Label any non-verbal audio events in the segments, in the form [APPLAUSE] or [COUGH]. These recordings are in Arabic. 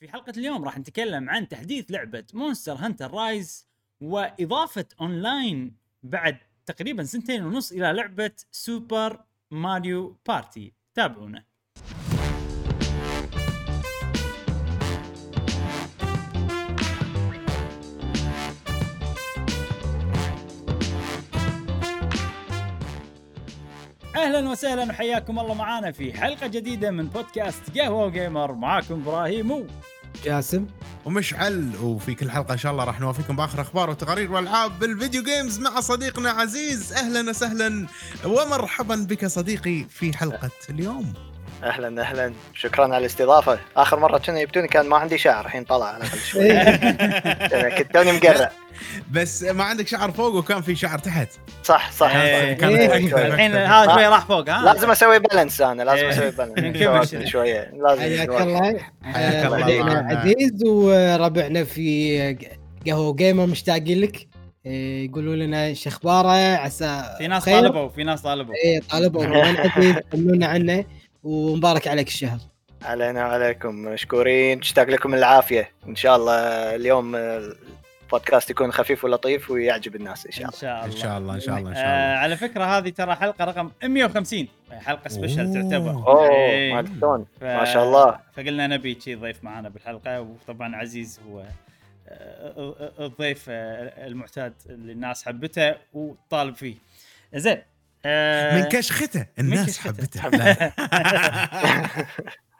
في حلقة اليوم راح نتكلم عن تحديث لعبة Monster Hunter Rise وإضافة أونلاين بعد تقريبا سنتين ونص إلى لعبة Super Mario Party تابعونا. أهلا وسهلا وحياكم الله معانا في حلقة جديدة من بودكاست قهوة جيمر. معاكم إبراهيم و جاسم. ومشعل وفي كل حلقة إن شاء الله راح نوافيكم بآخر أخبار وتقارير وألعاب بال video games مع صديقنا عزيز. أهلا وسهلا ومرحبا بك صديقي في حلقة اليوم. أهلا أهلا. شكرا على الاستضافة. آخر مرة كنا يبتوني كان ما عندي شعر الحين طلع على الأقل شوي. [LAUGHS] كنت توني مقرع بس ما عندك شعر فوق وكان في شعر تحت صح صح إيه. صح. كانت إيه. أكثر- الحين. هذا شوي راح فوق ها لازم أسوي balance أنا لازم إيه. أسوي balance. [LAUGHS] شوية لازم حياك. الله حياك الله. عزيز وربعنا في قهوة جيمر مشتاقين لك إيه، يقولوا لنا إيش أخباره عسى في ناس خير. طالبوا في ناس طالبوا إيه طالبوا [LAUGHS] طمنونا عنه ومبارك عليك الشهر علينا وعليكم مشكورين تشتاق لكم العافية إن شاء الله اليوم البودكاست يكون خفيف ولطيف ويعجب الناس إن شاء إن الله. شاء الله. إن شاء الله إن شاء الله إن شاء آه الله. على فكرة هذه ترى حلقة رقم 150 حلقة special. تعتبر. أوه إيه. مالتون ف- ما شاء الله. فقلنا نبي شي ضيف معانا بالحلقة. وطبعا عزيز هو آه، الضيف آه، المعتاد اللي الناس حبته وطالب فيه. زين آه، من كشخته. الناس. حبته.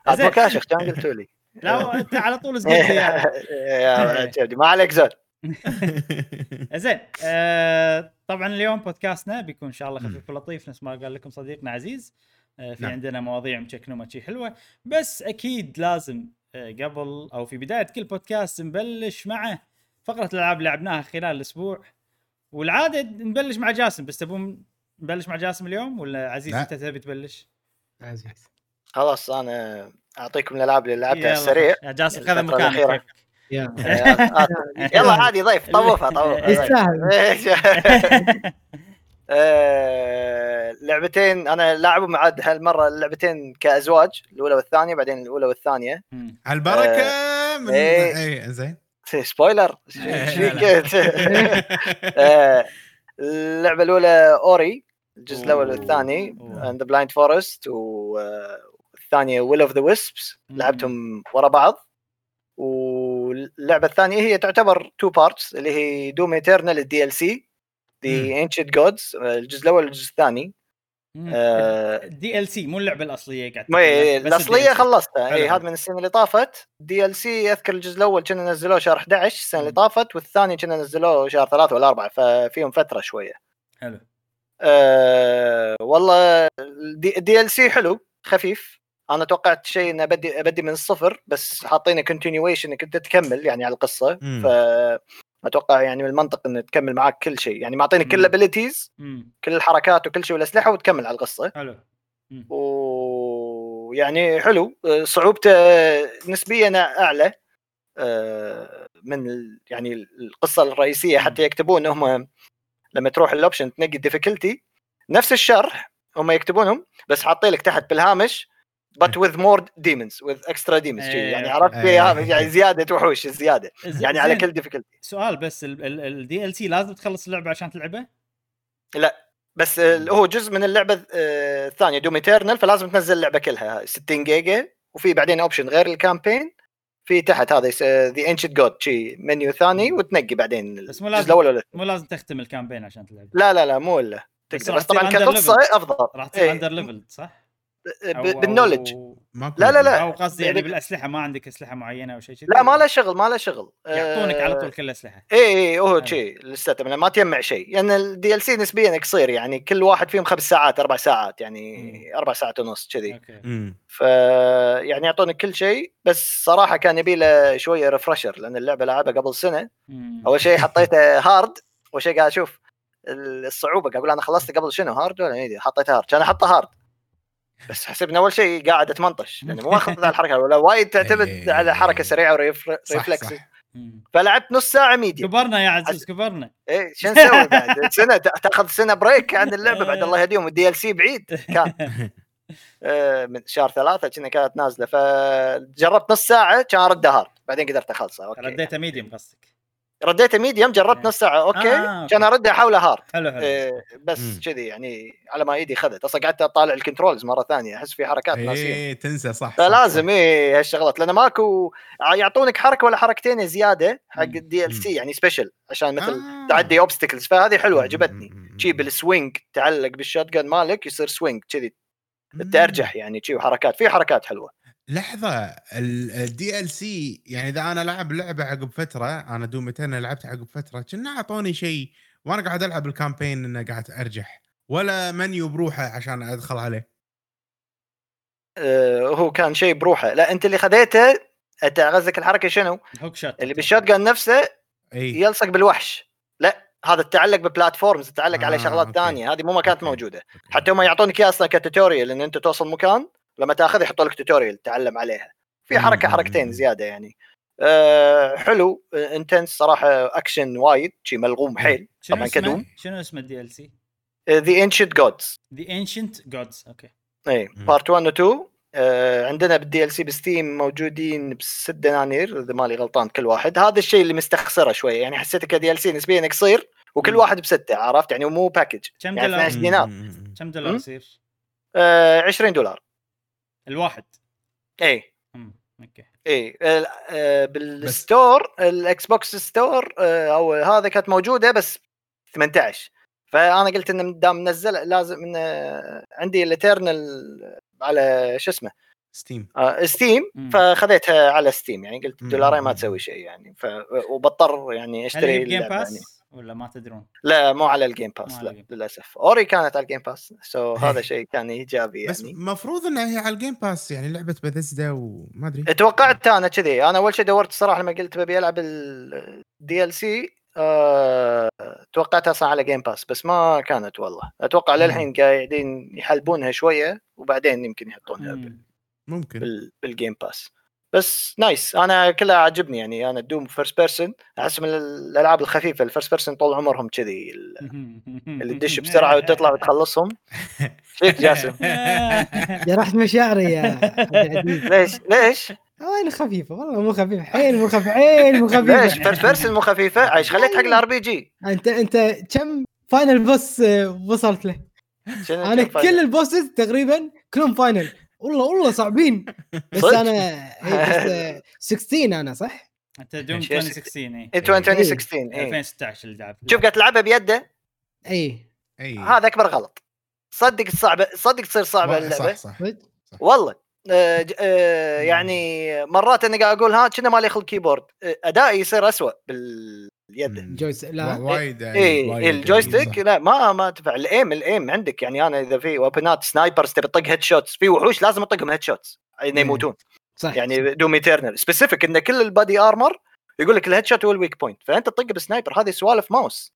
عاد [LAUGHS] زين. مكاشخ كان قلتوا لي؟ لا أنت على طول زقلت [LAUGHS] يعني. ما عليك زول. [LAUGHS] زين آه طبعا اليوم بودكاستنا بيكون إن شاء الله. خفيف ولطيف نفس ما قال لكم صديقنا عزيز آه في نعم. عندنا مواضيع مشكنومه شي حلوة بس أكيد لازم آه قبل أو في بداية كل بودكاست نبلش مع فقرة الألعاب اللي لعبناها خلال الأسبوع والعادة نبلش مع جاسم بس تبون نبلش مع جاسم اليوم ولا عزيز. أنت تبي تبلش؟ عزيز خلاص أنا أعطيكم الألعاب اللي لعبتها. السريع يا جاسم خذ مكانك [LAUGHS] [LAUGHS] يلا عادي ضيف طوفها طوفها يستاهل. [LAUGHS] آه، لعبتين أنا لاعبهم عاد هالمرة اللعبتين كأزواج الأولى والثانية بعدين الأولى والثانية. على البركه من إيه. اي زين spoiler. إيش فيك آه، اللعبة الأولى Ori الجزء الأول والثاني. and Blind Forest والثانية Will of the Wisps. لعبتهم ورا بعض. واللعبة الثانية هي تعتبر two parts اللي هي Doom Eternal ال DLC. The Ancient Gods الجزء الأول والجزء الثاني DLC مو اللعبة الأصلية قاعد الأصلية. خلصتها اي. هذا من السنة اللي طافت DL C أذكر الجزء الأول كنا نزلوه شهر 11 السنة اللي. طافت والثاني كنا نزلوه شهر ثلاثة ولا أربعة ففيهم فترة شوية حلو أه والله ال DLC حلو خفيف أنا توقعت شيء إني ابدي أبدي من الصفر بس حاطينه continuation إنك أنت تكمل يعني على القصة. ف أتوقع يعني من المنطق انه تكمل معاك كل شيء يعني معطيني كل. ال abilities. كل الحركات وكل شيء والأسلحة وتكمل على القصة حلو. ويعني حلو صعوبته نسبيا أعلى أه، من يعني القصة الرئيسية حتى يكتبون هم لما تروح ال option تنقي ال difficulty نفس الشرح هم يكتبونهم بس حاطين لك تحت بالهامش but with more demons with extra demons شي. يعني. عرفت إيه. فيها يعني زيادة وحوش زيادة يعني على. كل difficulty سؤال بس ال DLC لازم تخلص اللعبة عشان تلعبها؟ بس ال- هو جزء من اللعبة آه، الثانية Doom Eternal فلازم تنزل اللعبة كلها 60 جيجا وفي بعدين option غير ال campaign في تحت هذا The Ancient Gods شي منيو ثاني وتنقي بعدين بس مو لازم- الأول ولا مو لازم تختم ال campaign عشان تلعب لا لا لا مو إلا بس بس طبعا كقصه. أفضل راح تصير. under level صح؟ أو- بال knowledge لا، لا، لا. أو قصدي يعني يعني- بالأسلحة ما عندك أسلحة معينة أو شيء كذي لا ما له شغل ما له شغل. يعطونك آه، على طول كل الاسلحه اي اي هو حلو. شيء لسه ما تجمع شيء لأن ال DLC نسبيا قصير يعني كل واحد فيهم خمس ساعات أربع ساعات يعني أربع ساعات ونص كذي. أوكي. مم. ف يعني يعطونك كل شيء بس صراحة كان يبي له شوية refresher لأن اللعبة لعبها قبل سنة. مم. أول شيء حطيته hard أول شيء قاعد أشوف الصعوبة قاعد أقول أنا خلصت قبل شنو hard ولا حطيت hard كان أحطه hard بس حسب إن أول شيء قاعد أتمنطش يعني مو ماخذ على الحركة ولا وايد تعتمد إيه. على حركة سريعة صح و reflex. فلعبت نص ساعة medium كبرنا يا عزيز كبرنا. إيه شو نسوي [LAUGHS] بعد؟ سنة تا- تأخذ سنة break عن اللعبة بعد الله يهديهم. ال DLC بعيد كان. [LAUGHS] من شهر ثلاثة كنا كانت نازلة. فجربت نص ساعة كان ردها hard. بعدين قدرت أخلصها. أوكي. رديته medium قصدك. رديته medium جربت إيه. نص ساعه أوكي آه، أوكي. حولها hard حلو حلو إيه، بس. كذي يعني على ما إيدي خذت أصلا قعدت أطالع ال controls مرة ثانية أحس في حركات ناسية إيه تنسى صح فلازم إيه هالشغلات لأن ماكو يعطونك حركة ولا حركتين زيادة حق. ال DLC يعني special عشان. مثل آه. تعدي obstacles فهذه حلوة عجبتني شي. بال swing تعلق بال shot مالك يصير swing كذي مم. ترجح يعني شي وحركات في حركات حلوة لحظة ال DLC يعني إذا أنا لعب لعبة عقب فترة أنا دوم أنا لعبت عقب فترة كنا أعطوني شيء وأنا قاعد ألعب ال campaign انه قاعد أرجح ولا منيو بروحه عشان أدخل عليه. آه هو كان شيء بروحه. لا أنت اللي خذيته أنت قصدك الحركة شنو؟ hookshot اللي بال shotgun نفسه إي. يلصق بالوحش. لا هذا تعلق ب platforms تعلق على آه، شغلات أوكي. ثانية هذه مو ما كانت أوكي. موجودة. حتى هم يعطونك إياه أصلا ك tutorial إن أنت توصل مكان لما تاخذ يحطوا لك tutorial تتعلم عليها في حركة مم، حركتين. زيادة يعني أه حلو intense صراحة اكشن وايد شي ملغوم حيل شنو طبعا اسمه؟ ك Doom شنو اسم ال DLC؟ The Ancient Gods The Ancient Gods أوكي اي. part 1 و 2 آه عندنا بال DLC ب Steam موجودين بست دنانير إذا مالي غلطان كل واحد هذا الشيء اللي مستخسره شوية يعني حسيته ك DLC نسبيا قصير وكل مم. واحد بستة عرفت يعني مو package كم يعني دولار؟ 12 دينار. كم دولار؟ يصير؟ آه 20 دولار الواحد. اي امم أوكي. اي آه، بال store ال Xbox store آه، أو هذا كانت موجودة بس 18 فأنا قلت ان دام منزل لازم إن آه، عندي ال Eternal على شو اسمه؟ Steam. آه Steam. فخذيتها على Steam يعني قلت مم. دولارين ما تسوي شيء يعني. ف... وبضطر يعني هل اشتري هي game اللعبة يعني. ولا ما تدرون؟ لا مو على ال Game Pass لا ال game. للأسف أوري كانت على ال Game Pass so هذا شيء كان إيجابي بس يعني المفروض إنها هي على ال Game Pass يعني لعبة بثزدا وما أدري توقعت أنا كذي أنا أول شيء دورت الصراحه لما قلت ببي ألعب ال DLC توقعتها أصلا على Game Pass بس ما كانت والله أتوقع. للحين قاعدين يحلبونها شوية وبعدين يمكن يحطونها بال- مم. ممكن بال- بال Game Pass بس nice. أنا كلها عاجبني يعني. أنا Doom first person أحس من الألعاب الخفيفة ال first person طول عمرهم كذي [LAUGHS] اللي تدش بسرعة وتطلع وتخلصهم. فيك جاسم؟ جرحت مشاعري يا ليش؟ ليش؟ وين خفيفه والله مو خفيف حيل مو خفيف حيل مو ليش؟ خفيف first person مو خفيفة؟ عايش. خليت حق ال RPG أنت أنت كم final boss آه، وصلت له؟ أنا كل ال bosses تقريبا كلهم final والله والله صعبين. بس؟ أنا إيه، بس [LAUGHS] آه، 16 أنا صح؟ أنت دوم شيء 2016 اي انت 2016 إيه. 2016 اللي لعب شوف قاعد تلعبها بيده؟ اي اي هذا أكبر غلط. صدق الصعبه صدق تصير صعبة صح اللعبة. صح صدق؟ والله. آه آه يعني مرات أنا قاعد أقول ها كنا مالي خلق كيبورد آه، ادائي يصير اسوء باليد مم. جويس لا. وا- وايد يعني، اي إيه الجويستيك. لا ما ما تنفع الإيم الإيم عندك. يعني أنا إذا في وابنات سنايبرز تبي تطق هيد شوتس في وحوش لازم أطقهم هيد شوتس انه. يموتون. صح يعني Doom Eternal specific إن كل ال body armor يقول لك ال headshot هو ال weak point فأنت تطق ب sniper هذه سوالف ماوس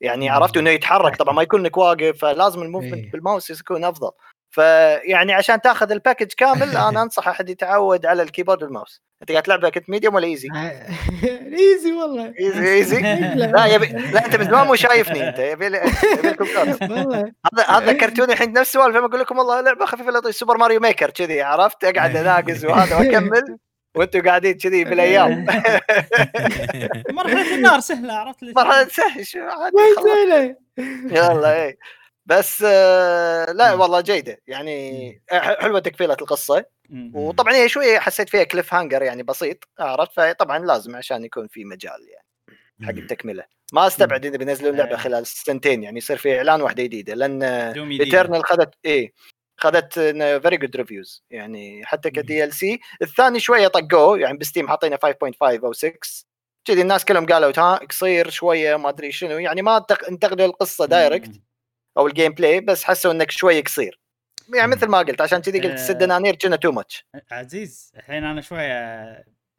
يعني. عرفت إنه يتحرك. طبعا ما يكون انك واقف فلازم ال movement إيه. بالماوس يكون أفضل. فيعني عشان تاخذ ال package كامل [LAUGHS] أنا أنصح أحد يتعود على ال keyboard وال mouse. أنت قاعد تلعبها كنت medium ولا easy؟ [LAUGHS] easy والله. easy easy. [LAUGHS] لا. يبي لا أنت من زمان مو شايفني أنت. يبي لكم هذا هذا ذكرتوني الحين نفس السوالف لما أقول لكم والله لعبة خفيفة لطيفه Super Mario Maker كذي عرفت؟ أقعد أناقز وهذا وأكمل. وأنتم قاعدين كذي بالأيام. مرحلة النار سهلة عرفت؟ مرحلة سهل شو عادي. سهله يلا اي بس آه، لا والله جيدة. يعني حلوة تكفيلة القصة. وطبعا هي شوية حسيت فيها cliffhanger يعني بسيط عرفت؟ فطبعا لازم عشان يكون في مجال يعني حق التكملة. ما استبعد اذا بينزلون اللعبة آه. خلال سنتين يعني يصير في إعلان واحدة جديدة. لأن. Eternal خذت إيه خذت very good reviews يعني حتى كدي ال سي الثاني شوية طقوه يعني ب Steam حاطينه 5.5 أو 6 كذي الناس كلهم قالوا ها قصير شوية ما أدري شنو. يعني ما أنتق- انتقدوا القصة direct. أو ال gameplay بس حسوا إنك شوية قصير. يعني. مثل ما قلت عشان كذي قلت آه. ست دنانير كنا too much عزيز الحين أنا شوية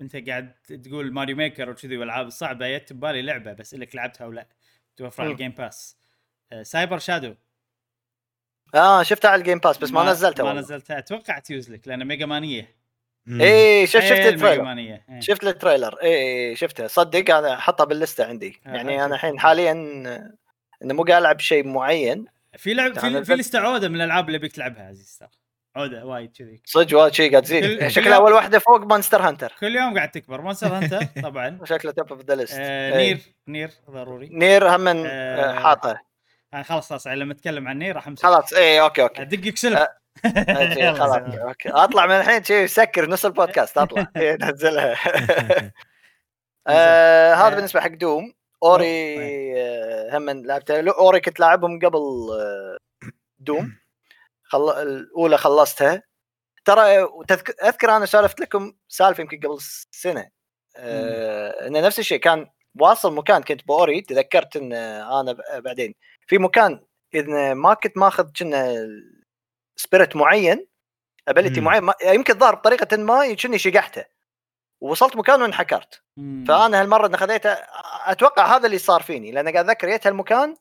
أنت قاعد تقول Mario Maker وكذي والألعاب الصعبة جت ببالي لعبة بس لك لعبتها ولا توفر على. ال Game Pass آه، Cyber Shadow آه شفتها على ال Game Pass بس ما, نزلتها ما والله. نزلتها. أتوقع تيوز لك لأن Mega Man يه إيه شفت شفت حيل Mega ال trailer Man يه إيه. شفت ال trailer. إيه إيه، شفتها صدق أنا احطها باللسته عندي. آه، يعني آه، أنا الحين. حاليا إنه مو قاعد ألعب شيء معين. في لعب في, في لستة عودة من الألعاب اللي بيك تلعبها عزيز ترى عودة وايد كذي. صدق وايد شيء قاعد تزيد. كل- شكلها أول واحدة فوق Monster Hunter كل يوم قاعد تكبر. Monster Hunter [LAUGHS] طبعا. شكلها top of the list آه Nier Nier ضروري. Nier هم آه، آه، حاطها أنا خلاص خلاص لما اتكلم عن Nier راح أمسك. خلاص اي okay okay. ادقك سلف آه، [LAUGHS] okay، خلاص okay أطلع من الحين شيء سكر نص البودكاست أطلع. [LAUGHS] إيه، نزلها. آه، هذا بالنسبة حق Doom. Ori آه، هم من لعبته لو- Ori كنت لاعبهم قبل آه، Doom. خل... الأولى خلصتها. ترى وتذك... أذكر أنا سولفت لكم سالفة يمكن قبل سنة. آه إنه نفس الشيء. كان واصل مكان كنت ب Ori. تذكرت إن أنا بعدين. في مكان اذا ما كنت ماخذ كنا spirit معين ability. معين. ما... يمكن ظهر بطريقة ما كني شقحته. ووصلت مكان وانحكرت. فأنا هالمرة إن خذيته أتوقع هذا اللي صار فيني لأن قاعد اتذكر جيت هالمكان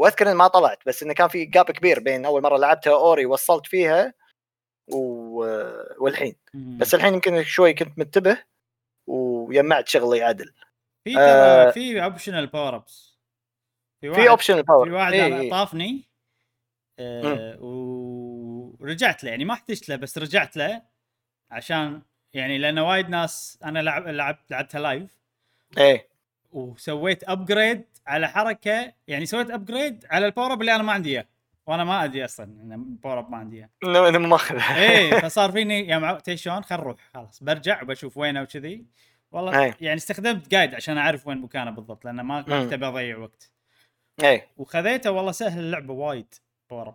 وأذكر إن ما طلعت بس انه كان في gap كبير بين أول مرة لعبتها Ori وصلت فيها و... والحين مم. بس الحين يمكن شوي كنت منتبه وجمعت شغلي عدل في آه، في optional power ups في optional power في واحد إيه إيه. طافني آه ورجعت له يعني ما احتجت له بس رجعت له عشان يعني لأن وايد ناس أنا لعب لعبت لعبتها live إيه. وسويت upgrade على حركة يعني سويت upgrade على ال power up اللي أنا ما عندي إياه. وأنا ما أدري أصلا إن ال power up ما عندي إياه. إنه إنه ماخذ. إيه [LAUGHS] فصار فيني يا مع شلون؟ خل نروح خلاص. برجع وبشوف وينه وكذي. والله إيه. يعني استخدمت guide عشان أعرف وين مكانه بالضبط لأن ما. كنت أبي أضيع وقت. إيه. وخذيته والله سهل اللعبة وايد power up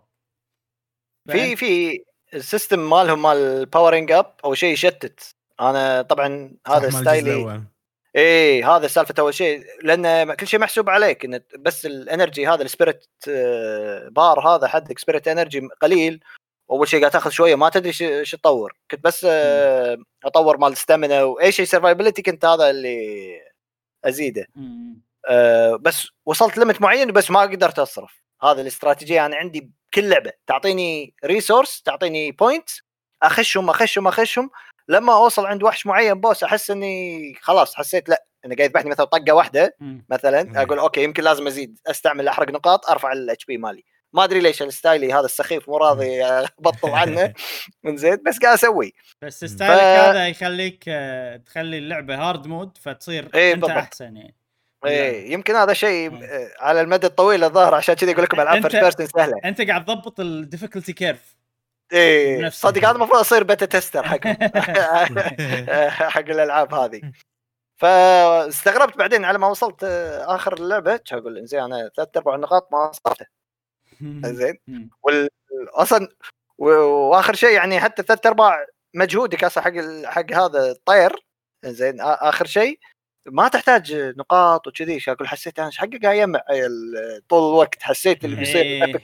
في في ال system مالهم مال powering up أو شيء يشتت. أنا طبعا هذا style ي. إيه هذا سالفة أول شيء. لأن كل شيء محسوب عليك إن بس ال energy هذا ال spirit بار هذا حدك spirit energy قليل. أول شيء قاعد تأخذ شوية ما تدري شو تطور. كنت بس آه، أطور مال stamina وأي شيء survivability كنت هذا اللي أزيده. آه، بس وصلت limit معين بس ما قدرت أصرف. هذا الاستراتيجية أنا عندي بكل لعبة. تعطيني resource تعطيني point أخشهم أخشهم أخشهم. لما أوصل عند وحش معين boss أحس إني خلاص حسيت لا إنه قاعد يذبحني مثلا طقة واحدة. مثلا. أقول okay يمكن لازم أزيد أستعمل أحرق نقاط أرفع ال HP مالي. ما أدري ليش ال style ي هذا السخيف مو راضي ابطل [LAUGHS] عنه. [LAUGHS] من زين بس قاعد أسوي. بس style ك هذا يخليك آه، تخلي اللعبة hard mode فتصير إيه أنت بالضبط. أحسن يعني. إيه يمكن هذا شيء مم. آه، على المدى الطويل الظاهر عشان كذا يقول لكم العاب first person سهلة. أنت قاعد تضبط ال difficulty curve إيه. صدق هذا المفروض أصير beta tester حقهم حق الألعاب هذه. فاستغربت بعدين على ما وصلت آه، آخر اللعبة. أقول زين أنا ثلاث ارباع النقاط ما صرفتها زين وال... أصلا. وآخر شيء يعني حتى ثلاث ارباع مجهودك أصلا حق ال- حق هذا الطير. زين آخر شيء. ما تحتاج نقاط وكذي أقول حسيت أنا حقه قاعد يجمع طول الوقت حسيت اللي بيصير إيه.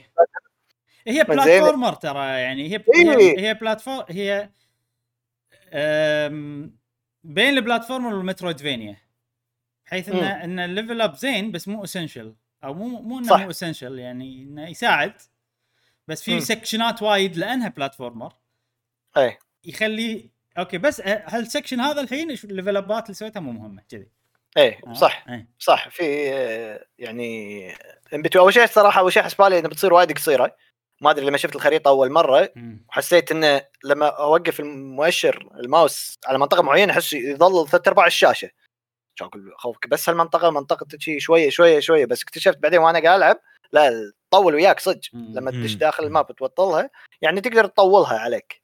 هي زين. بلاتفورمر ترى يعني هي إيه. هي, هي بلاتفورم هي بين ال platformer وال Metroidvania بحيث إن إن ال level up زين بس مو essential أو مو مو إنه. مو essential يعني إنه يساعد بس في. section ات وايد لأنها platformer إيه يخلي okay بس هال section هذا الحين ال level up ات اللي سويتها مو مهمة كذي إيه آه، صح إيه. صح في آه، يعني in between- أول شيء الصراحه أول شيء حسب بالي انها بتصير وايد قصيرة ما أدري لما شفت الخريطة أول مرة مم. حسيت إنه لما أوقف المؤشر الماوس على منطقة معينة أحس يظل ثلاث أرباع الشاشة شو أقول خوفك بس هالمنطقة منطقة شي شوية شوية شوية بس اكتشفت بعدين وأنا قاعد ألعب لا تطول وياك صدق. لما تدش. داخل ال map وتوطلها يعني تقدر تطولها عليك.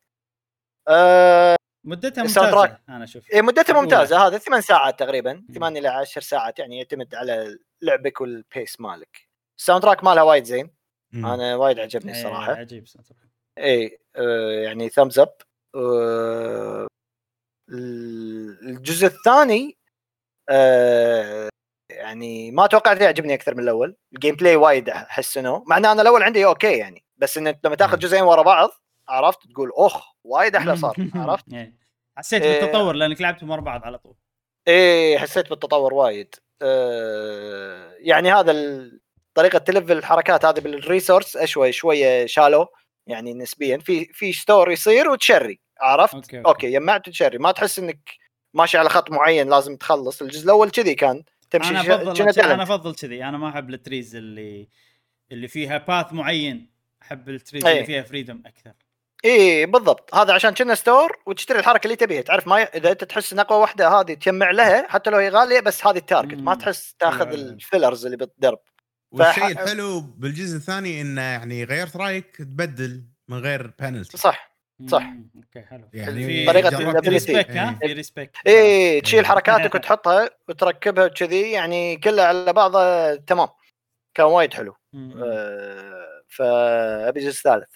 أه مدتها ممتازة أنا أشوف إيه، مدتها. ممتازة هذا ثمان ساعات تقريبا 8 إلى 10 ساعات يعني يعتمد على لعبك وال pace مالك. ال soundtrack مالها وايد زين مم. أنا وايد عجبني إيه، الصراحة. عجيب صراحة. اي آه، يعني thumbs up الجزء الثاني آه، يعني ما توقعت يعجبني أكثر من الأول ال gameplay وايد حسنوه مع ان أنا الأول عندي okay يعني بس ان لما تاخذ. جزئين ورا بعض عرفت تقول أخ وايد أحلى صار [LAUGHS] عرفت إيه. حسيت إيه. بالتطور لأنك لعبتهم ورا بعض على طول إيه حسيت بالتطور وايد آه، يعني هذا طريقة ت level الحركات هذه بال resource شوي شوية شالو يعني نسبيا في في store يصير وتشري عرفت okay، okay, okay. okay يجمعت وتشري ما تحس إنك ماشي على خط معين لازم تخلص الجزء الأول كذي كان تمشي أنا أفضل أنا. أفضل كذي أنا ما أحب ال trees اللي اللي فيها path معين أحب ال trees أي. اللي فيها freedom أكثر اي بالضبط. هذا عشان كنا store وتشتري الحركة اللي تبيها. تعرف ما ي... إذا أنت تحس إن أقوى واحدة هذه تجمع لها حتى لو هي غالية بس هذه ال target. ما. تحس تأخذ أيوة. ال fillers اللي بالدرب. والشيء فح- الحلو بالجزء الثاني إنه يعني غيرت رأيك تبدل من غير بنالتي صح. صح. مم، okay حلو. يعني في ال ability. respect ها إيه. في respect اي تشيل إيه. حركاتك وتحطها وتركبها وكذي يعني كلها على بعضها تمام. كان وايد حلو. آه، فأبي جزء ثالث.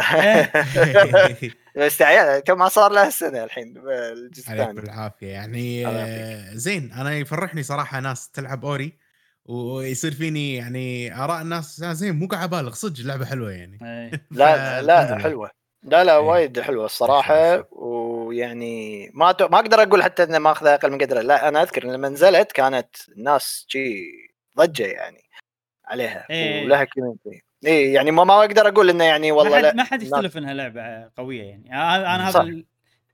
[LAUGHS] بس تعال كم ما صار له سنة الحين الجزء الثاني بالعافية يعني آه، زين أنا يفرحني صراحة ناس تلعب Ori ويصير فيني يعني آراء الناس آه، زين مو قاعد أبالغ صدق لعبة حلوة يعني إيه. [LAUGHS] لا لا. حلوة لا لا إيه. وايد حلوة الصراحة ويعني ما ما أقدر أقول حتى انه ماخذه أقل من قدرة لا أنا أذكر لما نزلت كانت الناس شي ضجة يعني عليها إيه. ولها community اي يعني ما ما أقدر أقول إنه يعني والله ما حد ما حد يختلف إنها لعبة قوية يعني. أنا. هذا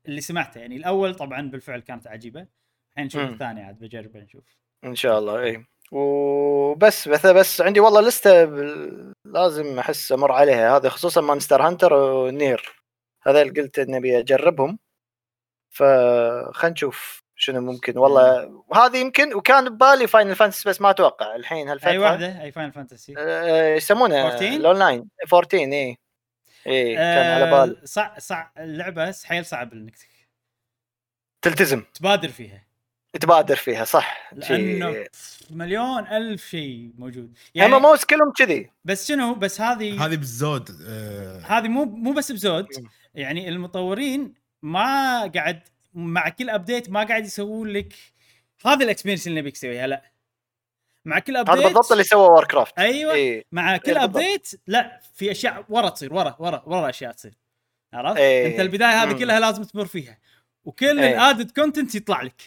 اللي سمعته يعني. الأول طبعا بالفعل كانت عجيبة. الحين نشوف. الثاني عاد بجربه نشوف. إن شاء الله اي وبس بس بس عندي والله لستة لازم أحس أمر عليها هذه خصوصا Monster Hunter و NieR. هذا اللي قلت إني أبي أجربهم. فخلينا نشوف. شنو ممكن؟ والله وهذه يمكن وكان ببالي Final Fantasy بس ما أتوقع. الحين هالفتره أي واحدة؟ أي Final Fantasy آه، يسمونه 14 الأونلاين. 14 اي اي كان على بالي صعب صعب اللعبة حيل صعب إنك تلتزم. تبادر فيها. تبادر فيها صح. لأنه مليون ألف شيء موجود. يعني يعني MMOs كلهم كذي. بس شنو بس هذه هذه بالزود آه، هذه مو مو بس بزود. يعني المطورين ما قاعد مع كل update ما قاعد يسوون لك هذا ال experience اللي نبيك تسويها لا مع كل update هذا بالضبط اللي سوى Warcraft أيوه اي مع كل إيه. update لا في أشياء ورا تصير ورا ورا ورا اشياء تصير عرفت؟ إيه. أنت البداية هذه. كلها لازم تمر فيها وكل إيه. ال added content يطلع لك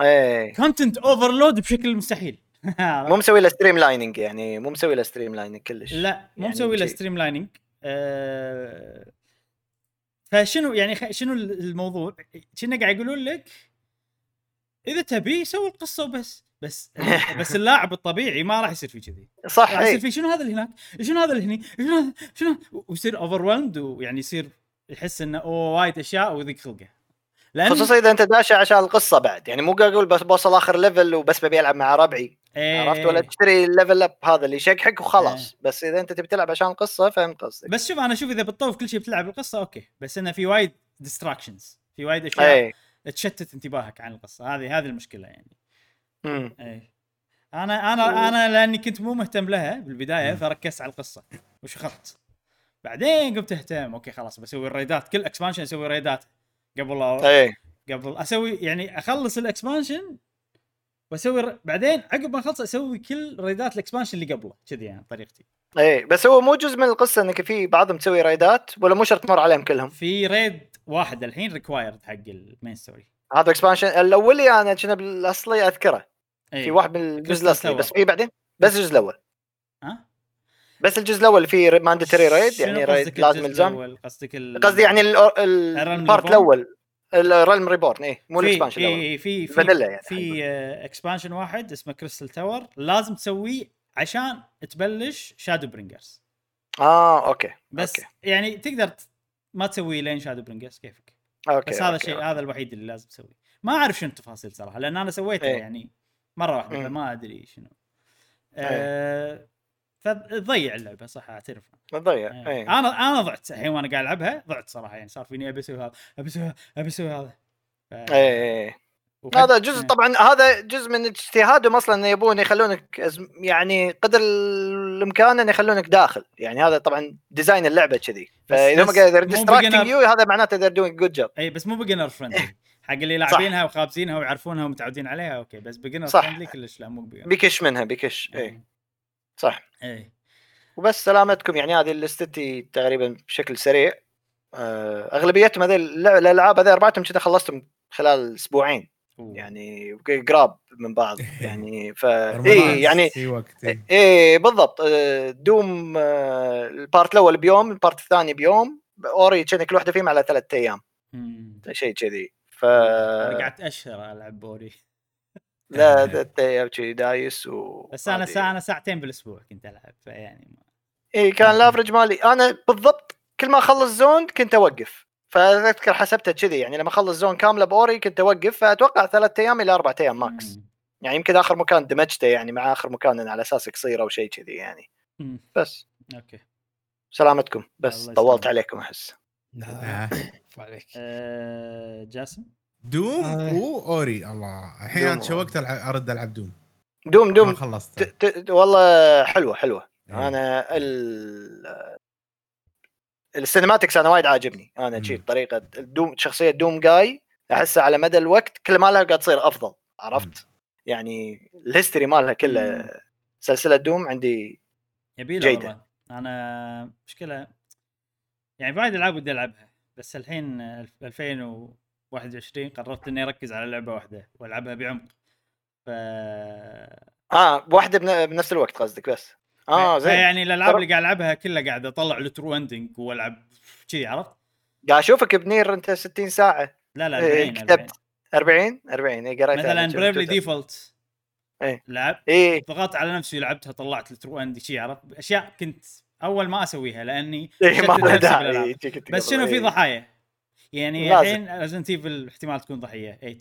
إيه content overload بشكل مستحيل [LAUGHS] مو مسوي له streamlining يعني مو مسوي له streamlining كلش لا مو يعني مسوي له. streamlining آه فشنو يعني شنو الموضوع؟ كنا قاعد يقولون لك إذا تبي سوي القصة وبس بس [LAUGHS] بس اللاعب الطبيعي ما راح يصير فيه كذي صح راح يصير فيه شنو هذا اللي هناك؟ شنو هذا اللي هني؟ شنو هذا- شنو ويصير over ويعني يصير يحس إنه أوه وايد أشياء ويضيق خلقه لأن خصوصا إذا أنت داشه عشان القصة بعد يعني مو قاعد أقول بس بوصل آخر level وبس ببي ألعب مع ربعي إيه. عرفت ولا تشتري ال level up هذا اللي يشقحك وخلاص. بس إذا أنت تبي تلعب عشان قصه فهمت قصدك. بس شوف أنا أشوف إذا بتطوف كل شيء بتلعب القصة okay. بس إنه في وايد distractions في وايد أشياء اي تشتت انتباهك عن القصة. هذه هذه المشكلة يعني. مم. اي أنا أنا أنا لأني كنت مو مهتم لها بالبداية فركزت على القصة. وشخطت بعدين قمت أهتم. okay خلاص بسوي الريدات. كل expansion أسوي ريدات قبل لا اي قبل أسوي يعني أخلص ال expansion واسوي. بعدين عقب ما اخلص أسوي كل ريدات ال expansion اللي قبله كذي يعني طريقتي اي بس هو مو جزء من القصة إنك في بعضهم تسوي رايدات ولا مو شرط تمر عليهم كلهم في raid واحد الحين required حق ال main story هذا expansion الاولي انا كنا بالاصلي أذكره أي. في واحد من الجزء الأصلي. بس في بعدين بس الجزء الأول ها بس الجزء الأول فيه mandatory raid يعني raid لازم الجزء الزام؟ قصدك. قصدي يعني ال part؟ الأول ال Realm Reborn اي مو ال expansion الأول في في فانيلا يعني في expansion واحد اسمه Crystal Tower لازم تسويه عشان تبلش Shadowbringers آه okay بس أوكي يعني تقدر ما تسويه لين Shadowbringers كيفك okay بس هذا okay، الشيء okay. هذا الوحيد اللي لازم تسويه ما أعرف شنو التفاصيل صراحة لأن أنا سويته إيه. يعني مرة واحدة. فما أدري شنو إيه. آه فتضيع اللعبة صح اعترف مضيع إيه. اي أنا أنا ضعت الحين وأنا قاعد ألعبها ضعت صراحة يعني صار فيني أبي أسوي هذا أبي أسوي هذا أبي أسوي هذا. ف... اي اي وقد- هذا جزء إيه. طبعا هذا جزء من اجتهادهم أصلا إنه يبون يخلونك يعني قدر الإمكان ان يخلونك داخل. يعني هذا طبعا design اللعبة كذي. فإذا هم قاعد distracting. you هذا معناته they're doing good job. اي بس مو beginner friendly حق اللي لاعبينها وخابزينها ويعرفونها ومتعودين عليها okay بس beginner. friendly كلش لا مو beginner بيكش منها بيكش اي صح. اي وبس سلامتكم. يعني هذه لستي تقريبا بشكل سريع. آه، أغلبيتهم هذه الألعاب هذه أربعتهم كذا خلصتم خلال أسبوعين. يعني قراب من بعض. [LAUGHS] يعني ف اي يعني وقت. إيه. بالضبط. آه، Doom آه، ال part الأول بيوم ال part الثاني بيوم. Ori كان كل واحدة فيهم على ثلاثة أيام. شيء كذي. ف قعدت أشهر ألعب ب Ori لا كذي دايس و بس أنا ساعة أنا ساعتين بالأسبوع كنت ألعب فيعني ما... اي كان ال average مالي. أنا بالضبط كل ما أخلص zone كنت أوقف. فأذكر حسبتها كذي يعني لما أخلص zone كاملة ب Ori كنت أوقف فأتوقع ثلاث أيام إلى أربع أيام max مم. يعني يمكن آخر مكان دمجته يعني مع آخر مكان على أساس قصير أو شيء كذي يعني. مم. بس. okay. سلامتكم. بس طولت. عليكم أحس. آه. [COUGHS] عليك. آه، جاسم؟ Doom آه. و Ori الله. الحين أنا شوقت ألعب- أرد ألعب Doom. Doom Doom. خلصت. ت- ت- والله حلوة حلوة. إيه. أنا ال ال cinematics أنا وايد عاجبني. أنا مم. شي طريقة Doom شخصية Doom جاي أحسها على مدى الوقت كل ما لها قاعد تصير أفضل. عرفت؟ يعني ال history مالها كله مم. سلسلة Doom عندي يبي جيدة. والله. أنا مشكلة يعني وايد ألعاب ودي ألعبها بس الحين 2021 قررت إني أركز على لعبة واحدة وألعبها بعمق. ف آه واحدة بن- بنفس الوقت قصدك بس. آه زين. يعني الألعاب اللي قاعد ألعبها كلها قاعد أطلع ال true ending وألعب كذي عرفت؟ قاعد أشوفك ب Nier أنت 60 ساعة. لا لا إيه، 40 كتبت 40 40 اي قريت مثلا Bravely Default إيه. لعب. اي ضغطت على نفسي لعبتها طلعت ال true end شي عرفت؟ أشياء كنت أول ما أسويها لأني شتت ما أنت بس شنو في إيه. ضحايا؟ يعني. الحين Resident Evil احتمال تكون ضحية 8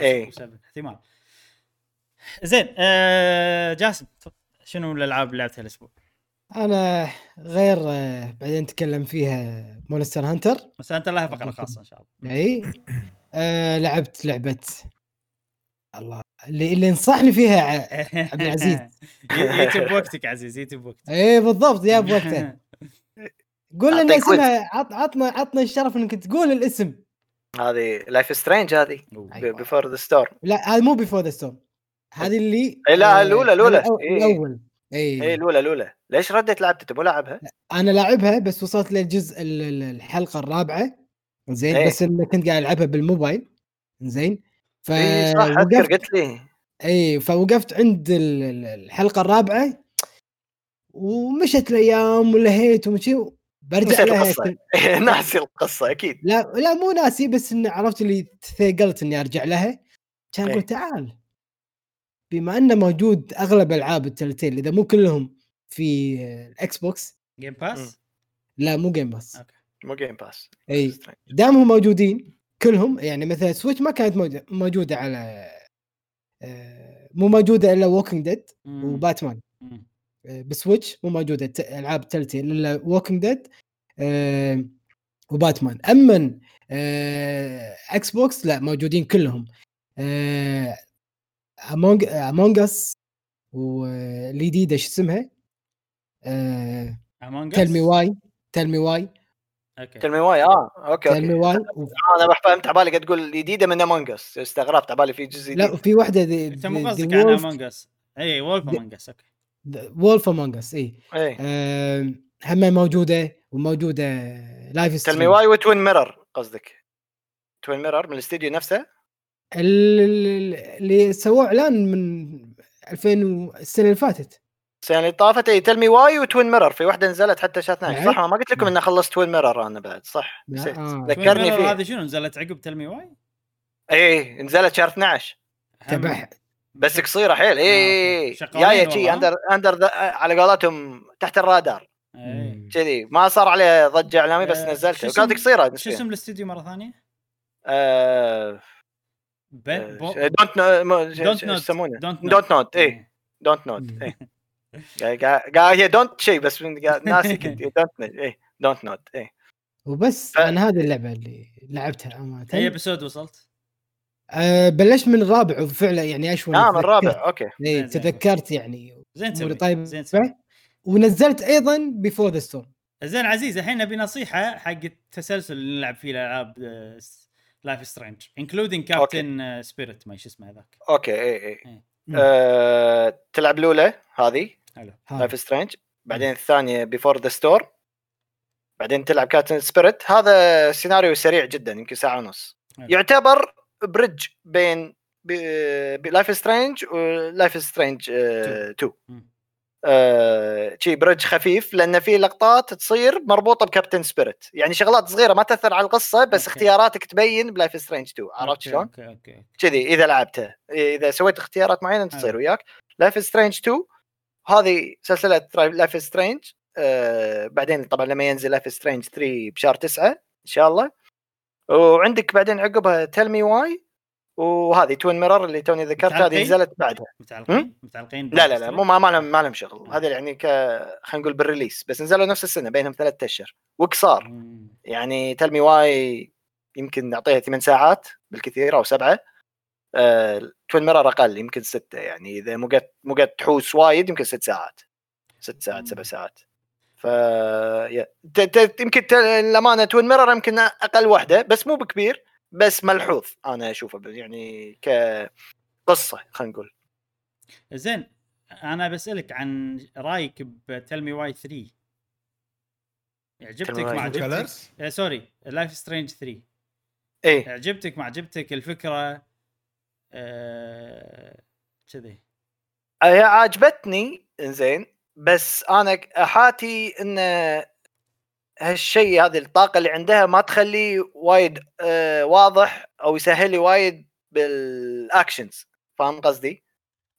اي و7 احتمال. زين آه جاسم. شنو الألعاب اللي لعبتها الأسبوع؟ أنا غير آه، بعدين نتكلم فيها Monster Hunter بس انت لها فقرة خاصة إن شاء الله. إي. آه لعبت لعبة الله اللي اللي نصحني فيها [LAUGHS] عبد العزيز. [LAUGHS] جيت بوقتك عزيز جيت بوقتك اي بالضبط يا بوقته [LAUGHS] قول لنا. اسمها عط عطنا عطنا الشرف إنك تقول الاسم. هذه Life is Strange هذه. Before the Storm لا هذه مو Before the Storm هذه اللي إي لا، آه،. الأو- إي. الأول اي اي الأولى الأولى. ليش رديت لعبت تبغى لعبها؟ أنا لاعبها بس وصلت للجزء ال- ال- الحلقة الرابعة. زين إيه. بس إن كنت قاعد ألعبها بالموبايل. زين. ف صح وقفت قلت لي. اي فوقفت عند ال- ال- الحلقة الرابعة. ومشت الأيام ولهيت ومشي. برجع لها القصة. كل- [LAUGHS] ناسي القصة أكيد. لا لا مو ناسي بس اني عرفت اللي تثقلت إني أرجع لها. كان إيه. أقول تعال. بما إنه موجود أغلب ألعاب ال Telltale إذا مو كلهم في ال Xbox. Game Pass لا مو Game Pass okay. مو Game Pass إي. دامهم موجودين كلهم يعني مثلا Switch ما كانت موجودة على آه، مو موجودة إلا Walking Dead. و Batman. مم. آه، ب Switch مو موجودة ت- ألعاب Telltale إلا Walking Dead و Batman. أما آه، Xbox لا موجودين كلهم. Among Among Us والجديده شو اسمها؟ Among Us؟ Tell Me Why Tell Me Why okay. Tell Me Why آه okay Tell Me Why أنا فهمت على بالي قاعد تقول جديده من Among Us استغربت على بالي في جزء لا جديد. في واحدة أنت مو قصدك على Among Us اي Wolf Among Us okay. Wolf Among Us اي هم موجودة وموجودة Life Tell Me Why و Twin Mirror قصدك؟ Twin Mirror من الاستديو نفسه؟ اللي سووه إعلان من 2000 و- السنة اللي فاتت. السنة اللي طافت اي Tell Me Why و Twin Mirror في واحدة نزلت حتى شهر 12 نعم. صح ما قلت لكم. إني خلصت Twin Mirror أنا بعد. صح نسيت. آه. ذكرني فيه. هذه شنو؟ نزلت عقب Tell Me Why؟ اي نزلت شهر 12 تبع بس قصيرة حيل. آه، اي okay. شغالين جاية شي والله. under under على قولتهم تحت الرادار. اي كذي. ما صار عليه ضجة إعلامي بس آه، شو نزلته وكانت قصيرة شو اسم الاستديو مرة ثانية؟ آه، Dont Dontnod Dontnod اي Dontnod. اي قاعد هي Dont شيء بس ناسي كنت Dont اي Dontnod اي وبس أنا هذه اللعبة اللي لعبتها امانه أي episode وصلت؟ آه بلشت من الرابع وفعلا يعني اشوى آه من الرابع. okay. إيه زين، زين. تذكرت يعني. زين تسوي طيبة. زين تسوي. ونزلت أيضا Before the Storm زين عزيز الحين نبي نصيحة حق التسلسل اللي نلعب فيه الألعاب Life is Strange including Captain Spirit ما شو اسمه هذاك. okay اي اي إيه. آه، تلعب الأولى هذه حلو. Life is Strange بعدين الثانية Before the Storm بعدين تلعب Captain Spirit هذا سيناريو سريع جدا يمكن ساعة ونص. يعتبر bridge بين Life is Strange و Life is Strange 2 مم. آه، شي bridge خفيف لأن في لقطات تصير مربوطة ب Captain Spirit يعني شغلات صغيرة ما تأثر على القصة بس okay. اختياراتك تبين ب Life is Strange 2 عرفت شلون؟ okay okay كذي إذا لعبته. إذا سويت اختيارات معينة تصير وياك. Life is Strange 2 هذه سلسلة Life is Strange آه بعدين طبعا لما ينزل Life is Strange 3 بشهر 9 إن شاء الله. وعندك بعدين عقبها Tell Me Why وهذه Twin Mirror اللي توني ذكرت هذه؟ نزلت بعدها. متعلقين؟ متعلقين لا لا لا مو ما لهم ما لهم. شغل. هذه يعني ك خلينا نقول بال release بس نزلوا نفس السنة بينهم ثلاثة أشهر. وقصار. مم. يعني Tell Me Why يمكن نعطيها ثمان ساعات بالكثير أو سبعة. آه، Twin Mirror أقل يمكن ستة يعني إذا مو قد مو قد تحوس وايد يمكن ست ساعات. ست ساعات سبع. ساعات. ف يا. ت... ت... يمكن. الامانه Twin Mirror يمكن أقل واحدة بس مو بكبير بس ملحوظ. أنا أشوفه يعني كقصة خلينا نقول. زين أنا بسألك عن رأيك ب Tell Me Why 3 عجبتك Tell Me ما Why عجبتك آه sorry Life is Strange 3 إيه. عجبتك ما عجبتك الفكرة آه، كذي. هي عجبتني زين بس أنا أحاتي إن هالشيء هذه الطاقة اللي عندها ما تخليه وايد آه واضح أو يسهل لي وايد بال actions فاهم قصدي؟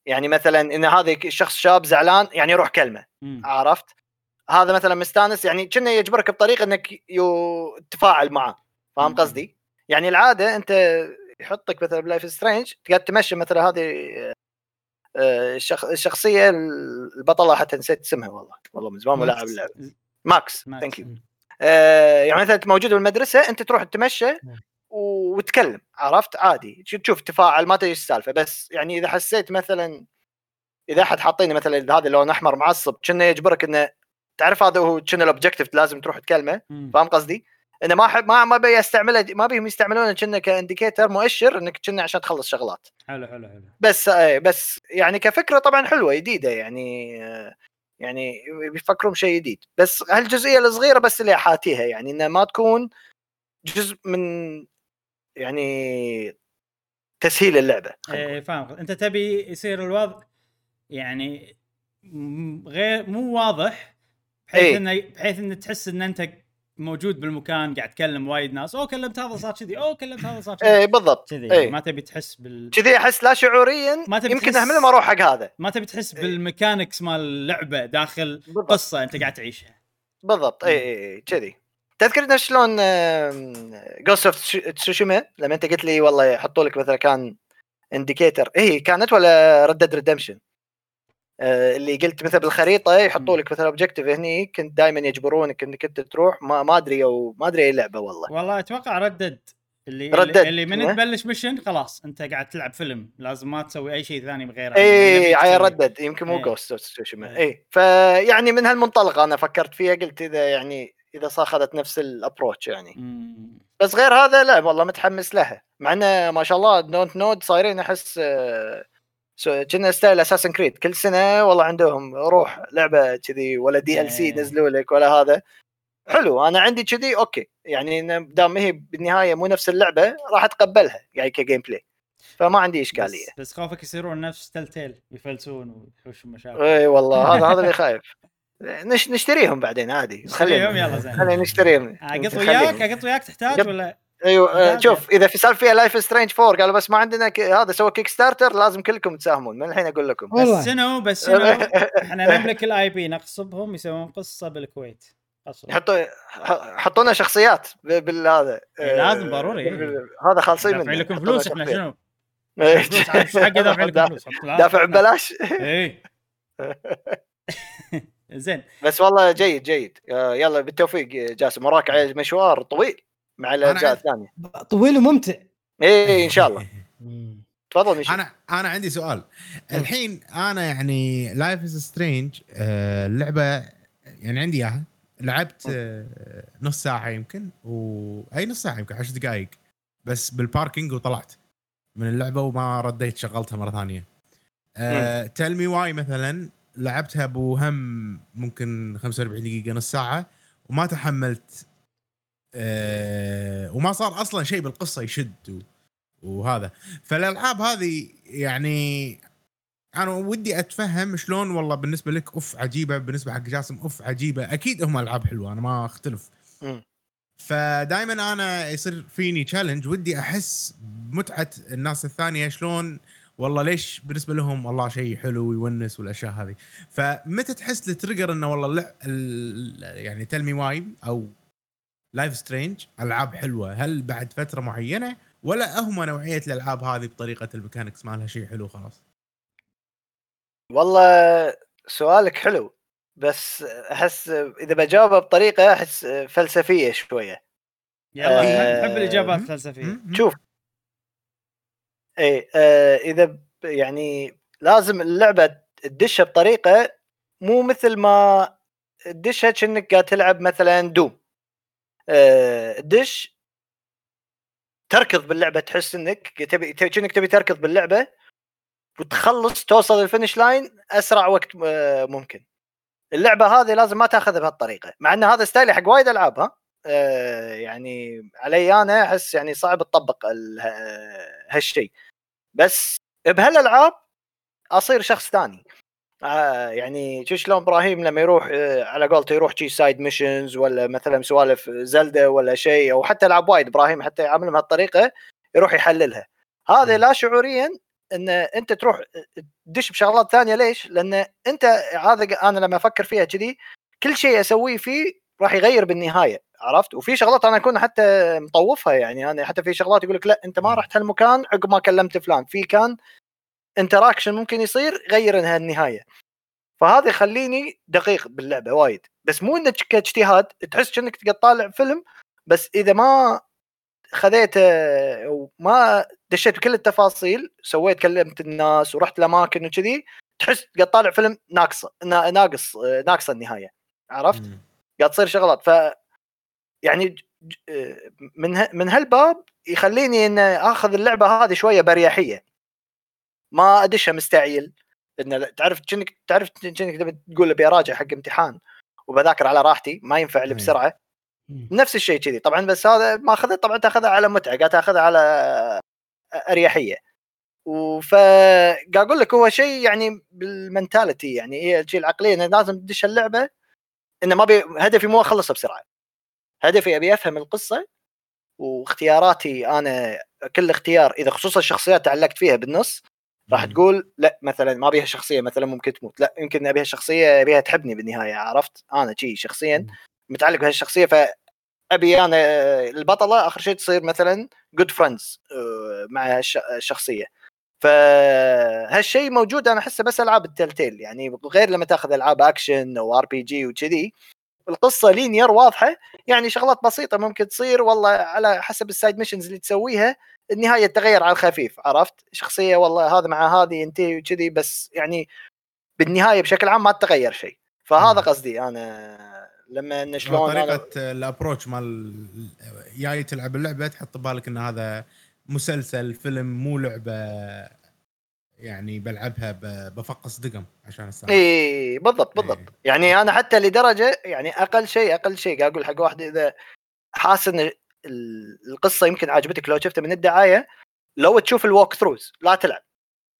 يعني مثلا إن هذا الشخص شاب زعلان يعني يروح كلمة مم. عرفت؟ هذا مثلا مستانس يعني كنا يجبرك بطريقه إنك يو... تتفاعل معه فاهم. قصدي؟ يعني العادة أنت يحطك مثلا ب Life Strange تقعد تمشي مثلا هذه. الشخصيه البطلة حتى نسيت اسمها والله والله من زمان ما لاعب اللعبة ماكس. thank you آه، يعني مثلا أنت موجود بالمدرسة أنت تروح تتمشى نعم. و- وتتكلم عرفت عادي تشوف- تفاعل ما تدري إيش السالفة بس يعني إذا حسيت مثلا إذا أحد حاطيني مثلا هذا اللون أحمر معصب كنا يجبرك إنه تعرف هذا هو كنا ال objective لازم تروح تكلمه مم. فاهم قصدي؟ إنه ما أحب ما ما بي استعمله ما بيهم يستعملونه كنا ك indicator مؤشر إنك كنا عشان تخلص شغلات حلو حلو حلو بس آه، بس يعني كفكرة طبعا حلوة جديدة يعني يعني بيفكرون بشيء جديد بس هالجزئية الصغيرة بس اللي أحاتيها يعني انها ما تكون جزء من يعني تسهيل اللعبة. إيه فاهم أنت تبي يصير الوضع يعني غير مو واضح بحيث إيه. انه بحيث إنه تحس إن أنت موجود بالمكان قاعد تكلم وايد ناس. أو كلمت هذا صار كذي. أو كلمت هذا صار كذي. إيه بالضبط. كذي إيه. ما تبي تحس بال كذي أحس لا شعوريا ما تبي يمكن تحس- اهمل ما أروح حق هذا. ما تبي تحس إيه. بال mechanics مال اللعبه داخل بالضبط. قصة أنت قاعد تعيشها. بالضبط. اي اي اي كذي. تذكر شلون Ghost of Tsushima لما أنت قلت لي والله يحطوا لك مثلا كان indicator هي كانت ولا Red Dead Redemption اللي قلت مثلا بالخريطة يحطوا مم. لك مثلا objective هني كنت دائما يجبرونك إنك أنت تروح ما ما أدري أو ما أدري أي لعبة والله والله أتوقع Red Dead اللي Red Dead، اللي من إيه. تبلش mission خلاص أنت قاعد تلعب فيلم لازم ما تسوي أي شيء ثاني بغيره اي تسوي. Red Dead يمكن مو إيه. جوست إيه. اي فيعني من هالمنطلق أنا فكرت فيها قلت إذا يعني إذا اخذت نفس ال approach يعني مم. بس غير هذا لا والله متحمس لها مع إنه ما شاء الله Dontnod صايرين أحس آه، كنا style Assassin's Creed كل سنة والله عندهم روح لعبة كذي ولا DLC. ينزلوا لك ولا هذا. حلو أنا عندي كذي okay. يعني دام هي بالنهاية مو نفس اللعبة راح أتقبلها يعني ك gameplay فما عندي إشكالية. بس, بس خوفك يصيرون نفس Telltale يفلسون ويحوشون مشاكل. إي والله هذا هذا اللي [LAUGHS] خايف. نش نشتريهم بعدين عادي. خليهم يلا زين. خلينا نشتريهم. اقط خليهم. وياك؟ اقط وياك تحتاج. ولا؟ أيوه آه، شوف إذا في صار فيها لايف سترينج 4 قالوا بس ما عندنا ك... هذا سوى كيك ستارتر لازم كلكم تساهمون من الحين أقول لكم. بس شنو بس شنو [LAUGHS] إحنا نملك الاي بي نغصبهم يسوون قصة بالكويت. غصب. يحطوا ح- حطونا شخصيات بالهذا إيه، لازم ضروري، إيه. بال- هذا خالصين منه لكم فلوس إحنا. شنو؟ إيه. فلوس حق دافع لكم [LAUGHS] فلوس. دافع ببلاش. إيه. [LAUGHS] زين. بس والله جيد جيد. آه، يلا بالتوفيق جاسم. وراك على مشوار طويل. مع الأجزاء الثانية. طويل وممتع. إيه إن شاء الله. [LAUGHS] تفضل أنا أنا عندي سؤال. الحين أنا يعني Life is Strange اللعبة يعني عندي إياها. لعبت آه، نص ساعة يمكن و أي نص ساعة يمكن 10 دقائق. بس بال parking وطلعت من اللعبة وما رديت شغلتها مرة ثانية. تيل مي واي مثلا لعبتها بوهم ممكن 45 دقيقة نص ساعة وما تحملت آه وما صار أصلا شيء بالقصة يشد وهذا فالألعاب هذه يعني أنا ودي أتفهم شلون والله بالنسبة لك أوف عجيبة بالنسبة حق جاسم أوف عجيبة أكيد هم ألعاب حلوة أنا ما أختلف. فدائما أنا يصير فيني challenge ودي أحس بمتعه الناس الثانية شلون والله ليش بالنسبة لهم والله شيء حلو ويونس والأشياء هذه فمتى تحس ال trigger إنه والله. يعني Tell Me Why أو Life Strange ألعاب حلوة. هل بعد فترة معينة؟ ولا هم نوعية الألعاب هذه بطريقة الميكانكس مالها شيء حلو خلاص؟ والله سؤالك حلو بس أحس إذا بجاوبه بطريقة أحس فلسفية شوية. يلا آه، نحب الإجابات الفلسفية. شوف. إيه آه إذا يعني لازم اللعبة تدشها بطريقة مو مثل ما تدشها كأنك قاعد تلعب مثلا دوم. آه دش. تركض باللعبة تحس إنك تبي كأنك تبي تركض باللعبة وتخلص توصل ال finish line أسرع وقت آه، ممكن. اللعبة هذه لازم ما تأخذها بهالطريقة مع إن هذا style ي حق وايد ألعاب ها؟ آه، يعني علي أنا أحس يعني صعب تطبق هالشيء بس بهالألعاب أصير شخص ثاني. آه يعني شو شلون إبراهيم لما يروح آه على قولته يروح شي side missions ولا مثلا سوالف Zelda ولا شيء أو حتى ألعاب وايد إبراهيم حتى يعامل بهالطريقه يروح يحللها هذا. لا شعوريا إن أنت تروح تدش بشغلات ثانية ليش؟ لأن أنت هذا أنا لما أفكر فيها كذي كل شيء أسويه فيه راح يغير بالنهاية عرفت؟ وفي شغلات أنا أكون حتى مطوفها يعني أنا حتى في شغلات يقول لك لا أنت ما رحت هالمكان عقب ما كلمت فلان في كان انتراكشن ممكن يصير غير إنها النهاية. فهذا يخليني دقيق باللعبة وايد. بس مو إنك كاجتهاد تحس كأنك تقعد طالع فيلم بس إذا ما خذيته وما دشيت بكل التفاصيل سويت كلمت الناس ورحت الأماكن وكذي تحس قاعد طالع فيلم ناقصة نا- ناقص ناقصة النهاية. عرفت؟ قاعد تصير شغلات. ف يعني من من هالباب يخليني ان آخذ اللعبة هذه شوية برياحيه ما ادشها مستعجل ان تعرف كأنك تعرف كأنك تبي تقول أبي أراجع حق امتحان وبذاكر على راحتي ما ينفع لي أي. بسرعة. مم. نفس الشيء كذي. طبعا بس هذا ما اخذها طبعا تأخذها على متعة قاعد تأخذها على أريحية. وف قاعد أقول لك هو شيء يعني بالمنتاليتي يعني هي الشيء العقلية إنه لازم تدش اللعبة إنه ما بي... هدفي مو أخلصها بسرعة. هدفي أبي أفهم القصة واختياراتي أنا كل اختيار إذا خصوصا الشخصيات تعلقت فيها بالنص راح. تقول لا مثلا ما أبيها شخصية مثلا ممكن تموت. لا يمكن أبيها شخصية أبيها تحبني بالنهاية عرفت؟ أنا شي شخصيا. متعلق بهالشخصيه فأبي أنا البطلة آخر شيء تصير مثلا good friends مع الش- الشخصية. فهالشيء موجود أنا أحسه بس ألعاب ال Telltale يعني غير لما تأخذ ألعاب أكشن أو RPG وكذي. القصة linear واضحة يعني شغلات بسيطة ممكن تصير والله على حسب ال side missions اللي تسويها. النهاية تتغير على الخفيف عرفت شخصية والله هذا مع هذه ينتهي وكذي بس يعني بالنهاية بشكل عام ما تتغير شيء فهذا مم. قصدي أنا لما إن هو شلون أنا طريقة ال approach مال جاي تلعب اللعبة تحط ببالك إن هذا مسلسل فيلم مو لعبة يعني بلعبها بفقص دقم عشان استانس إي بالضبط بالضبط إيه. يعني أنا حتى لدرجة يعني أقل شيء أقل شيء قاعد أقول حق واحد إذا حاسس ان القصة يمكن عجبتك لو شفتها من الدعاية لو تشوف ال walkthroughs لا تلعب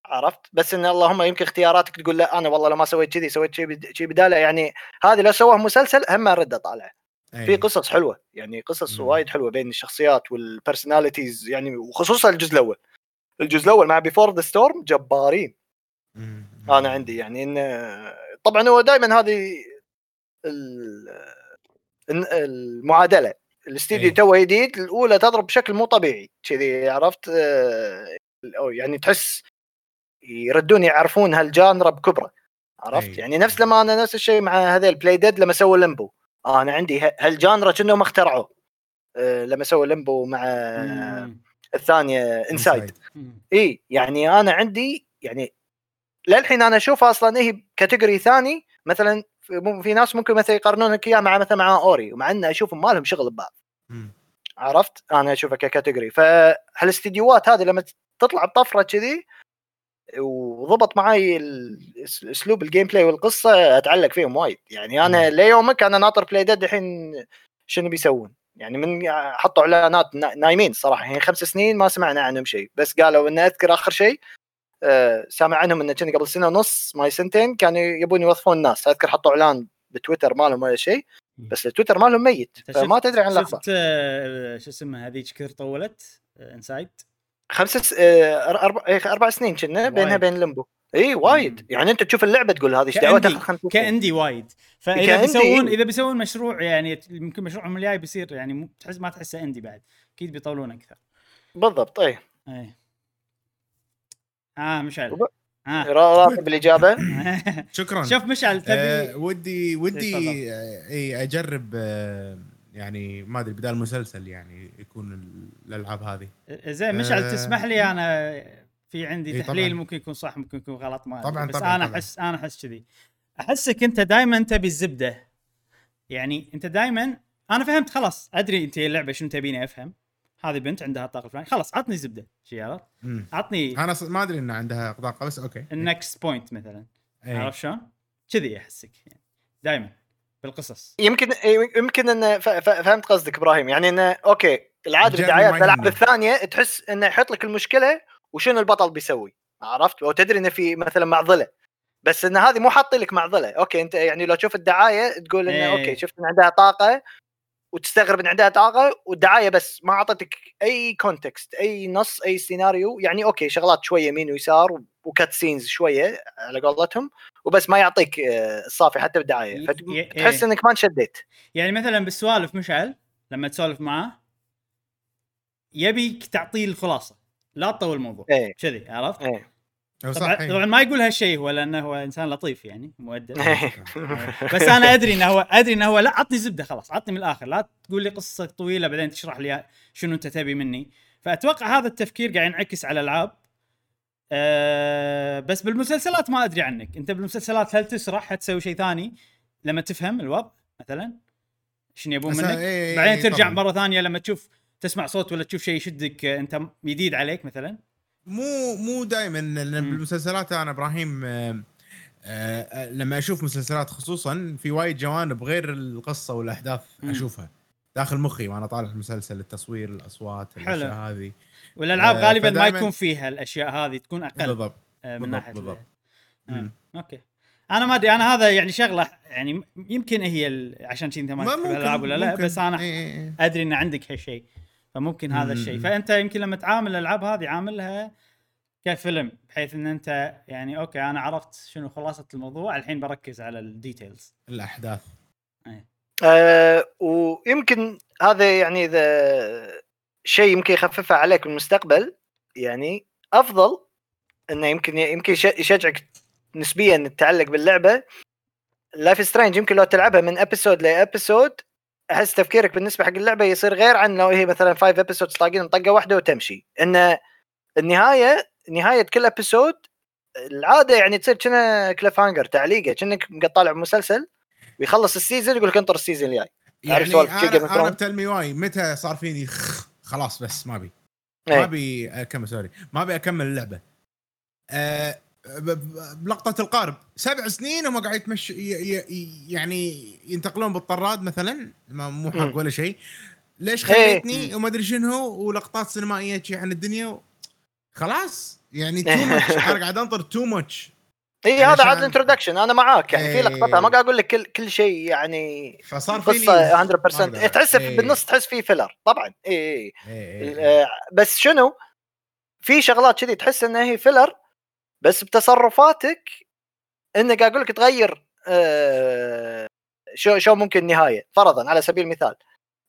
عرفت بس إن اللهم يمكن اختياراتك تقول لا أنا والله لو ما سويت كذي سويت شيء بد- شيء بدالة يعني هذه لو سواه مسلسل هم ارد أطالعه إيه. في قصص حلوة يعني قصص مم. وايد حلوة بين الشخصيات وال personalities يعني وخصوصا الجزء الأول الجزء الأول مع Before the Storm جبارين مم. أنا عندي يعني إن طبعا هو دائما هذه المعادلة الاستديو A to جديد الأولى تضرب بشكل مو طبيعي كذي عرفت آه، أو يعني تحس يردون يعرفون هال genre بكبره عرفت أي. يعني نفس لما أنا نفس الشيء مع هذيل Playdead لما سووا Limbo آه أنا عندي هال genre كأنهم اخترعوه آه، لما سووا Limbo مع مم. الثانية Inside Inside. مم. إي يعني أنا عندي يعني للحين أنا اشوفها أصلا هي category ثاني مثلا في, ناس ممكن مثلا يقارنونك إياه مع مثلا مع أوري ومع ان أشوفهم ما لهم شغل ببعض. عرفت؟ أنا اشوفها ك category فهالاستديوهات هذه لما تطلع بطفرة كذي وضبط معي أسلوب ال gameplay والقصة أتعلق فيهم وايد. يعني أنا. ليومك أنا ناطر Playdead الحين شنو بيسوون. يعني من حطوا إعلانات نا- نايمين صراحة. يعني خمس سنين ما سمعنا عنهم شيء. بس قالوا ان أذكر آخر شيء سامع عنهم انه كان قبل سنة ونص ما سنتين كانوا يبون يوظفون الناس أذكر حطوا إعلان بتويتر مالهم ولا شيء بس التويتر مالهم ميت. فما تدري عن الاخبار شفت آه، شو اسمها هذيك كير طولت؟ Inside خمس س... آه، أربع إيه، أربع سنين كنا بينها. بين Limbo. إي وايد. يعني أنت تشوف اللعبة تقول هذه إيش سنين ك indie وايد. فإذا ك indie، بيسوون. إذا بيسوون مشروع يعني يمكن مشروعهم الجاي بيصير يعني تحس ما تحسه indie بعد. أكيد بيطولون أكثر. بالضبط إي. إي. آه مشعل آه. راضي بالاجابه [LAUGHS] شكرا شوف مشعل تبي آه ودي ودي تفضل. آه، اي أجرب آه يعني ما أدري بدال مسلسل يعني يكون ال- الألعاب هذه زين مشعل آه. تسمح لي أنا في عندي إي تحليل طبعاً. ممكن يكون صح ممكن يكون غلط ما طبعاً،. بس طبعاً، أنا. احس أنا أحس كذي أحسك أنت دائما تبي الزبدة يعني أنت دائما أنا فهمت خلاص أدري أنت اللعبة شنو تبيني أفهم هذه بنت عندها الطاقه الفلانيه خلاص عطني زبدة شي عرفت. عطني أنا ص- ما أدري إن عندها طاقة بس أوكي. ال next point مثلا. إيه. عرفت شلون؟ كذي احسك يعني. دائما بالقصص. يمكن يمكن إن ف- ف- فهمت قصدك إبراهيم. يعني انه أوكي العادة ما الألعاب. الثانية تحس إنه يحط لك المشكلة وشنو البطل بيسوي. عرفت؟ وتدري انه في مثلا معضلة. بس إن هذه مو حاطين لك معضلة. أوكي أنت يعني لو تشوف الدعاية تقول انه إيه. أوكي شفت إن عندها طاقة وتستغرب إن عندها طاقة والدعايه بس ما أعطتك أي context أي نص أي سيناريو يعني أوكي شغلات شوية يمين ويسار و cut scenes شوية على قولتهم وبس ما يعطيك آه، الصافي حتى بالدعاية. ي- فت- ي- تحس إيه. إنك ما انشديت. يعني مثلا بالسوالف مشعل لما تسولف معاه يبيك تعطيه الخلاصة لا تطول الموضوع. إيه. كذي عرفت؟ إيه. صح طبعا. طبعا ما يقول هالشيء هو لأنه هو إنسان لطيف يعني مؤدب. [LAUGHS] إيه. بس أنا أدري إنه هو أدري إنه هو لا عطني زبدة خلاص عطني من الآخر. لا تقول لي قصة طويلة بعدين تشرح لي شنو أنت تبي مني. فأتوقع هذا التفكير قاعد ينعكس على الألعاب. أه بس بالمسلسلات ما أدري عنك. أنت بالمسلسلات هل تسرح هل تسوي شيء ثاني لما تفهم الوضع مثلا؟ شنو يبون منك؟ إيه، إيه، بعدين إيه، ترجع طبعاً. مرة ثانية لما تشوف تسمع صوت ولا تشوف شيء يشدك آه، أنت جديد عليك مثلا. مو مو دائما لأن. بالمسلسلات أنا إبراهيم آه، آه، لما أشوف مسلسلات خصوصا في وايد جوانب غير القصة والأحداث مم. أشوفها داخل مخي وأنا طالع المسلسل التصوير الأصوات. الأشياء هذه والألعاب آه، غالبا ما يكون فيها الأشياء هذه تكون أقل بالضبط آه، من ناحية بالضبط. آه. أوكي أنا ما أدري أنا هذا يعني شغلة يعني يمكن هي ال... عشان شي أنت ما الألعاب ولا لا. بس أنا إيه، إيه، إيه. أدري إن عندك هالشيء فممكن هذا. الشيء. فأنت يمكن لما تعامل الألعاب هذه عاملها كفيلم بحيث إن أنت يعني أوكي أنا عرفت شنو خلاصة الموضوع الحين بركز على ال details. الأحداث. آه ويمكن هذا يعني إذا شيء يمكن يخففها عليك بالمستقبل يعني أفضل إنه يمكن يمكن يش- يشجعك نسبيا تتعلق باللعبة. Life Strange يمكن لو تلعبها من episode ل episode أحس تفكيرك بالنسبة حق اللعبة يصير غير عن لو هي مثلا 5 episodes طاقين طقه واحدة وتمشي. إن النهاية نهاية كل episode العادة يعني تصير كنا cliffhanger تعليقة كأنك قاعد طالع مسلسل ويخلص ال season يقول لك انطر ال season الجاي. يعني أنا Thrones؟ but let me why متى صار فيني خلاص بس ما ابي ما إيه. ابي أكمل سوري ما ابي أكمل اللعبة. ب- بلقطة القارب. سبع سنين هم قاعد يتمش يعني ينتقلون بالطراد مثلا. ما مو حق مم. ولا شيء. ليش إيه. خليتني وما أدري شنو ولقطات سينمائية شي عن الدنيا و... خلاص. يعني [LAUGHS] too much أنا قاعد أنطر too much اي هذا عاد introduction أنا معاك. يعني في إيه. لقطتها ما قاعد أقول لك كل كل شيء يعني فصار فيني قصه 100% ما أقدر. تحس إيه. بالنص تحس فيه filler طبعا. اي اي. آه، بس شنو؟ في شغلات كذي تحس إنها هي filler بس بتصرفاتك انه قاعد أقول لك تغير آه، شو شو ممكن النهايه فرضا على سبيل المثال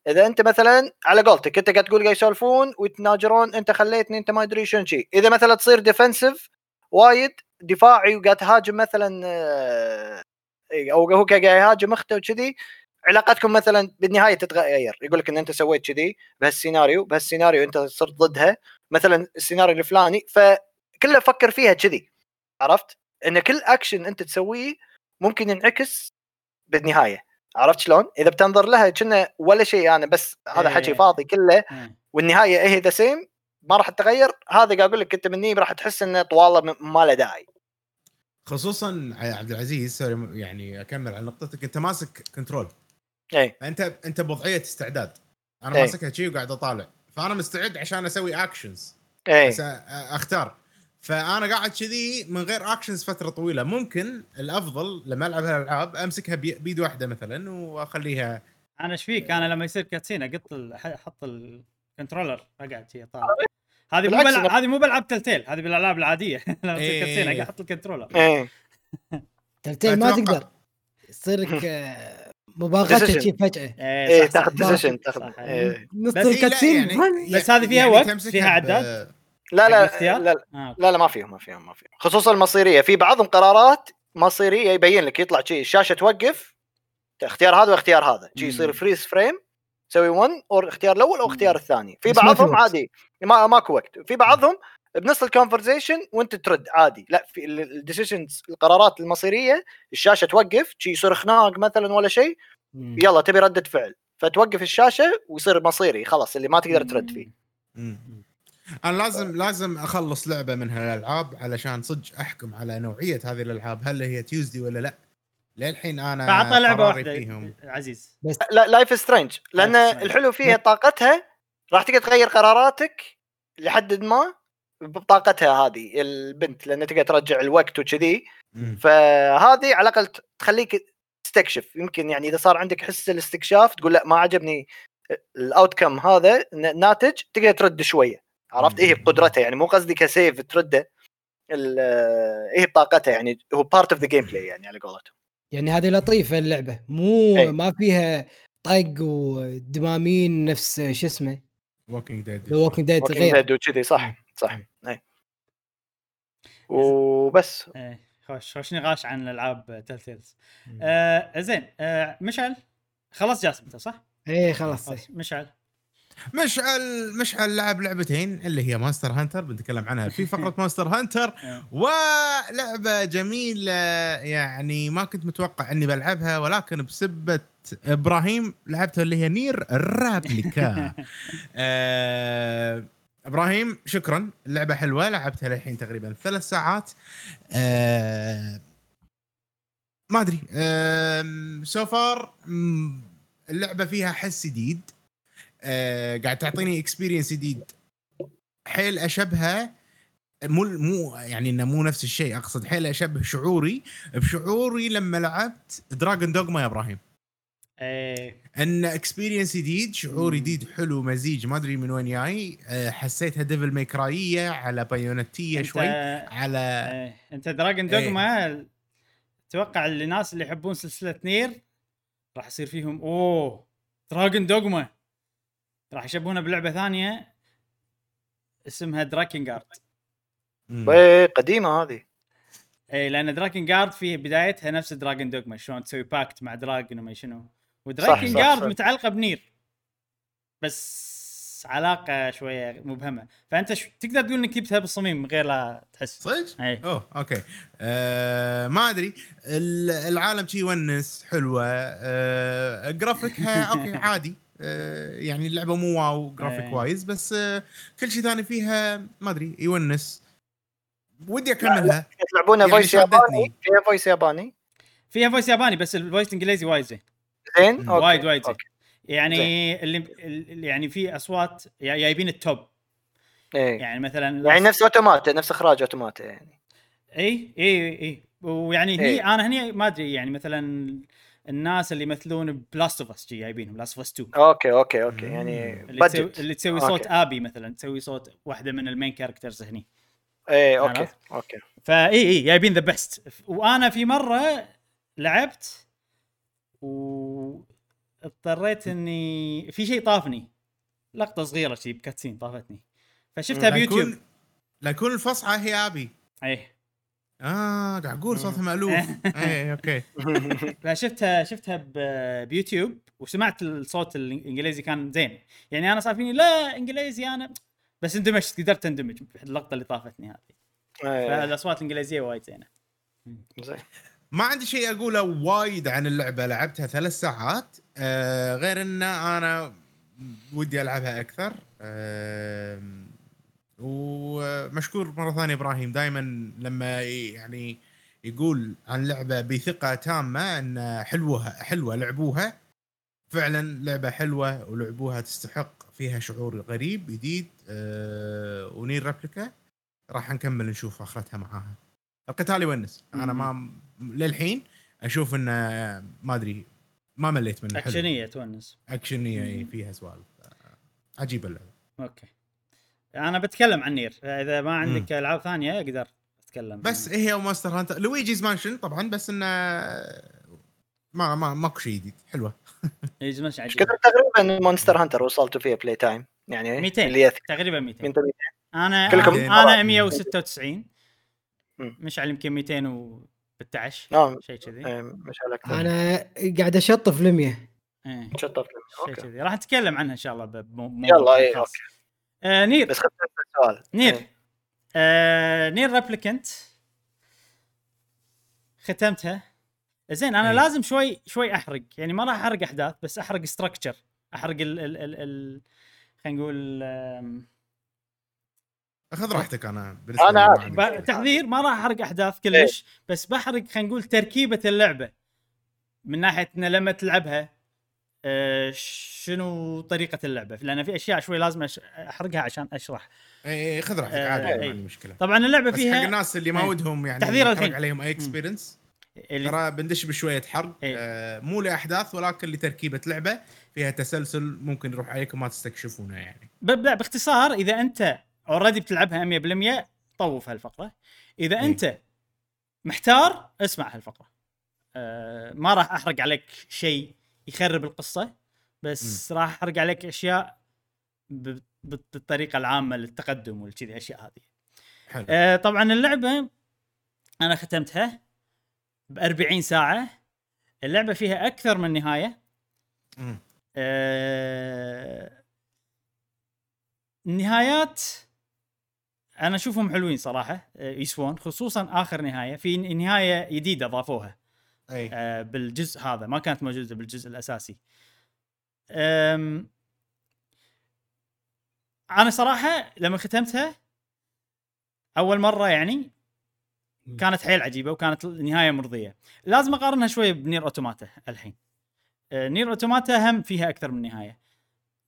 إذا أنت مثلا على قولتك أنت قاعد تقول قاعد يسولفون ويتناجرون أنت خليتني أنت ما أدري شنو شيء إذا مثلا تصير defensive وايد دفاعي وقاعد تهاجم مثلا آه، إي، أو هو قاعد يهاجم أخته وكذي علاقتكم مثلا بالنهاية تتغير يقول لك إن أنت سويت كذي بهالسيناريو بهالسيناريو أنت صرت ضدها مثلا السيناريو الفلاني فكله فكر فيها كذي عرفت؟ إن كل اكشن أنت تسويه ممكن ينعكس بالنهاية عرفت شلون؟ إذا بتنظر لها كنا ولا شيء أنا بس هذا حكي إيه. فاضي كله إيه. والنهاية هي the same ما راح تتغير هذا قاعد أقول لك أنت مني راح تحس إنه طوالة ما له داعي خصوصا يا عبد العزيز سوري يعني أكمل على نقطتك أنت ماسك control اي فانت أنت بوضعية استعداد أنا إيه. ماسكها شي وقاعد أطالع فأنا مستعد عشان أسوي actions اي أختار فأنا قاعد كذي من غير actions فترة طويلة ممكن الأفضل لما ألعب هالألعاب أمسكها بي- بيد واحدة مثلا وأخليها أنا إيش فيك أنا لما يصير cutscene أقط أحط ال controller أقعد شي طالع هذه مو بلع... هذه مو بالعاب Telltale هذه بالألعاب العادية [LAUGHS] لما تصير إيه. cutscene أقعد أحط ال controller إيه Telltale ما تقدر يصير لك [LAUGHS] آه، مباغته. شي فجأة إيه صح تاخذ. decision تاخذ. إيه. نص إيه، ال cutscene يعني-. بس هذه فيها يعني وقت؟ فيها عداد؟ لا لا الاختيار؟ لا آه. لا لا ما فيهم ما فيهم ما فيهم خصوصا المصيرية في بعضهم قرارات مصيرية يبين لك يطلع شيء الشاشة توقف اختيار هذا واختيار هذا شيء يصير. freeze frame تسوي 1 أو الاختيار الأول أو الاختيار. الثاني في بعضهم. عادي ما ماكو وقت في بعضهم بنص ال conversation وانت ترد عادي لا في ال decisions القرارات المصيرية الشاشة توقف شيء يصير خناق مثلا ولا شيء. يلا تبي ردة فعل فتوقف الشاشة ويصير مصيري خلاص اللي ما تقدر ترد فيه. أنا لازم لازم أخلص لعبة من هالألعاب علشان صدق أحكم على نوعية هذه الألعاب هل هي تيوزدي ولا لا. للحين أنا فاعطى لعبة واحدة فيهم. عزيز. لا Life Strange لأن. الحلو فيها طاقتها راح تقدر تغير قراراتك لحد ما بطاقتها هذه البنت لأن تقدر ترجع الوقت وكذي. فهذه على الأقل تخليك تستكشف. يمكن يعني إذا صار عندك حس الاستكشاف تقول لا ما عجبني ال outcome هذا الناتج تقدر ترد شوية. عرفت؟ إيه بقدرتها يعني مو قصدي كسيف ترده ال- إيه بطاقتها يعني هو part of the gameplay يعني على قولتهم. يعني هذه لطيفة اللعبة. مو إيه. ما فيها طق ودمامين نفس شو اسمه؟ Walking Dead Walking Dead غير. Dead وكذي صح صح اي وبس. إيه. خوش خوش نقاش عن الألعاب Telltales. آه زين آه مشعل؟ خلاص جاسم انت صح؟ إيه خلاص خلاص مشعل. مشعل مشعل لعب لعبتين اللي هي Monster Hunter بنتكلم عنها في [LAUGHS] فقرة Monster Hunter آه. ولعبة جميلة يعني ما كنت متوقع إني بلعبها ولكن بسبة إبراهيم لعبتها اللي هي Nier Replicant [LAUGHS] آه إبراهيم شكرا اللعبه حلوة لعبتها للحين تقريبا ثلاث ساعات. آه ما أدري so far اللعبة فيها حس جديد. آه قاعد تعطيني experience جديد. حيل أشبهه مو مو يعني إنه مو نفس الشيء أقصد حيل أشبه شعوري بشعوري لما لعبت Dragon's Dogma يا إبراهيم. إيه. إن experience جديد شعور. جديد حلو مزيج ما أدري من وين جاي. أه، حسيتها Devil May Cry إيه على Bayonetta شوي على إيه. أنت Dragon's Dogma أتوقع اللي الناس اللي يحبون سلسلة Nier راح يصير فيهم أوه Dragon's Dogma راح يشبهونه بلعبة ثانية اسمها Drakengard مم. إيه، قديمة هذه. اي لأن Drakengard في بدايتها نفس Dragon's Dogma شلون تسوي pact مع dragon وما شنو. و Draken صح، gard. متعلقة ب Nier بس علاقة شوية مبهمة. فأنت ش... تقدر تقول إنك جبتها بالصميم من غير لا تحس. صدق؟ اي أوه okay. آه ما أدري. ال- العالم شي يونس حلوة. آه graphic ها okay عادي. يعني اللعبة مو wow graphic إيه. wise بس آه كل شيء ثاني فيها ما أدري يونس. ودي أكملها. يلعبونها يعني voice. ياباني؟ فيها voice ياباني؟ فيها voice ياباني بس ال voice الانجليزي وايد زين. زين؟ وايد وايد زين. يعني اللي اللي- يعني في أصوات جا- جايبين ال top إيه. يعني مثلا يعني نفس Automata نفس إخراج Automata يعني. اي اي اي ويعني هني إيه. أنا هني ما أدري يعني مثلا الناس اللي يمثلون ب Last of Us جايبينهم ب Last of Us 2 okay okay okay يعني اللي تسوي اللي تسوي okay. صوت Abby مثلا تسوي صوت واحدة من ال main characters هني. إيه okay؟ okay. VA جايبين the best وأنا في مرة لعبت و اضطريت اني في شيء طافني. لقطة صغيرة شي ب cutscene طافتني. فشفتها لا بيوتيوب. لا يكون الفصحى هي Abby. اي آه قاعد أقول صوتها مألوف. [LAUGHS] اي okay. فشفتها شفتها بيوتيوب وسمعت الصوت الإنجليزي كان زين. يعني أنا صار فيني لا إنجليزي أنا بس اندمجت قدرت أندمج في اللقطه اللي طافتني هذه إيه، فالأصوات الإنجليزية وايد زينة. زين. ما عندي شيء أقوله وايد عن اللعبة لعبتها ثلاث ساعات. آه غير إن أنا ودي ألعبها أكثر. آه ومشكور مرة ثانية إبراهيم دائما لما يعني يقول عن لعبة بثقة تامة إن حلوة حلوة لعبوها فعلا لعبة حلوة ولعبوها تستحق فيها شعور غريب جديد آه و Nier Replicant راح نكمل نشوف آخرتها معاها. القتال يونس أنا ما للحين أشوف انه ما أدري ما مليت منه. أكشنية تونس أكشنية إي، فيها سوالف. آه، عجيبة اللعبة. okay. أنا بتكلم عن Nier. اذا ما عندك العاب ثانية أقدر اتكلم. بس هي و Monster Hunter. Luigi's Mansion طبعا بس إنه ما ما ماكو شيء جديد. حلوة. [LAUGHS] يجي مش إيش عجيب. كثر تقريبا Monster Hunter وصلتوا فيها play time يعني 200. اللي تقريبا 200 من 200 أنا كلكم- أنا 196 مم. مشعل يمكن 216 آه. شيء كذي. إيه، مش على أكثر. أنا قاعد أشطف ل100 إيه، شطف شيء okay. كذي. راح نتكلم عنها إن شاء الله ب- بموضوع يلا، إيه، خاص. آه Nier بس خذت السؤال Nier إيه. آه Nier Replicant ختمتها زين أنا أي. لازم شوي شوي أحرق يعني ما راح أحرق أحداث بس أحرق ستراكشر أحرق ال ال ال, ال خلينا نقول خذ راحتك أنا مشكلة. تحذير ما راح أحرق أحداث إيه. كلش بس بحرق خلينا نقول تركيبة اللعبة من ناحية إن لما تلعبها شنو طريقة اللعبة لأن في أشياء شوي لازم أحرقها عشان أشرح إي خذ راحتك آه، عادي ما إي. عندي مشكلة طبعا اللعبة بس حق فيها الناس اللي ما. ودهم يعني تحذير الحين. عليهم إي experience ترى بندش بشوية حرق. آه مو لأحداث ولكن لتركيبة لعبة فيها تسلسل ممكن يروح عليكم ما تستكشفونه يعني ببدا باختصار إذا أنت already بتلعبها 100% طوف هالفقرة إذا. أنت محتار اسمع هالفقرة أه ما راح أحرق عليك شيء يخرب القصة بس راح احرق عليك أشياء بالطريقة العامة للتقدم والكذي اشياء هذه. حلو. أه طبعا اللعبة أنا ختمتها ب 40 ساعة. اللعبة فيها أكثر من نهاية. آه، النهايات أنا أشوفهم حلوين صراحة آه، يسوون خصوصا آخر نهاية. في نهاية جديدة ضافوها. أي. آه، بالجزء هذا ما كانت موجودة بالجزء الأساسي. أم، أنا صراحة لما ختمتها أول مرة يعني كانت حيل عجيبة وكانت النهايه مرضية. لازم أقارنها شوي بنير أوتوماتا الحين. آه، نير أوتوماتا هم فيها أكثر من نهاية.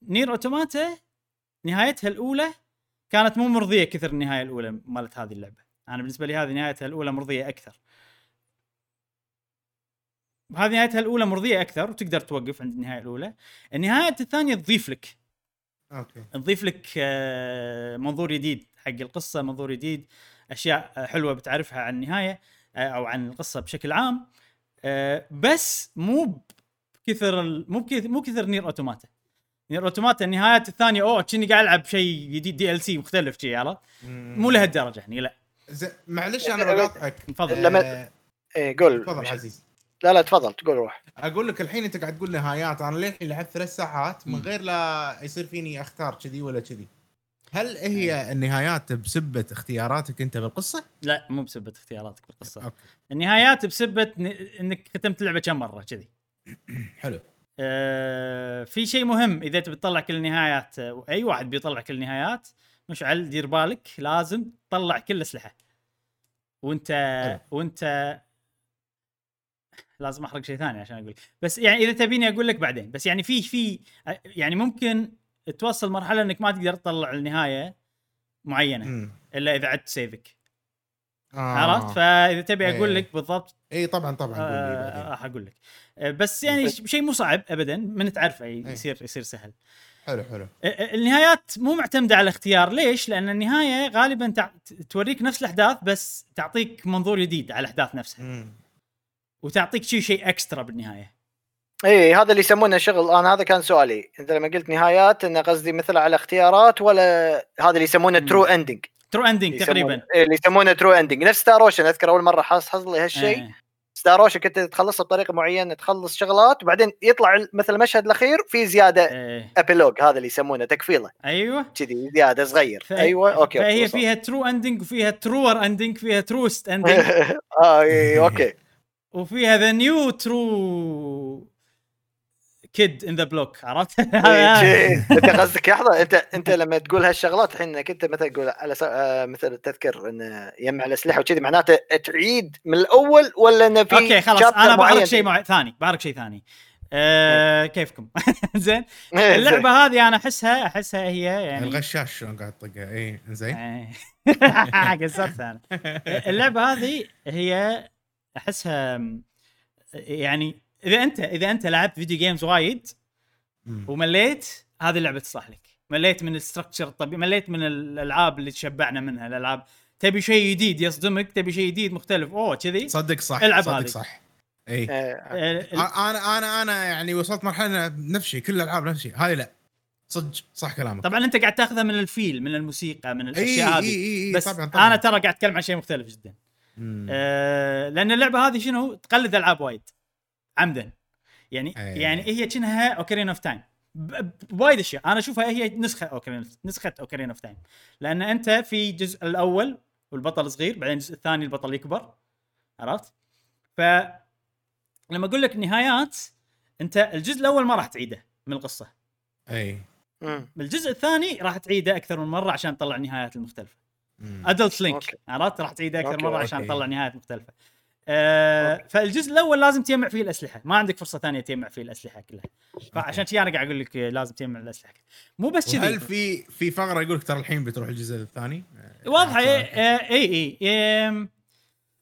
نير أوتوماتا نهايتها الأولى كانت مو مرضية كثر النهاية الأولى مالت هذه اللعبة. أنا بالنسبة لي هذه نهايتها الأولى مرضية أكثر. هذه نهايتها الأولى مرضية أكثر وتقدر توقف عند النهاية الأولى. النهاية الثانية تضيف لك. okay. تضيف لك آه، منظور جديد حق القصة منظور جديد أشياء حلوة بتعرفها عن النهاية آه، أو عن القصة بشكل عام. آه، بس مو بكثر ال- مو بكثر مو كثر Nier Automata Nier Automata النهايات الثانية أوه كني قاعد ألعب شيء جديد DLC مختلف شيء عرفت؟ مو لهالدرجة يعني لا. زين معلش أنا بقاطعك. تفضل. لما- إيه قول تفضل عزيز لا لا تفضل تقول روح. أقول لك الحين أنت قاعد تقول نهايات أنا للحين لعبت ثلاث ساعات من غير لا يصير فيني أختار كذي ولا كذي. هل هي النهايات بسبة اختياراتك أنت بالقصة؟ لا مو بسبة اختياراتك بالقصة. أوكي. النهايات بسبة ن- إنك ختمت اللعبة كم مرة؟ كذي. [CLEARS THROAT] حلو. آه، في شيء مهم إذا تبي تطلع كل النهايات أي واحد بيطلع كل النهايات مشعل دير بالك لازم تطلع كل الاسلحه وأنت حلو. وأنت لازم أحرق شيء ثاني عشان أقول. بس يعني إذا تبيني أقول لك بعدين بس يعني في في يعني ممكن توصل مرحلة إنك ما تقدر تطلع النهايه معينة إلا إذا عدت سيفك. آه. عرفت؟ فإذا تبي أقول إيه. لك بالضبط اي طبعا طبعا آه،. راح أقول لك. آه، بس يعني ش- شيء مو صعب ابدا من تعرفه إيه. يصير يصير سهل. حلو حلو. آه، آه، النهايات مو معتمدة على اختيار ليش؟ لأن النهاية غالبا تع... توريك نفس الأحداث بس تعطيك منظور جديد على الأحداث نفسها. مم. وتعطيك شيء شيء extra بالنهاية. إيه هذا اللي يسمونه شغل. أنا هذا كان سؤالي. إنت لما قلت نهايات انه قصدي مثل على اختيارات ولا هذا اللي يسمونه. true ending true ending تقريبا. اللي يسمونه true ending نفس Star Ocean أذكر أول مرة حص حصل لي هالشيء. آه. Star Ocean كنت تخلصها بطريقة معينة تخلص شغلات وبعدين يطلع مثل المشهد الأخير في زيادة آه. Epilogue هذا اللي يسمونه تقفيلة. أيوه. كذي زيادة صغير. ف... أيوه أوكي فهي وصل. فيها true ending وفيها truer ending فيها truest ending [LAUGHS] آه إيه، أوكي. [LAUGHS] وفيها the new true kid on the block عرفت؟ [LAUGHS] إيه، شي- أنت قصدك لحظة أنت أنت لما تقول هالشغلات الحين إنك أنت مثلا تقول على. آه، مثل تذكر انه يجمع الاسلحه وكذي معناته تعيد من الأول ولا إنه في أوكي خلاص أنا؟ بعرف شيء مع... ثاني بعرف شيء ثاني آه كيفكم [LAUGHS] زين اللعبة هذه أنا أحسها أحسها هي يعني الغشاش شلون قاعد تطقها اي زين إيه. [LAUGHS] قصرت أنا اللعبة هذه هي أحسها يعني إذا أنت إذا أنت لعبت video games وايد. ومليت هذه اللعبة تصلح لك. مليت من ال structure الطبيعي مليت من الألعاب اللي تشبعنا منها الألعاب. تبي شيء جديد يصدمك تبي شيء جديد مختلف أوه كذي. صدق صح العب صدق هذه. صح. اي إيه. أنا أنا أنا يعني وصلت مرحلة نفس الشيء كل الألعاب نفس الشيء هذه لا. صدق صح كلامك. طبعا أنت قاعد تاخذها من ال feel من الموسيقى من الأشياء هذه. إي بس طبعا طبعا. أنا ترى قاعد أتكلم عن شيء مختلف جدا. آه لأن اللعبة هذه شنو؟ تقلد ألعاب وايد. عمدا. يعني أي. يعني هي كأنها Ocarina of Time بوايد أشياء. أنا أشوفها هي نسخة اوكرين نسخة Ocarina of Time لأن أنت في الجزء الأول والبطل صغير بعدين الجزء الثاني البطل يكبر. عرفت؟ ف لما أقول لك نهايات أنت الجزء الأول ما راح تعيده من القصة. اي مم. بالجزء الثاني راح تعيده أكثر من مرة عشان تطلع النهايات المختلفة. ادلت لينك. عرفت؟ راح تعيده أكثر مرة عشان. تطلع نهايات مختلفة. آه فالجزء الأول لازم تجمع فيه الأسلحة. ما عندك فرصة ثانية تجمع فيه الأسلحة كلها. فعشان كذي أنا قاعد أقول لك لازم تجمع الأسلحة كلها. مو بس كذي. في في فقرة يقول لك ترى الحين بتروح الجزء الثاني؟ واضحة. يعني اي إي إي إيه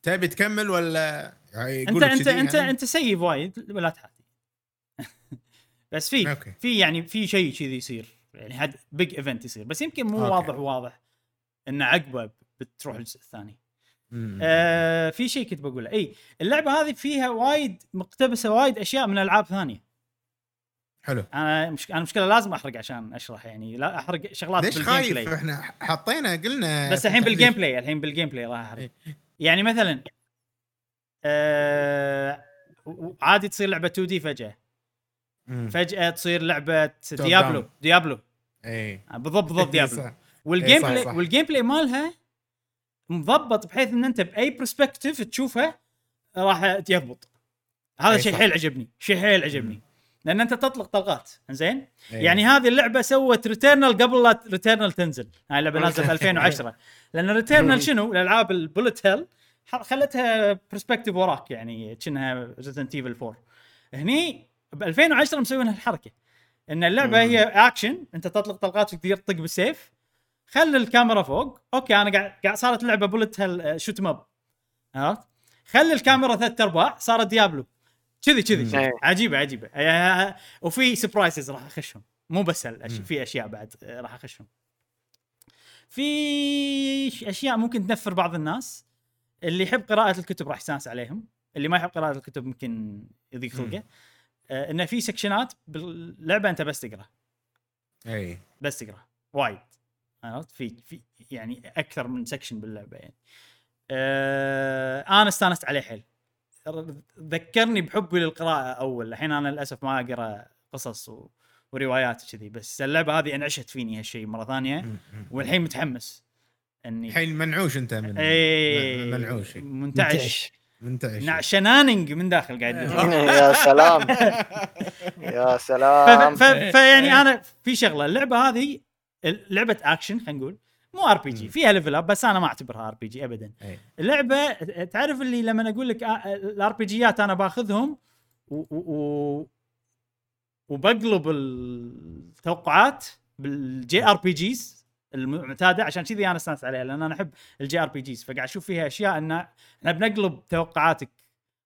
تبي تكمل ولا يعني انت انت انت يعني؟ أنت save وايد. ولا تحاتي. [LAUGHS] بس في. في يعني في شيء كذي يصير. يعني هاد big event يصير. بس يمكن مو أوكي. واضح واضح. انه عقبه بتروح الجزء الثاني. آه في شيء كنت بقوله إي اللعبة هذه فيها وايد مقتبسة وايد أشياء من ألعاب ثانية حلو أنا مش أنا مشكلة لازم أحرق عشان أشرح يعني لا أحرق شغلات ليش خايف بلاي إحنا حطينا قلنا بس الحين. بال gameplay الحين بال gameplay راح أحرق. يعني مثلا آه عادي تصير لعبة 2D فجأة مم. فجأة تصير لعبة Diablo. Diablo إي بالضبط بالضبط [LAUGHS] Diablo. وال game صح، play صح. وال gameplay مالها مضبط بحيث إن أنت بأي perspective تشوفها راح يضبط. هذا أي شيء. حيل عجبني شيء حيل عجبني. لأن أنت تطلق طلقات زين إيه. يعني هذه اللعبة سوت Returnal قبل لا Returnal تنزل. هاي اللعبة نازلة في [LAUGHS] 2010 لأن Returnal شنو؟ الألعاب ال bullet hell خلتها perspective وراك يعني كأنها Resident Evil 4 هني ب 2010 مسوين هالحركه إن اللعبة. هي اكشن أنت تطلق طلقات وتقدر تطق بالسيف. خلي الكاميرا فوق. أوكي أنا قاعد قاعد صارت اللعبه bullet hell shoot 'em up عرفت؟ خلي الكاميرا ثلاث أرباع صارت Diablo كذي كذي. إيه. عجيبه عجيبة. آه، وفي surprises راح أخشهم. مو بس مم. في أشياء بعد آه، راح أخشهم. في أشياء ممكن تنفر بعض الناس. اللي يحب قراءة الكتب راح يستانس عليهم. اللي ما يحب قراءة الكتب ممكن يضيق خلقه. آه إنه في section ات باللعبة أنت بس تقرأ. اي بس تقرأ. وايد. عرفت؟ في في يعني أكثر من section باللعبة يعني. آه أنا استانست عليه حيل. ذكرني بحبي للقراءه أول. الحين أنا للأسف ما أقرأ قصص و... وروايات كذي بس اللعبة هذه انعشت فيني هالشيء مرة ثانية. والحين متحمس إني الحين منعوش أنت من اي من- منعوش. منتعش. منتعش. نعشناننج من داخل قاعد. [LAUGHS] يا سلام. [LAUGHS] يا سلام. فيعني أنا في شغلة. اللعبة هذه لعبة اكشن خلينا نقول. مو RPG. فيها level up بس أنا ما أعتبرها RPG ابدا. اللعبة تعرف اللي لما أقول لك ال RPG ات أنا باخذهم و, و, و وبقلب التوقعات بال JRPGs المعتادة عشان كذي أنا استانس عليها لأن أنا أحب ال JRPGs. فقاعد أشوف فيها أشياء إن إحنا بنقلب توقعاتك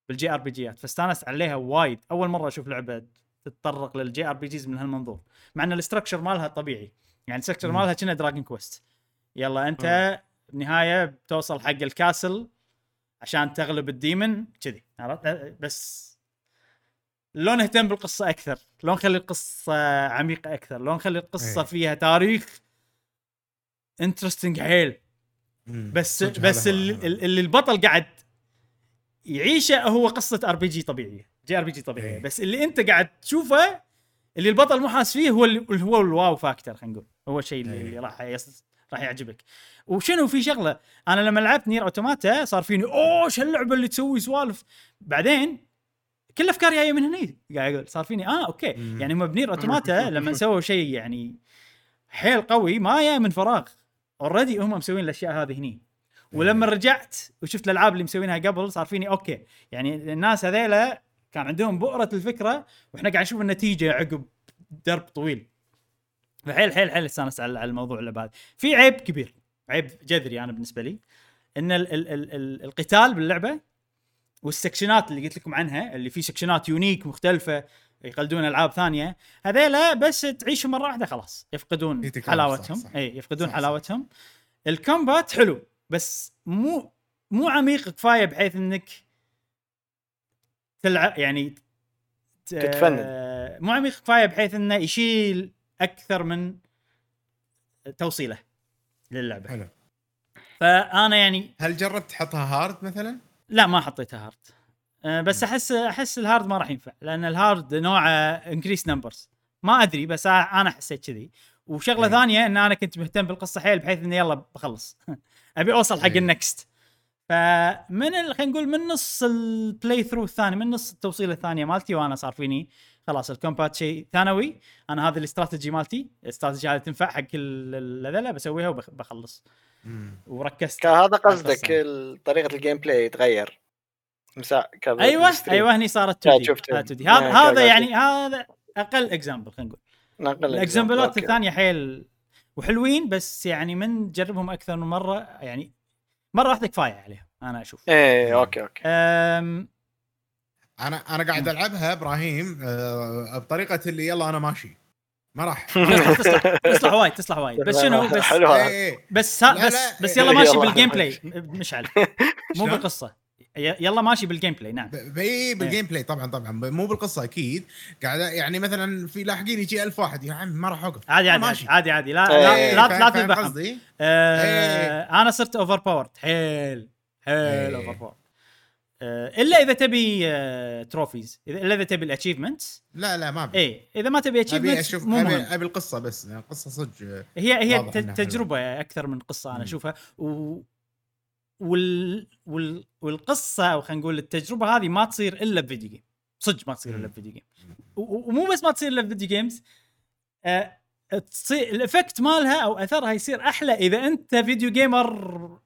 بال JRPG ات. فاستانست عليها وايد. أول مرة أشوف لعبة تتطرق لل JRPGs من هالمنظور مع إن ال structure مالها طبيعي. يعني مم. مالها كأنه Dragon Quest يلا انت بالنهاية بتوصل حق ال castle عشان تغلب ال demon كذي عرفت بس لو نهتم بالقصة أكثر لو نخلي القصة عميقة أكثر لو نخلي القصة إيه. فيها تاريخ interesting حيل. بس بس اللي. اللي البطل قاعد يعيشه هو قصة ار بي جي طبيعية جي ار بي جي طبيعية إيه. بس اللي أنت قاعد تشوفه اللي البطل مو حاس فيه هو اللي هو ال wow factor خلينا نقول هو الشيء اللي, إيه. اللي راح يص... راح يعجبك. وشنو في شغلة؟ أنا لما لعبت NieR Automata صار فيني أوه إيش هاللعبه اللي تسوي سوالف؟ بعدين كل أفكاري جاية من هني قاعد أقول صار فيني آه أوكي. يعني هم ب NieR Automata لما سووا شيء يعني حيل قوي ما جاي من فراغ. already هم مسوين الأشياء هذه هني. ولما رجعت وشفت الألعاب اللي مسوينها قبل صار فيني okay. يعني الناس هذيلا كان عندهم بذرة الفكرة وإحنا قاعد نشوف النتيجة عقب درب طويل. فحيل حيل حيل استانست على على الموضوع اللعبه هذه في عيب كبير عيب جذري أنا بالنسبة لي إن ال ال ال ال القتال باللعبة والسكشنات اللي قلت لكم عنها اللي في سكشنات unique مختلفة يقلدون ألعاب ثانية هذيلا بس تعيشهم مرة واحدة خلاص يفقدون حلاوتهم صح، صح. اي يفقدون صح، صح. حلاوتهم الكومبات حلو بس مو مو عميق كفاية بحيث إنك تلعب يعني ت- تتفنن. مو عميق كفاية بحيث إنه يشيل أكثر من توصيله للعبة. حلو. فأنا يعني هل جربت تحطها هارد مثلا؟ لا ما حطيتها hard. أه بس احس أحس ال hard ما راح ينفع لأن ال hard نوعه increase numbers ما أدري بس أنا حسيت كذي. وشغلة إيه. ثانية إن أنا كنت مهتم بالقصة حيل بحيث إني يلا بخلص. [LAUGHS] أبي أوصل حق إيه. ال next فمن خلينا نقول من نص ال playthrough الثاني من نص التوصيلة الثانية مالتي وأنا صار فيني خلاص ال combat شيء ثانوي. أنا هذه الاستراتيجي مالتي الاستراتيجي هذه تنفع حق ال- هذول بسويها وبخلص. وركزت هذا قصدك طريقة ال gameplay يتغير؟ مسا... كان أيوه. أيوه هني صارت لا، 2D شفته. 2D لا، هذا كان هذا يعني هذا أقل example خلينا نقول. الاكزامبلات. الثانية حيل وحلوين بس يعني من تجربهم أكثر من مرة يعني مرة واحدة كفاية عليهم أنا أشوف. إيه okay okay. أم أنا أنا قاعد ألعبها إبراهيم آه، بطريقة اللي يلا أنا ماشي. ما راح. [LAUGHS] تصلح تصلح وايد تصلح وايد. بس شنو بس حلو. إيه، إيه. بس لا، بس لا، بس إيه، يلا ماشي. بالجيم بلاي [LAUGHS] مشعل. [LAUGHS] مو؟ بالقصة. ي- يلا ماشي بالجيم بلاي نعم باي بالجيم بلاي طبعا طبعا. مو بالقصة أكيد. قاعد يعني مثلا في لاحقين يجي ألف واحد يا عم ما راح أوقف. عادي عادي ماشي. عادي عادي. لا إيه، لا لا فاهم- لا فاهم تذبحهم قصدي؟ آه أنا صرت اوفر باورد حيل حيل إيه. اوفر باورد إلا إذا تبي آه تروفيز إلا إذا تبي الاتشيفمنتس لا لا ما أبي. اي إذا ما تبي اتشيفمنتس أشوف مو أبي, مهم. أبي القصة بس القصة صدق هي هي واضح ت- إنها حلوة. تجربة أكثر من قصة أنا. أشوفها. و وال... وال... والقصة أو خلينا نقول التجربة هذه ما تصير إلا ب video game صدق ما تصير إلا. ب video game و- و- ومو بس ما تصير إلا ب video games آه تصير ال effect مالها أو أثرها يصير أحلى إذا أنت video gamer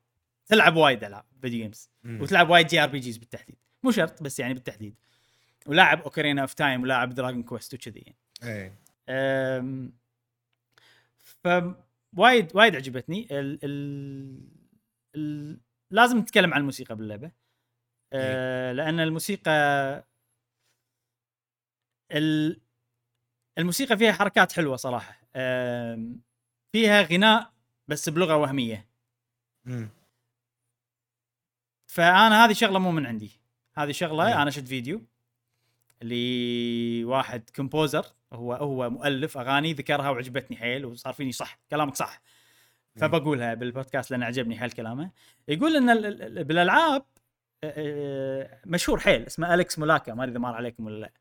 تلعب وايد ألعاب. video games. وتلعب وايد JRPGs بالتحديد. مو شرط بس يعني بالتحديد. ولاعب Ocarina of Time ولاعب Dragon Quest وكذي يعني. إيه. أم، ف وايد وايد عجبتني. ال ال ال لازم نتكلم عن الموسيقى باللعبة. أه لأن الموسيقى ال الموسيقى فيها حركات حلوة صراحة. أم، فيها غناء بس بلغة وهمية. فأنا هذه شغلة مو من عندي. هذه شغلة إيه. أنا شفت فيديو لواحد composer هو هو مؤلف أغاني ذكرها وعجبتني حيل وصار فيني صح كلامك صح. فبقولها بالبودكاست لأن عجبني حيل كلامه. يقول إن ال- ال- ال- بالألعاب آه، آه، مشهور حيل اسمه أليكس موكالا ما أدري إذا مر عليكم ولا لا.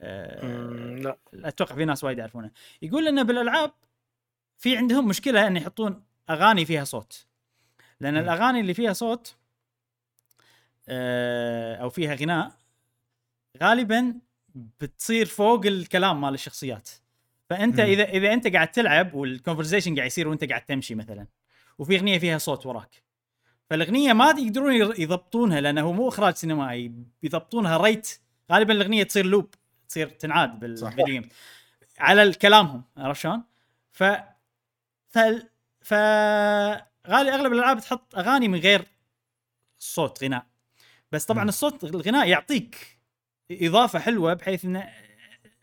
آه، لا. أتوقع في ناس وايد يعرفونه. يقول انه بالألعاب في عندهم مشكلة إن يحطون أغاني فيها صوت. لأن. الأغاني اللي فيها صوت آه، أو فيها غناء غالبا بتصير فوق الكلام مال الشخصيات فأنت. إذا إذا أنت قاعد تلعب وال conversation قاعد يصير وأنت قاعد تمشي مثلا وفي أغنية فيها صوت وراك فالأغنية ما يقدرون يضبطونها لأنه مو إخراج سينمائي يضبطونها right غالبا الأغنية تصير loop تصير تنعاد. بالفيديو على الكلامهم عرفت شلون؟ ف ف ف غالي أغلب الألعاب تحط أغاني من غير صوت غناء بس طبعا. الصوت الغناء يعطيك إضافة حلوة بحيث إن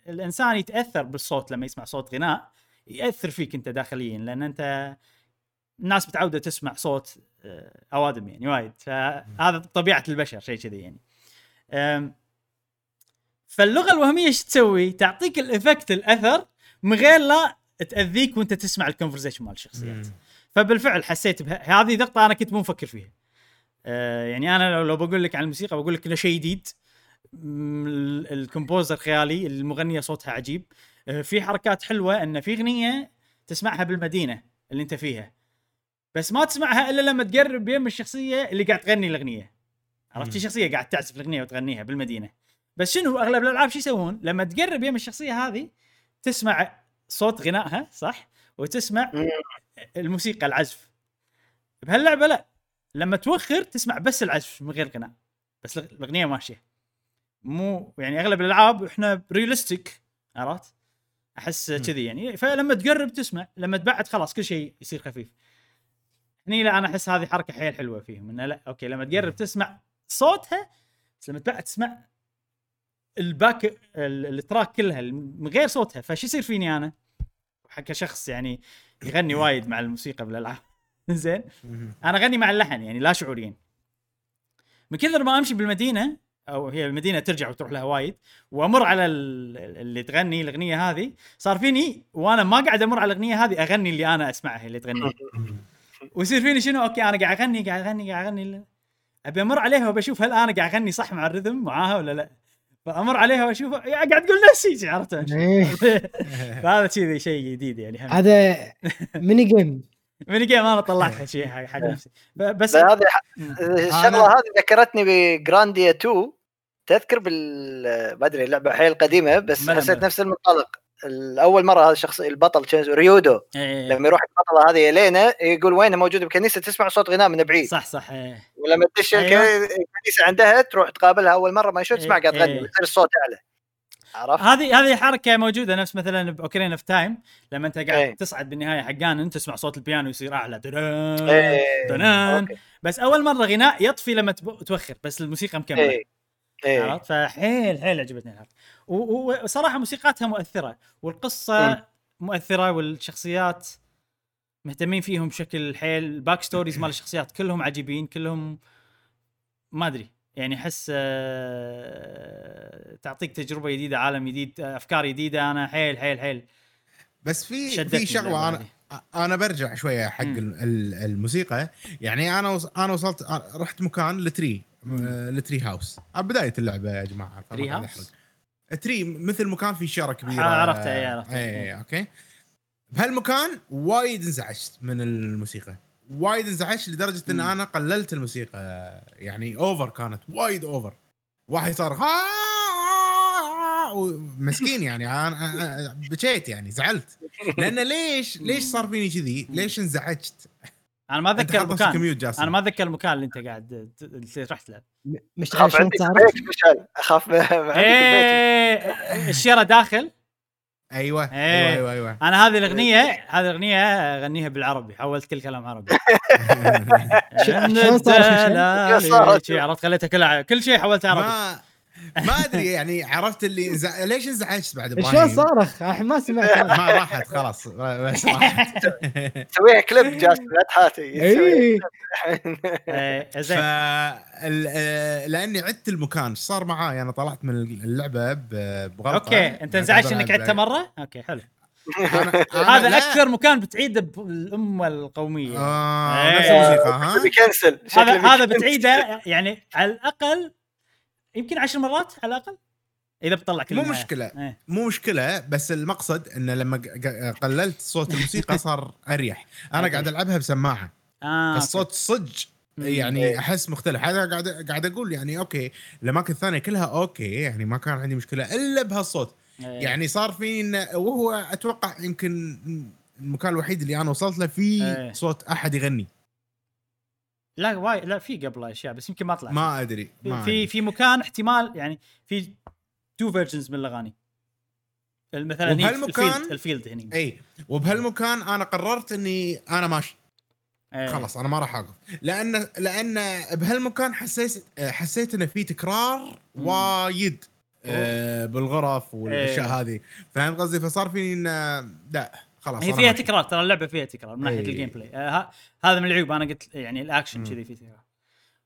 الإنسان يتأثر بالصوت لما يسمع صوت غناء يأثر فيك أنت داخليا لأن أنت الناس متعوده تسمع صوت آه، أوادم يعني وايد فهذا طبيعة البشر شيء كذي يعني فاللغة الوهمية إيش تسوي؟ تعطيك ال effect الأثر من غير لا تأذيك وأنت تسمع ال conversation مال الشخصيات. فبالفعل حسيت بها هذه نقطة أنا كنت مو مفكر فيها آه يعني أنا لو, بقول لك عن الموسيقى بقول لك إنه شيء جديد. ال composer خيالي المغنية صوتها عجيب. آه في حركات حلوة إن في أغنية تسمعها بالمدينة اللي أنت فيها. بس ما تسمعها إلا لما تقرب يم الشخصية اللي قاعد تغني الأغنية. عرفت. شخصية قاعد تعزف الأغنية وتغنيها بالمدينة. بس شنو أغلب الألعاب شو يسوون؟ لما تقرب يم الشخصية هذه تسمع صوت غنائها صح؟ وتسمع. الموسيقى العزف. بهاللعبة لا. لما توخر تسمع بس العزف من غير غناء بس الأغنية ماشية. مو يعني أغلب الألعاب إحنا ريالستيك عرفت؟ أحس. كذي يعني. فلما تقرب تسمع لما تبعد خلاص كل شيء يصير خفيف. هني لا أنا أحس هذه حركة حيل حلوة فيهم إنه لا okay لما تقرب تسمع صوتها بس لما تبعد تسمع ال back ال- ال track كلها من غير صوتها فش يصير فيني أنا؟ كشخص يعني يغني وايد مع الموسيقى بالألعاب. [LAUGHS] زين؟ أنا اغني مع اللحن يعني لا شعوريا. من كثر ما أمشي بالمدينة أو هي المدينة ترجع وتروح لها وايد وأمر على ال- اللي تغني الأغنية هذه صار فيني وأنا ما قاعد أمر على الأغنية هذه أغني اللي أنا أسمعها اللي تغنيها [LAUGHS] ويصير فيني شنو؟ okay أنا قاعد أغني قاعد أغني قاعد أغني. أبي أمر عليها وبشوف هل أنا قاعد أغني صح مع ال rhythm معاها ولا لا. فأمر عليها وأشوف قاعد تقول نفسي عرفت؟ إيه. [LAUGHS] فهذا كذي شيء جديد يعني. هذا mini game mini game أنا طلعتها شيء حق حق نفسي بس هذه مم. الشغلة هذه ذكرتني بجرانديا 2 تذكر بال ما أدري اللعبه حيل قديمة بس حسيت. نفس المنطلق الأول مرة هذا الشخص البطل ريودو إيه، لما يروح البطلة هذه إلينا يقول وين موجوده بكنيسة تسمع صوت غناء من بعيد صح صح إيه. ولما تدش أيوه. الك- الكنيسة عندها تروح تقابلها أول مرة ما شو تسمع إيه، قاعد تغني إيه. يصير الصوت أعلى عرفت؟ هذه هذه حركة موجودة نفس مثلا ب Ocarina of Time لما انت قاعد إيه. تصعد بالنهاية حق جانن تسمع صوت البيانو يصير أعلى إيه. تدان okay. بس أول مرة غناء يطفي لما توخر بس الموسيقى مكملة إيه إيه عرفت فحيل حيل عجبتني و- وصراحة موسيقاتها مؤثرة والقصة مم. مؤثرة والشخصيات مهتمين فيهم بشكل حيل ال back stories مال الشخصيات كلهم عجيبين كلهم ما أدري يعني أحس آه، تعطيك تجربة جديدة عالم جديد آه، أفكار جديدة. أنا حيل حيل حيل. بس في في شغله أنا. أنا برجع شوية حق مم. ال- ال- الموسيقى. يعني أنا أنا وصلت رحت مكان ل tree آه، ل tree house. على بداية اللعبة يا جماعة. tree house؟ ترى مثل مكان فيه شجره كبيرة. آه، عرفتها، إيه، عرفتها. اي okay. بهالمكان وايد انزعجت من الموسيقى. وايد انزعجت لدرجة إن. أنا قللت الموسيقى. يعني over كانت وايد over واحد صار ها مسكين يعني. أنا أنا- بكيت يعني زعلت. لأن ليش ليش صار فيني كذي؟ ليش انزعجت؟ أنا ما أتذكر المكان. أنا ما أتذكر المكان اللي أنت قاعد رحت له. مش عارف أخاف [LAUGHS] اخاف. إيه الشيرة داخل. أيوه إيه. أيوه أيوه. أيوه أنا هذه الأغنية هذه الأغنية أغنيها بالعربي حولت كل كلام عربي عرفت خليتها كلها كل شيء حولتها عربي. ما أدري يعني عرفت اللي انزع... ليش انزعجت بعد شلون إبراهيم؟ صارخ؟ الحين ما سمعت. [LAUGHS] ما راحت خلاص. بس راحت. [LAUGHS] سويها كليب جاسم لا تحاتي. اي إيه، [LAUGHS] ف زين ال- آه، لأني عدت المكان. إيش صار معاي؟ أنا طلعت من اللعبة بغلطة. أوكي أنت انزعجت إنك عدتها مرة؟ أوكي حلو. أنا- أنا- هذا لا. أكثر مكان بتعيده بالامه القومية. آه إيه. نفس الموسيقى ها؟ بيكنسل هذا هذا. بتعيده يعني على الأقل يمكن عشر مرات على الأقل إذا بتطلع كل مو النهاية. مشكلة إيه. مو مشكلة بس المقصد انه لما قللت صوت الموسيقى [LAUGHS] صار أريح أنا. قاعد ألعبها بسماعة آه الصوت صج. يعني إيه. أحس مختلف هذا قاعد قاعد أقول يعني okay الأماكن الثانية كلها okay يعني ما كان عندي مشكلة إلا بهالصوت إيه. يعني صار في إنه- وهو أتوقع يمكن المكان الوحيد اللي أنا وصلت له فيه إيه. صوت أحد يغني لا واي لا في قبل أشياء بس يمكن ما طلع ما أدري ما في أدري. في مكان احتمال يعني في two versions من الأغاني. مثلا وبهالمكان- ال field ال field هني. إي وبهالمكان أنا قررت إني أنا ماشي. إيه. خلاص أنا ما راح اوقف لأن لأن بهالمكان حسيت حسيت إنه في تكرار وايد آه، بالغرف والأشياء. هذه. فهمت قصدي؟ فصار فيني انه لا. خلاص هي فيها. تكرار ترى اللعبة فيها تكرار من ناحية إيه. ال gameplay آه هذا من العيوب أنا قلت يعني الأكشن. كذي فيه تكرار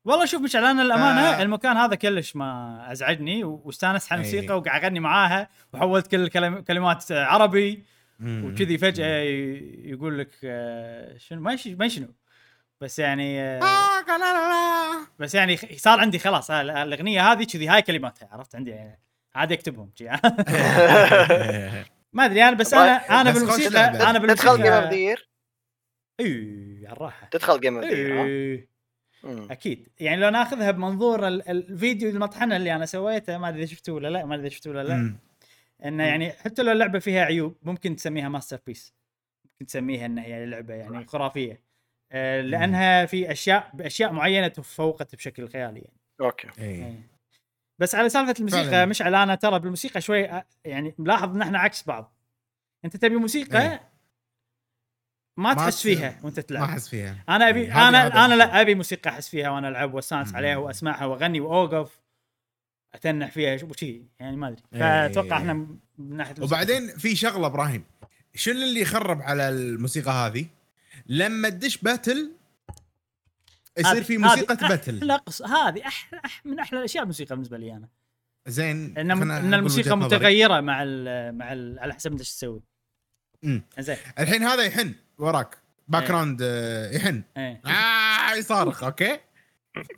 والله شوف مشعل أنا الأمانة آه. المكان هذا كلش ما أزعجني واستانست على إيه. الموسيقى وقاعد اغني معاها وحولت كل الكلم- كلمات آه، عربي. وكذي فجأة يقول لك آه، شنو ما شنو بس يعني آه،. بس يعني صار عندي خلاص الأغنية هذه كذي هاي كلماتها عرفت عندي يعني عادي أكتبهم. [LAUGHS] [LAUGHS] ما أدري أنا بس أنا أنا خوش بالموسيقى. أنا تدخل game of بالموسيقى the year اي على الراحة. تدخل game of the year إيه. أكيد. يعني لو ناخذها بمنظور ال- الفيديو المطحنة اللي أنا سويته ما أدري إذا شفتوه ولا لا ما أدري إذا شفتوه ولا لا. إنه يعني حتى لو اللعبة فيها عيوب ممكن تسميها masterpiece ممكن تسميها إنها هي لعبة يعني خرافية. آه، لأنها في اشياء بأشياء معينة تفوقت بشكل خيالي يعني. أوكي. إيه. بس على سالفة الموسيقى فعلاً. مشعل أنا ترى بالموسيقى شوي آه، يعني ملاحظ إن إحنا عكس بعض أنت تبي موسيقى إيه. ما ما تحس فيها وأنت ما تلعب أحس فيها أنا أبي هذه- أنا هذا أنا. لا أبي موسيقى أحس فيها وأنا ألعب واستانس. عليها وأسمعها وأغني وأوقف أتنح فيها شو شيء يعني ما أدري إيه. فأتوقع إحنا من ناحية الموسيقى. وبعدين في شغلة إبراهيم شنو اللي يخرب على الموسيقى هذه؟ لما تدش battle يصير في موسيقى battle. لا قص هذه أح... أح... من أحلى الأشياء الموسيقى بالنسبة لي أنا. زين إن أقول الموسيقى. متغيرة مع ال مع ال على حسب انت إيش تسوي. زين. الحين هذا يحن وراك. back. ground آه، يحن. إيه. آه يصارخ أوكي؟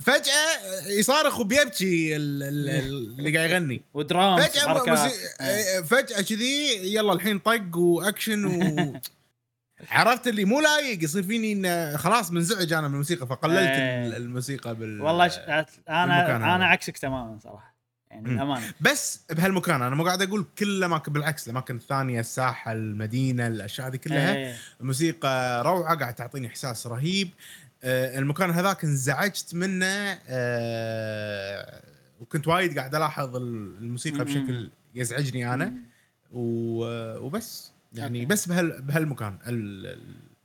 فجأة يصارخ وبيبكي ال- ال- ال- اللي قاعد يغني. فجأة حركات. موسي... إيه. فجأة كذي يلا الحين طق وأكشن و [LAUGHS] عرفت اللي مو لايق يصير فيني إن خلاص منزعج أنا من الموسيقى فقللت. ال- الموسيقى بال والله ش... بالمكان أنا هذا. أنا عكسك تماما صراحة يعني. الأمانة بس بهالمكان أنا مو قاعد أقول كل الأماكن بالعكس الأماكن الثانية الساحة المدينة الأشياء هذه كلها إيه. الموسيقى روعة قاعد تعطيني إحساس رهيب آه، المكان هذاك انزعجت منه آه، وكنت وايد قاعد ألاحظ الموسيقى. بشكل يزعجني أنا. و- وبس يعني أوكي. بس بهال بهالمكان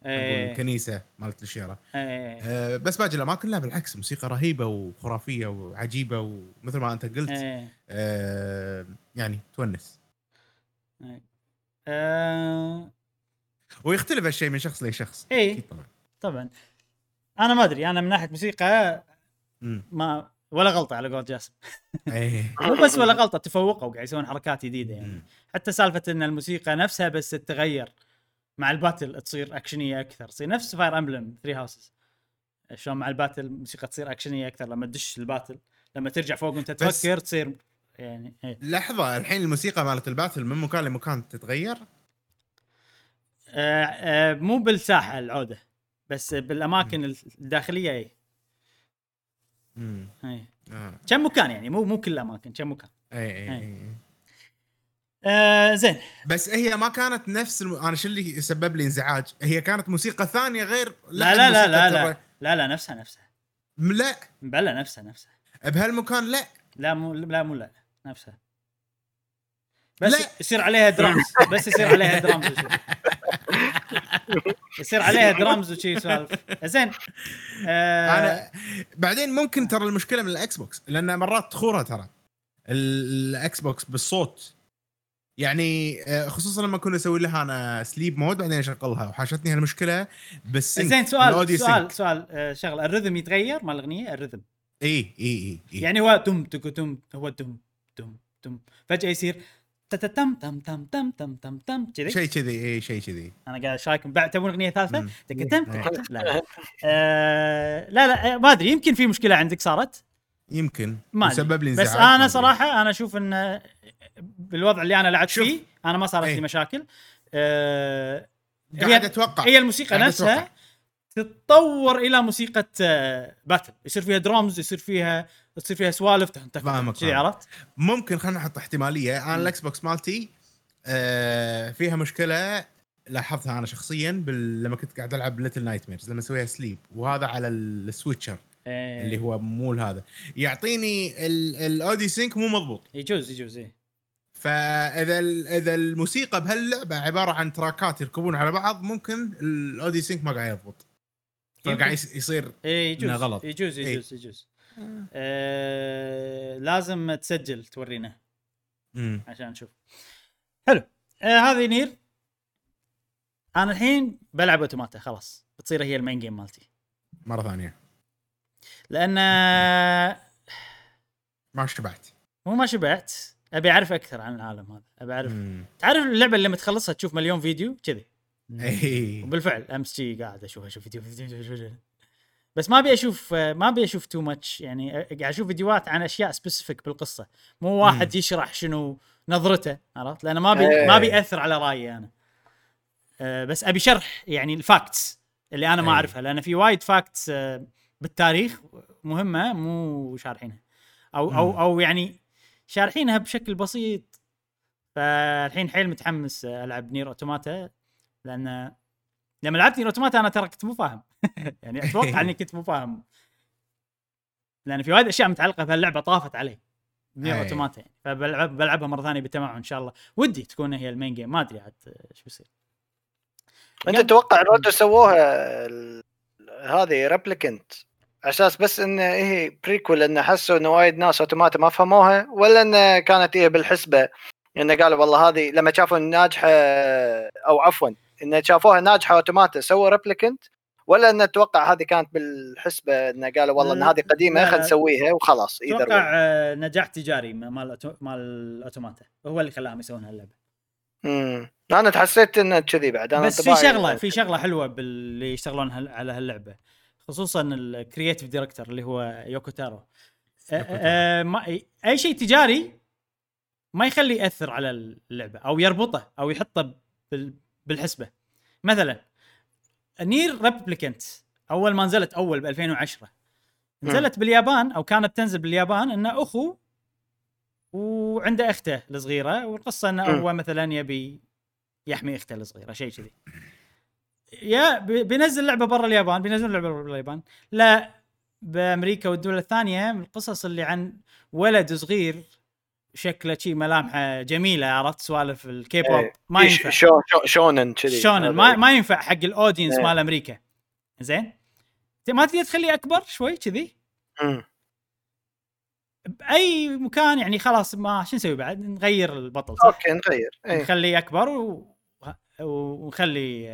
إيه. الكنيسة مالت الشيرة إيه. آه، بس باقي الأماكن لا بالعكس موسيقى رهيبة وخرافية وعجيبة ومثل ما أنت قلت إيه. آه، يعني تونس آه، ويختلف الشيء من شخص لشخص. أكيد طبعا طبعا أنا ما أدري أنا من ناحية موسيقى. ما ولا غلطة على قول جاسم. إيه. [LAUGHS] مو بس ولا غلطة تفوقوا قاعد يسوون حركات جديدة يعني. حتى سالفة إن الموسيقى نفسها بس تتغير مع ال battle تصير أكشنية أكثر. تصير نفس Fire Emblem 3 Houses شلون مع ال battle الموسيقى تصير أكشنية أكثر لما تدش ال battle. لما ترجع فوق وأنت تفكر تصير يعني إيه. لحظة الحين الموسيقى مالت ال battle من مكان لمكان تتغير؟ آه آه مو بالساحة العودة بس بالأماكن الداخلية اي امم آه. كم مكان يعني مو مو كل الاماكن كم مكان اي اي إيه. آه زين. بس هي ما كانت نفس الم... أنا شو اللي سبب لي انزعاج؟ هي كانت موسيقى ثانية غير لا لا لا لا لا. ترى- لا لا نفسها نفسها. لا. بلا نفسها نفسها. بهالمكان لا. لا مو لا مو لا نفسها. بس لا. يصير عليها درامز بس يصير عليها [LAUGHS] درامز. يصير عليها درامز وشي سوالف زين آه أنا بعدين ممكن ترى المشكلة من ال Xbox لأن مرات تخورها ترى. ال- ال Xbox بالصوت. يعني آه، خصوصا لما كنا أسوي لها أنا sleep mode بعدين اشغلها وحاشتني هالمشكلة بس زين سؤال سؤال سؤال آه شغلة. ال rhythm يتغير مال الأغنية؟ ال rhythm. اي اي اي اي يعني هو دم تك دم هو دم دم دم. فجأة يصير تتم تم تم تم تم تم تم كذي. شيء كذي إي شيء كذي. أنا قاعد شايكم بعد تبون أغنية ثالثة؟ تم. لا لا. آه، لا لا ما أدري يمكن في مشكلة عندك صارت؟ يمكن. ما. وسبب لي بس أنا. صراحة أنا أشوف إن بالوضع اللي أنا لعبت. فيه أنا ما صارت لي. مشاكل. آه، قاعد أتوقع. هي الموسيقى نفسها. تتطور إلى موسيقى آه، battle يصير فيها درامز يصير فيها تصير فيها سوالف فاهمك،. عرفت؟ ممكن خلينا نحط احتمالية أنا. ال Xbox مالتي آه فيها مشكلة لاحظتها أنا شخصيا بال... لما كنت قاعد ألعب Little Nightmares لما اسويها sleep وهذا على السويتشر إيه. اللي هو مو هذا يعطيني ال- ال audio sync مو مضبوط يجوز يجوز إيه. فإذا إذا الموسيقى بهاللعبة عبارة عن track ات يركبون على بعض ممكن ال audio sync ما قاعد يضبط فقاعد يصير إيه يجوز. غلط. يجوز إيه. يجوز يجوز. آه لازم تسجل تورينا. مم. عشان نشوف. حلو. آه هذه نير. أنا الحين بلعب أوتوماتا خلاص. بتصير هي ال main game مالتي. مرة ثانية. لأن آه، ما شبعت. مو ما شبعت. أبي أعرف أكثر عن العالم هذا. أبي أعرف. مم. تعرف اللعبة اللي متخلصها تشوف مليون فيديو؟ كذي. اي وبالفعل أمس شي قاعد أشوف أشوف فيديو فيديو فيديو- فيديو. بس ما أبي أشوف ما أبي أشوف too much يعني قاعد أشوف فيديوهات عن أشياء specific بالقصة. مو واحد مم. يشرح شنو نظرته عرفت؟ لأنه ما بي ما بياثر على رأيي أنا. أه بس أبي شرح يعني ال facts اللي أنا ما أي. أعرفها. لأن في وايد facts أه بالتاريخ مهمة مو شارحينها. أو. أو أو يعني شارحينها بشكل بسيط. فالحين حيل متحمس آه، ألعب نير اوتوماتا لأن لما لعبت نير اوتوماتا أنا ترى كنت مو فاهم. [LAUGHS] يعني أتوقع إني كنت مو فاهم. لأن في وايد أشياء متعلقة بهاللعبة طافت علي. نير. اوتوماتا يعني فبلعب بلعبها مرة ثانية بالتمعن إن شاء الله. ودي تكون هي ال main game ما أدري عاد إيش بيصير. أنت تتوقع الرد سووها ال- هذه ريبليكنت على أساس بس انه هي prequel انه حسوا انه وايد ناس اوتوماتا ما فهموها ولا انه كانت هي بالحسبة؟ انه قالوا والله هذه لما شافوا ناجحة أو عفوا. انه شافوها ناجحة اوتوماتا سووا ريبليكنت ولا إن أتوقع هذه كانت بالحسبة إنه قالوا والله إن هذه قديمة خلينا نسويها وخلاص أتوقع نجاح تجاري مال مال الاوتوماتا هو اللي خلاهم يسوون هاللعبه امم أنا تحسيت انه كذي بعد. أنا بس في شغلة في شغلة حلوة باللي يشتغلون على هاللعبة. خصوصا ال creative director اللي هو يوكو تارو أي شيء تجاري ما يخلي يأثر على اللعبة أو يربطه أو يحطه بالحسبة. مثلا نير ريبليكنت أول ما نزلت أول ب 2010 نزلت م. باليابان أو كانت تنزل باليابان إنه أخو وعنده أخته الصغيرة والقصة إنه هو مثلا يبي يحمي أخته الصغيرة شيء كذي. يا بينزل لعبة برا اليابان بينزل لعبة برا اليابان. لا بأمريكا والدول الثانية من القصص اللي عن ولد صغير شكله شي ملامحه جميلة عرفت؟ سوالف الكي بوب إيه، ما ينفع. شو شونن كذي. شونن. ما, ما ينفع حق ال audience مال أمريكا. زين؟ ما تقدر تخليه أكبر شوي كذي؟ بأي مكان يعني خلاص ما شو نسوي بعد؟ نغير البطل صح؟ أوكي نغير. إيه. نخليه أكبر و... ونخلي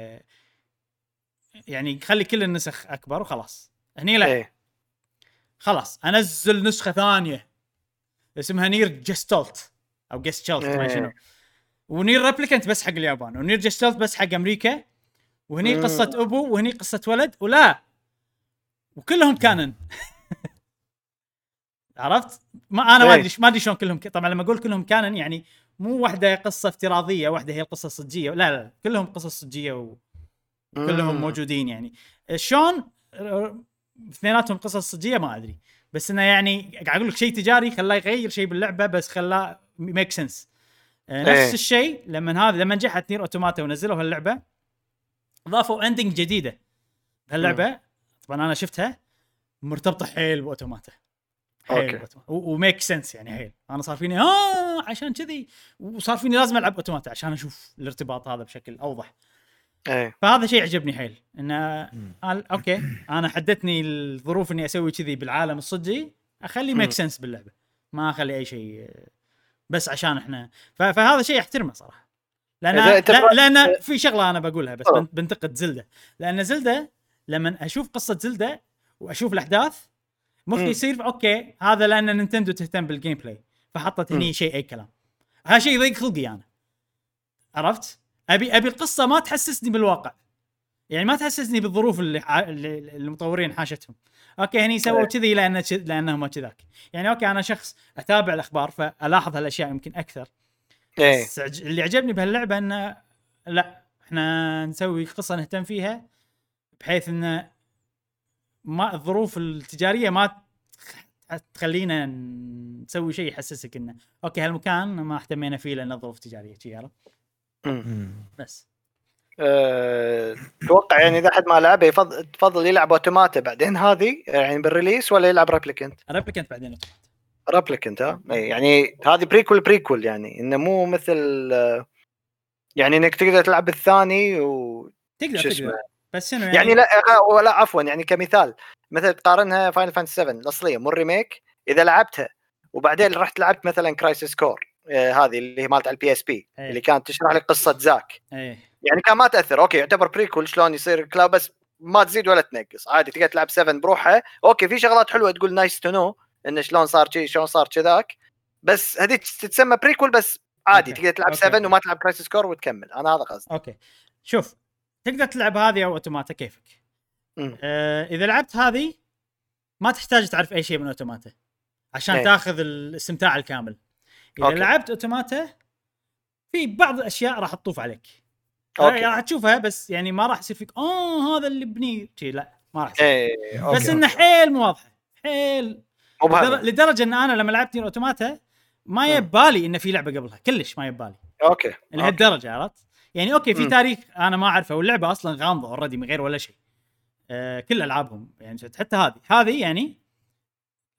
يعني نخلي كل النسخ أكبر وخلاص. هني لا. إيه. خلاص أنزل نسخة ثانية. اسمها نير جستولت أو جستولت ما شنو. ونير ريبليكنت بس حق اليابان ونير جستولت بس حق أمريكا وهني قصة أبو وهني قصة ولد ولا. وكلهم canon. [LAUGHS] عرفت؟ ما أنا ما أدري ما أدري شلون كلهم طبعا لما أقول كلهم canon يعني مو واحدة قصة افتراضية واحدة هي القصة الصجيه لا لا كلهم قصص صجية وكلهم موجودين يعني. شلون؟ اثنيناتهم قصص صجية ما أدري. بس إنه يعني قاعد أقول لك شيء تجاري خلاه يغير شيء باللعبة بس خلاه make sense آه، نفس إيه. الشيء لما هذا لما نجحت نير اوتوماتا ونزلوا هاللعبه ضافوا ending جديدة هاللعبه طبعا أنا شفتها مرتبطة حيل بأوتوماتا. حيل و make sense يعني حيل. أنا صار فيني آه عشان كذي. وصار فيني لازم ألعب أوتوماتا عشان أشوف الارتباط هذا بشكل أوضح. إيه. فهذا شيء عجبني حيل انه أوكي أنا حدتني الظروف إني أسوي كذي بالعالم الصجي أخلي make sense باللعبة ما أخلي أي شيء بس عشان إحنا فهذا شيء أحترمه صراحة. لأن لا لأن في شغلة أنا بقولها بس أوه. بنتقد زلدة. لأن زلدة لما أشوف قصة زلدة وأشوف الأحداث مخي يصير أوكي هذا لأن نينتندو تهتم بال gameplay فحطت هني شيء أي كلام. هذا شيء يضيق خلقي أنا. عرفت؟ ابي أبي القصة ما تحسسني بالواقع. يعني ما تحسسني بالظروف اللي, ح... اللي المطورين حاشتهم. أوكي هني سووا إيه. كذي لأن ش... لأنهم كذاك. يعني أوكي أنا شخص أتابع الأخبار فألاحظ هالأشياء يمكن أكثر. إيه. بس اللي عجبني بهاللعبة إنه لا إحنا نسوي قصة نهتم فيها بحيث إنه ما الظروف التجارية ما تخلينا نسوي شيء يحسسك إنه أوكي هالمكان ما اهتمينا فيه لأنه ظروف تجاريه عرفت؟ بس. أتوقع أه... يعني إذا احد ما لعبه يفضل تفضل يلعب أوتوماتا بعدين هذه يعني بال release ولا يلعب ريبليكنت؟ ريبليكنت بعدين. ريبليكنت ها؟ يعني هذه prequel prequel يعني إنه مو مثل يعني إنك تقدر تلعب الثاني و تقدر تقدر. بس شنو يعني, يعني؟ لا ولا عفوا يعني كمثال مثل تقارنها Final Fantasy 7 الأصلية مو ال remake. إذا لعبتها وبعدين رحت لعبت مثلا Crisis Core آه، هذه اللي هي مالت على ال PSP اللي كانت تشرح لك قصة زاك. أيه. يعني كان ما تأثر. أوكي يعتبر prequel شلون يصير كلاو بس ما تزيد ولا تنقص. عادي تقدر تلعب 7 بروحها أوكي في شغلات حلوة تقول nice to know انه شلون صار شيء شلون صار كذاك. بس هذيك تتسمى prequel بس عادي أوكي. تقدر تلعب 7 وما تلعب كرايسيس Core وتكمل. أنا هذا قصدي. أوكي. شوف تقدر تلعب هذه أو Automata كيفك. آه إذا لعبت هذه ما تحتاج تعرف أي شيء من Automata عشان إيه. تاخذ الاستمتاع الكامل. إذا okay. لعبت Automata في بعض الأشياء راح تطوف عليك. okay. راح تشوفها بس يعني ما راح يصير فيك آه هذا اللي بني. لا ما راح يصير. إيه. بس إنه حيل مو واضحه حيل. لدر... لدرجة إن أنا لما لعبت Automata ما ببالي انه في لعبة قبلها كلش ما ببالي. okay لهالدرجة عرفت؟ يعني okay في. تاريخ أنا ما أعرفه واللعبة أصلا غامضة already من غير ولا شيء. آه كل ألعابهم يعني حتى هذه. هذه يعني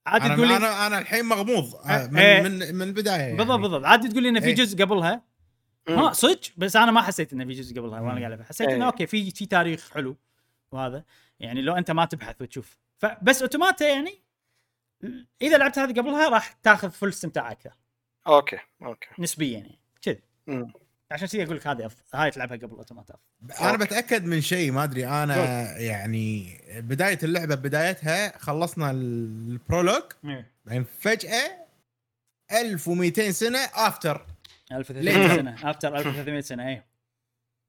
عادي تقول لي أنا أنا الحين مغموض. آه، من إيه. من من البداية يعني. بالضبط بالضبط. عادي تقول لي إنه في إيه. جزء قبلها؟ ها صدق؟ بس أنا ما حسيت إنه في جزء قبلها وأنا قاعد حسيت إنه okay في في تاريخ حلو وهذا. يعني لو أنت ما تبحث وتشوف. فبس Automata يعني إذا لعبت هذه قبلها راح تاخذ full استمتاع أكثر. okay okay. نسبيا يعني. كذي. عشان كذي أقول لك هذه افضل هاي تلعبها قبل Automata أنا بتأكد من شيء ما أدري أنا يعني بداية اللعبة بدايتها خلصنا ال prologue إيه. بعدين فجأة 1200 سنة after. 1300 سنة. after 1300 سنة اي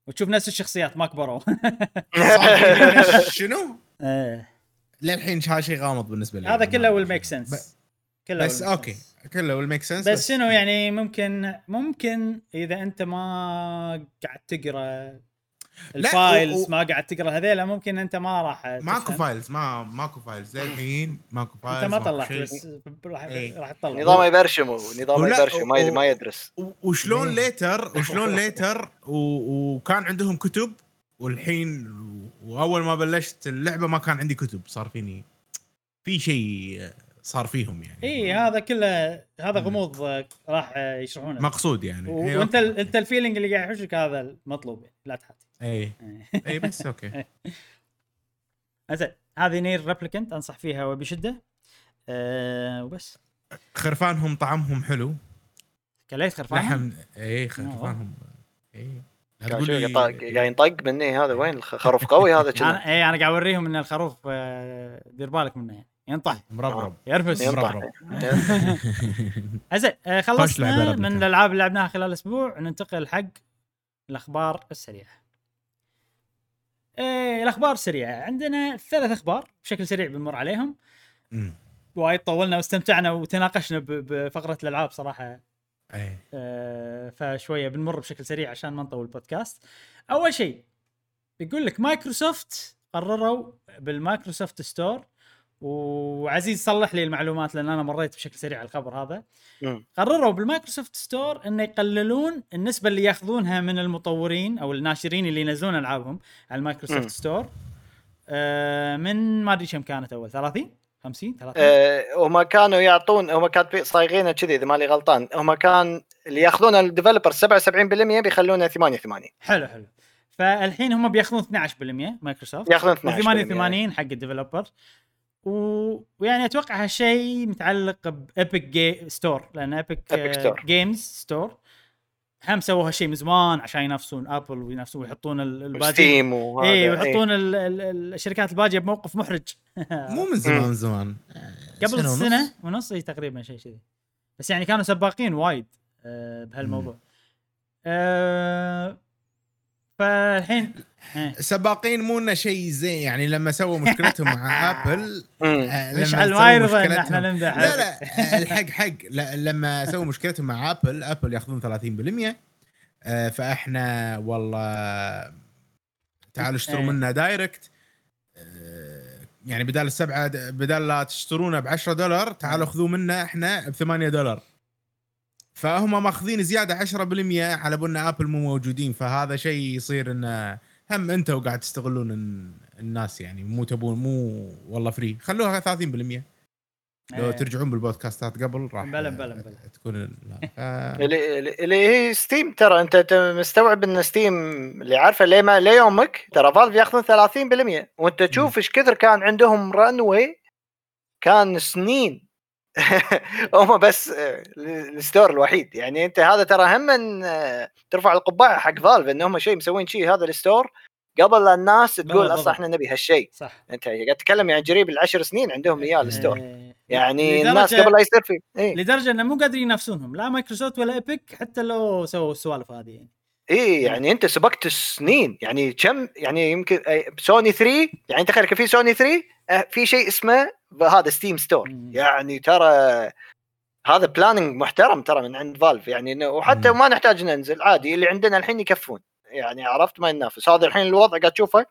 وتشوف نفس الشخصيات ما كبروا. [LAUGHS] شنو؟ إيه. للحين هذا شيء غامض بالنسبة لي. هذا كله will make sense كله بس okay. كله will make sense بس شنو يعني ممكن ممكن إذا أنت ما قاعد تقرأ ال files و- ما قاعد تقرأ هذيلا ممكن أنت ما راح ماكو. files ما ماكو files للحين ماكو files أنت ما ماكو طلعت. بس راح إيه. راح تطلع نظام يبرشم نظام ولا- يبرشم ما يد- و- ما يدرس وشلون. letter [LAUGHS] وشلون letter و- وكان عندهم كتب والحين وأول ما بلشت اللعبة ما كان عندي كتب صار فيني في شيء صار فيهم يعني. اي هذا كله هذا غموض آه، راح آه، يشرحونه. مقصود يعني. و- إيه، وانت. ال- انت ال feeling اللي قاعد يحوشك هذا المطلوب يعني لا تحاتي. اي [LAUGHS] اي بس okay. [LAUGHS] زين هذه Nier Replicant أنصح فيها وبشدة. أه وبس. خرفانهم طعمهم حلو. كليت خرفان؟ لحم اي خرفانهم. اي [LAUGHS] قاعد ينطق مني هذا وين الخ- خروف قوي هذا اي أنا قاعد أوريهم إن الخروف آه، دير بالك منه يعني. ينطح مربرب يرفس ينطح. مربرب. [LAUGHS] زين آه، خلصنا من. الألعاب اللي لعبناها خلال الأسبوع ننتقل حق الأخبار السريعة. إيه الأخبار السريعه عندنا ثلاث أخبار بشكل سريع بنمر عليهم. وايد طولنا واستمتعنا وتناقشنا ب- بفقرة الألعاب صراحة اي آه، فشوية بنمر بشكل سريع عشان ما نطول البودكاست. أول شيء يقول لك مايكروسوفت قرروا بال Microsoft Store وعزيز صلح لي المعلومات لأن أنا مريت بشكل سريع على الخبر هذا. مم. قرروا بال Microsoft Store إنه يقللون النسبة اللي يأخذونها من المطورين أو الناشرين اللي ينزلون ألعابهم على المايكروسوفت مم. Store. آه، من ما أدري كم كانت أول 30 50 30 آه، هم كانوا يعطون هم كانوا صايغينه كذي إذا ماني غلطان. هم كان اللي ياخذون ال developer 77% بيخلونه 88 حلو حلو. فالحين هم بيأخذون 12% مايكروسوفت. ياخذون 12 و88 حق ال developer. ويعني أتوقع هالشيء متعلق ب Epic G... Store لأن Epic Epic Store. Games Store هم سووا هالشيء من زمان عشان ينافسون ابل وينافسون ويحطون ال- الباجي Steam وهذا اي إيه. ويحطون. ال- الشركات الباجية بموقف محرج [LAUGHS] مو من زمان زمان قبل ونص. سنة ونص اي تقريبا شيء كذي بس يعني كانوا سباقين وايد آه، بهالموضوع آه، فالحين. سباقين مو إنه شيء زين يعني لما سووا مشكلتهم مع [LAUGHS] آبل. آه، سووا ما يرضى ان مشكلتهم- إحنا نمدح. لا لا آه، الحق حق. لا لما سووا مشكلتهم مع آبل آبل ياخذون 30% آه، فإحنا والله تعالوا اشتروا إيه. منا direct آه، يعني بدال السبعة بدال لا تشترونه ب 10 دولار تعالوا خذوه منا إحنا ب 8 دولار. فهم ماخذين زيادة 10% على بنا آبل مو موجودين فهذا شيء يصير إنه هم أنتوا قاعد تستغلون الن- الناس يعني مو تبون مو والله fair خلوها 30% لو إيه. ترجعون بالبودكاستات قبل راح بلا- بلا- بلا. تكون [LAUGHS] اللي اللي هي Steam ترى انت أنت مستوعب إن Steam اللي عارفه ليه ما ليه يومك؟ ترى Valve ياخذون 30% وانت تشوف إيش كثر كان عندهم runway كان سنين [LAUGHS] هم بس آه، ال store الوحيد يعني أنت هذا ترى هم من آه، ترفع القبعة حق Valve إن هم شيء مسوين شيء هذا ال store قبل لا الناس تقول. أصلا إحنا نبي هالشيء صح أنت قاعد تتكلم يعني قريب العشر سنين عندهم إياه ال store إيه. يعني الناس قبل لا يصير في إيه. لدرجة إنه مو قادرين ينافسونهم لا مايكروسوفت ولا Epic حتى لو سووا السوالف هذه يعني اي يعني أنت سبقت السنين يعني كم يعني يمكن سوني 3 يعني تخيل كان في سوني 3 آه، في شيء اسمه هذا Steam Store مم. يعني ترى هذا planning محترم ترى من عند Valve يعني وحتى مم. ما نحتاج ننزل عادي. اللي عندنا الحين يكفون. يعني عرفت؟ ما ينافس. هذا الحين الوضع قاعد تشوفه.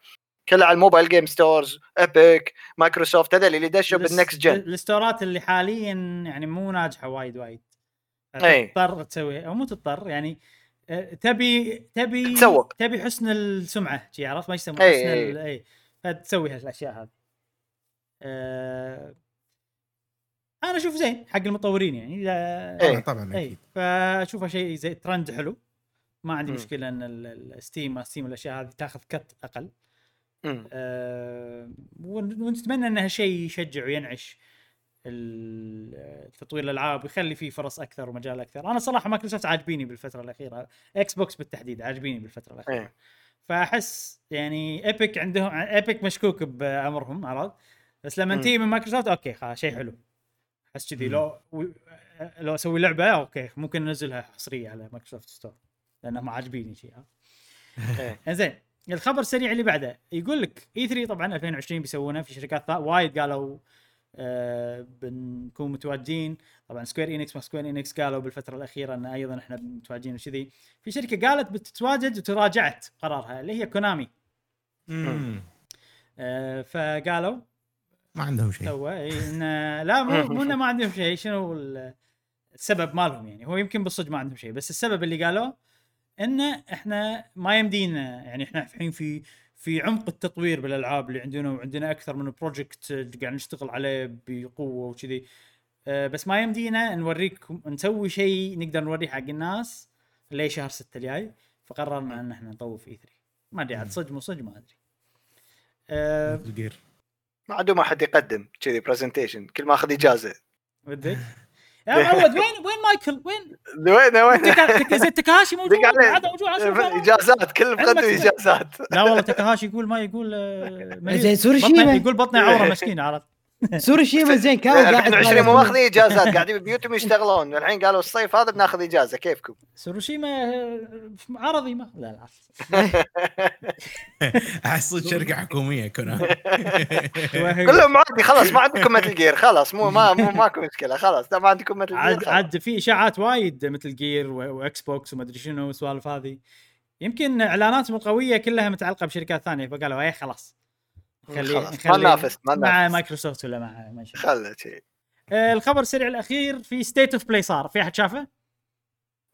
كله على الموبايل game stores Epic مايكروسوفت هذول اللي دشوا بال next gen الستورات اللي حاليا يعني مو ناجحة وايد وايد. تضطر تسوي أو مو تضطر يعني آه، تبي تبي تسوق. تبي حسن السمعة. عرفت؟ ما يسمون إيه، حسن إي. فتسوي هالاشياء هذه. آه، أنا أشوف زين حق المطورين يعني اذا إيه. آه، طبعا اي أكيد فاشوفه شيء زي ترند حلو ما عندي مم. مشكلة إن ال- ال- ال Steam ما Steam الاشياء هذه تأخذ cut أقل. آه، ون- ونتمنى ان هالشيء يشجع وينعش تطوير الألعاب ويخلي فيه فرص أكثر ومجال أكثر أنا صراحة مايكروسوفت عاجبيني بالفترة الأخيرة إكس بوكس بالتحديد عاجبيني بالفترة الأخيرة إيه. فأحس يعني Epic عندهم Epic مشكوك بأمرهم عرفت بس لما. تيجي من مايكروسوفت أوكي خلاص شيء حلو أحس كذي. لو لو أسوي لعبة أوكي ممكن أنزلها حصرية على مايكروسوفت store لانهم عاجبيني شيء [LAUGHS] إيه. زين الخبر السريع اللي بعده يقول لك E3 طبعا 2020 بيسوونه في شركات وايد قالوا آه بنكون متواجدين طبعا Square Enix ما Square Enix قالوا بالفترة الأخيرة إن أيضا إحنا متواجدين وكذي في شركة قالت بتتواجد وتراجعت قرارها اللي هي كونامي. آه فقالوا ما عندهم شيء. إن لا مو مو إنه ما عندهم شيء شنو ال- السبب مالهم يعني؟ هو يمكن بالصدق ما عندهم شيء بس السبب اللي قالوه إن إحنا ما يمدينا يعني إحنا الحين في في عمق التطوير بالألعاب اللي عندنا وعندنا أكثر من project قاعد نشتغل عليه بقوة وكذي. أه، بس ما يمدينا نوريكم نسوي شيء نقدر نوريه حق الناس لي شهر 6 الجاي فقررنا إن إحنا نطوف E3 ما أدري عاد صدق مو صدق ما أدري. أه الجير ما عندهم أحد يقدم كذي presentation كل ما أخذ إجازة. ودك [LAUGHS] يا معود وين وين مايكل؟ وين؟ وين وين؟ زين تكاهاشي [LAUGHS] موجود. عاد موجود. [LAUGHS] إجازات كل مقدم. إجازات. لا والله تكاهاشي يقول ما يقول آه،. زين سوري شيما يقول بطنه عورة مسكين عرفت؟ سوري شيما زين كان قاعد 2020 مو ماخذين إجازات [LAUGHS] قاعدين ببيوتهم يشتغلون. الحين قالوا الصيف هذا بناخذ إجازة كيفكم؟ سوروشيما آه، عرضي ما لا لا. [LAUGHS] احس شركة حكومية كونامي كلهم عادي خلاص ما عندكم مثل جير خلاص مو ما مو ماكو مشكلة خلاص ما عندكم مثل عاد جير عاد في إشاعات وايد مثل جير و Xbox وما أدري شنو والسوالف هذه. يمكن إعلاناتهم القوية كلها متعلقة بشركات ثانية فقالوا إيه خلاص. خلي خلاص، ما ننافس مع مايكروسوفت ولا مع ما شاء خله آه، الخبر السريع الأخير في State of Play صار في أحد شافه؟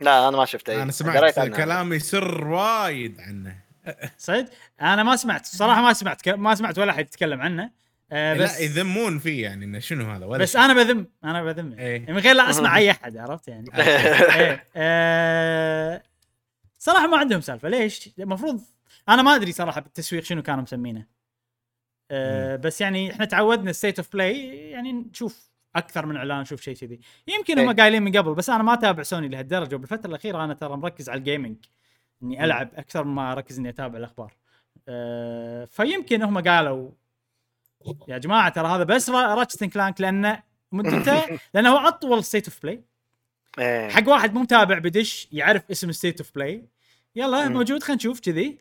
لا أنا ما شفته أنا قريت سمعت. كلام يسر وايد عنه صدق؟ أنا ما سمعت صراحة ما سمعت ما سمعت ولا أحد يتكلم عنه آه، بس لا يذمون فيه يعني إنه شنو هذا ولا بس شيء. أنا بذم أنا بذم يعني. إيه. من غير لا أسمع [LAUGHS] أي أحد عرفت يعني [LAUGHS] إيه. آه، صراحة ما عندهم سالفة ليش؟ المفروض أنا ما أدري صراحة بالتسويق شنو كانوا مسمينه آه، بس يعني إحنا تعودنا State of Play يعني نشوف أكثر من إعلان نشوف شيء كذي. يمكن هم إيه. قايلين من قبل بس أنا ما أتابع سوني لهالدرجة. وبالفترة الأخيرة أنا ترى مركز على ال gaming إني ألعب أكثر ما أركز إني أتابع الأخبار. آه، فيمكن هم قالوا يا جماعة ترى هذا بس Ratchet Clank لأنه مدته [LAUGHS] لأنه هو أطول State of Play. حق واحد مو متابع بدش يعرف اسم State of Play يلا. موجود خلينا نشوف كذي.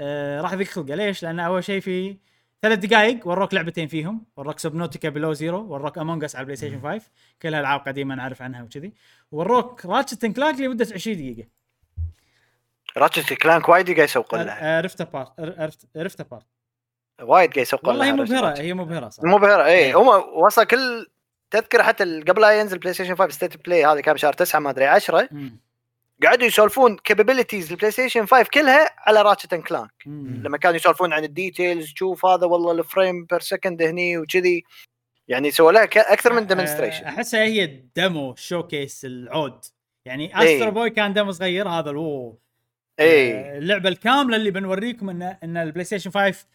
آه راح يذيك خلقه ليش؟ لأن أول شيء في ثلاث دقائق وروك لعبتين فيهم. وروك Subnautica Below Zero وروك Among Us على البلاي ستيشن 5 كلها ألعاب قديمة نعرف عنها وكذي. وروك Ratchet Clank لمدة 20 دقيقة. راتشت كلانك وايد قاعد يسوقون لها. رفت ابارت رفت رفت ابارت وايد قاعد يسوقون والله هي مبهره. هي مبهره صح مبهره اي إيه. هم وصل كل تذكر حتى قبل لا ينزل بلاي ستيشن 5 ستيت بلاي هذا كان بشهر 9 ما أدري 10 مم. قعدوا يسولفون كابابيلتيز البلاي ستيشن 5 كلها على راتشت اند كلانك. لما كانوا يسولفون عن الديتيلز شوف هذا والله الفريم بير سكند هني وكذي يعني سووا لها أكثر من ديمونستريشن أحسها هي الديمو شوكيس العود يعني إيه. Astro Boy كان demo صغير هذا الوو اي آه، اللعبة الكاملة اللي بنوريكم ان إن البلاي ستيشن 5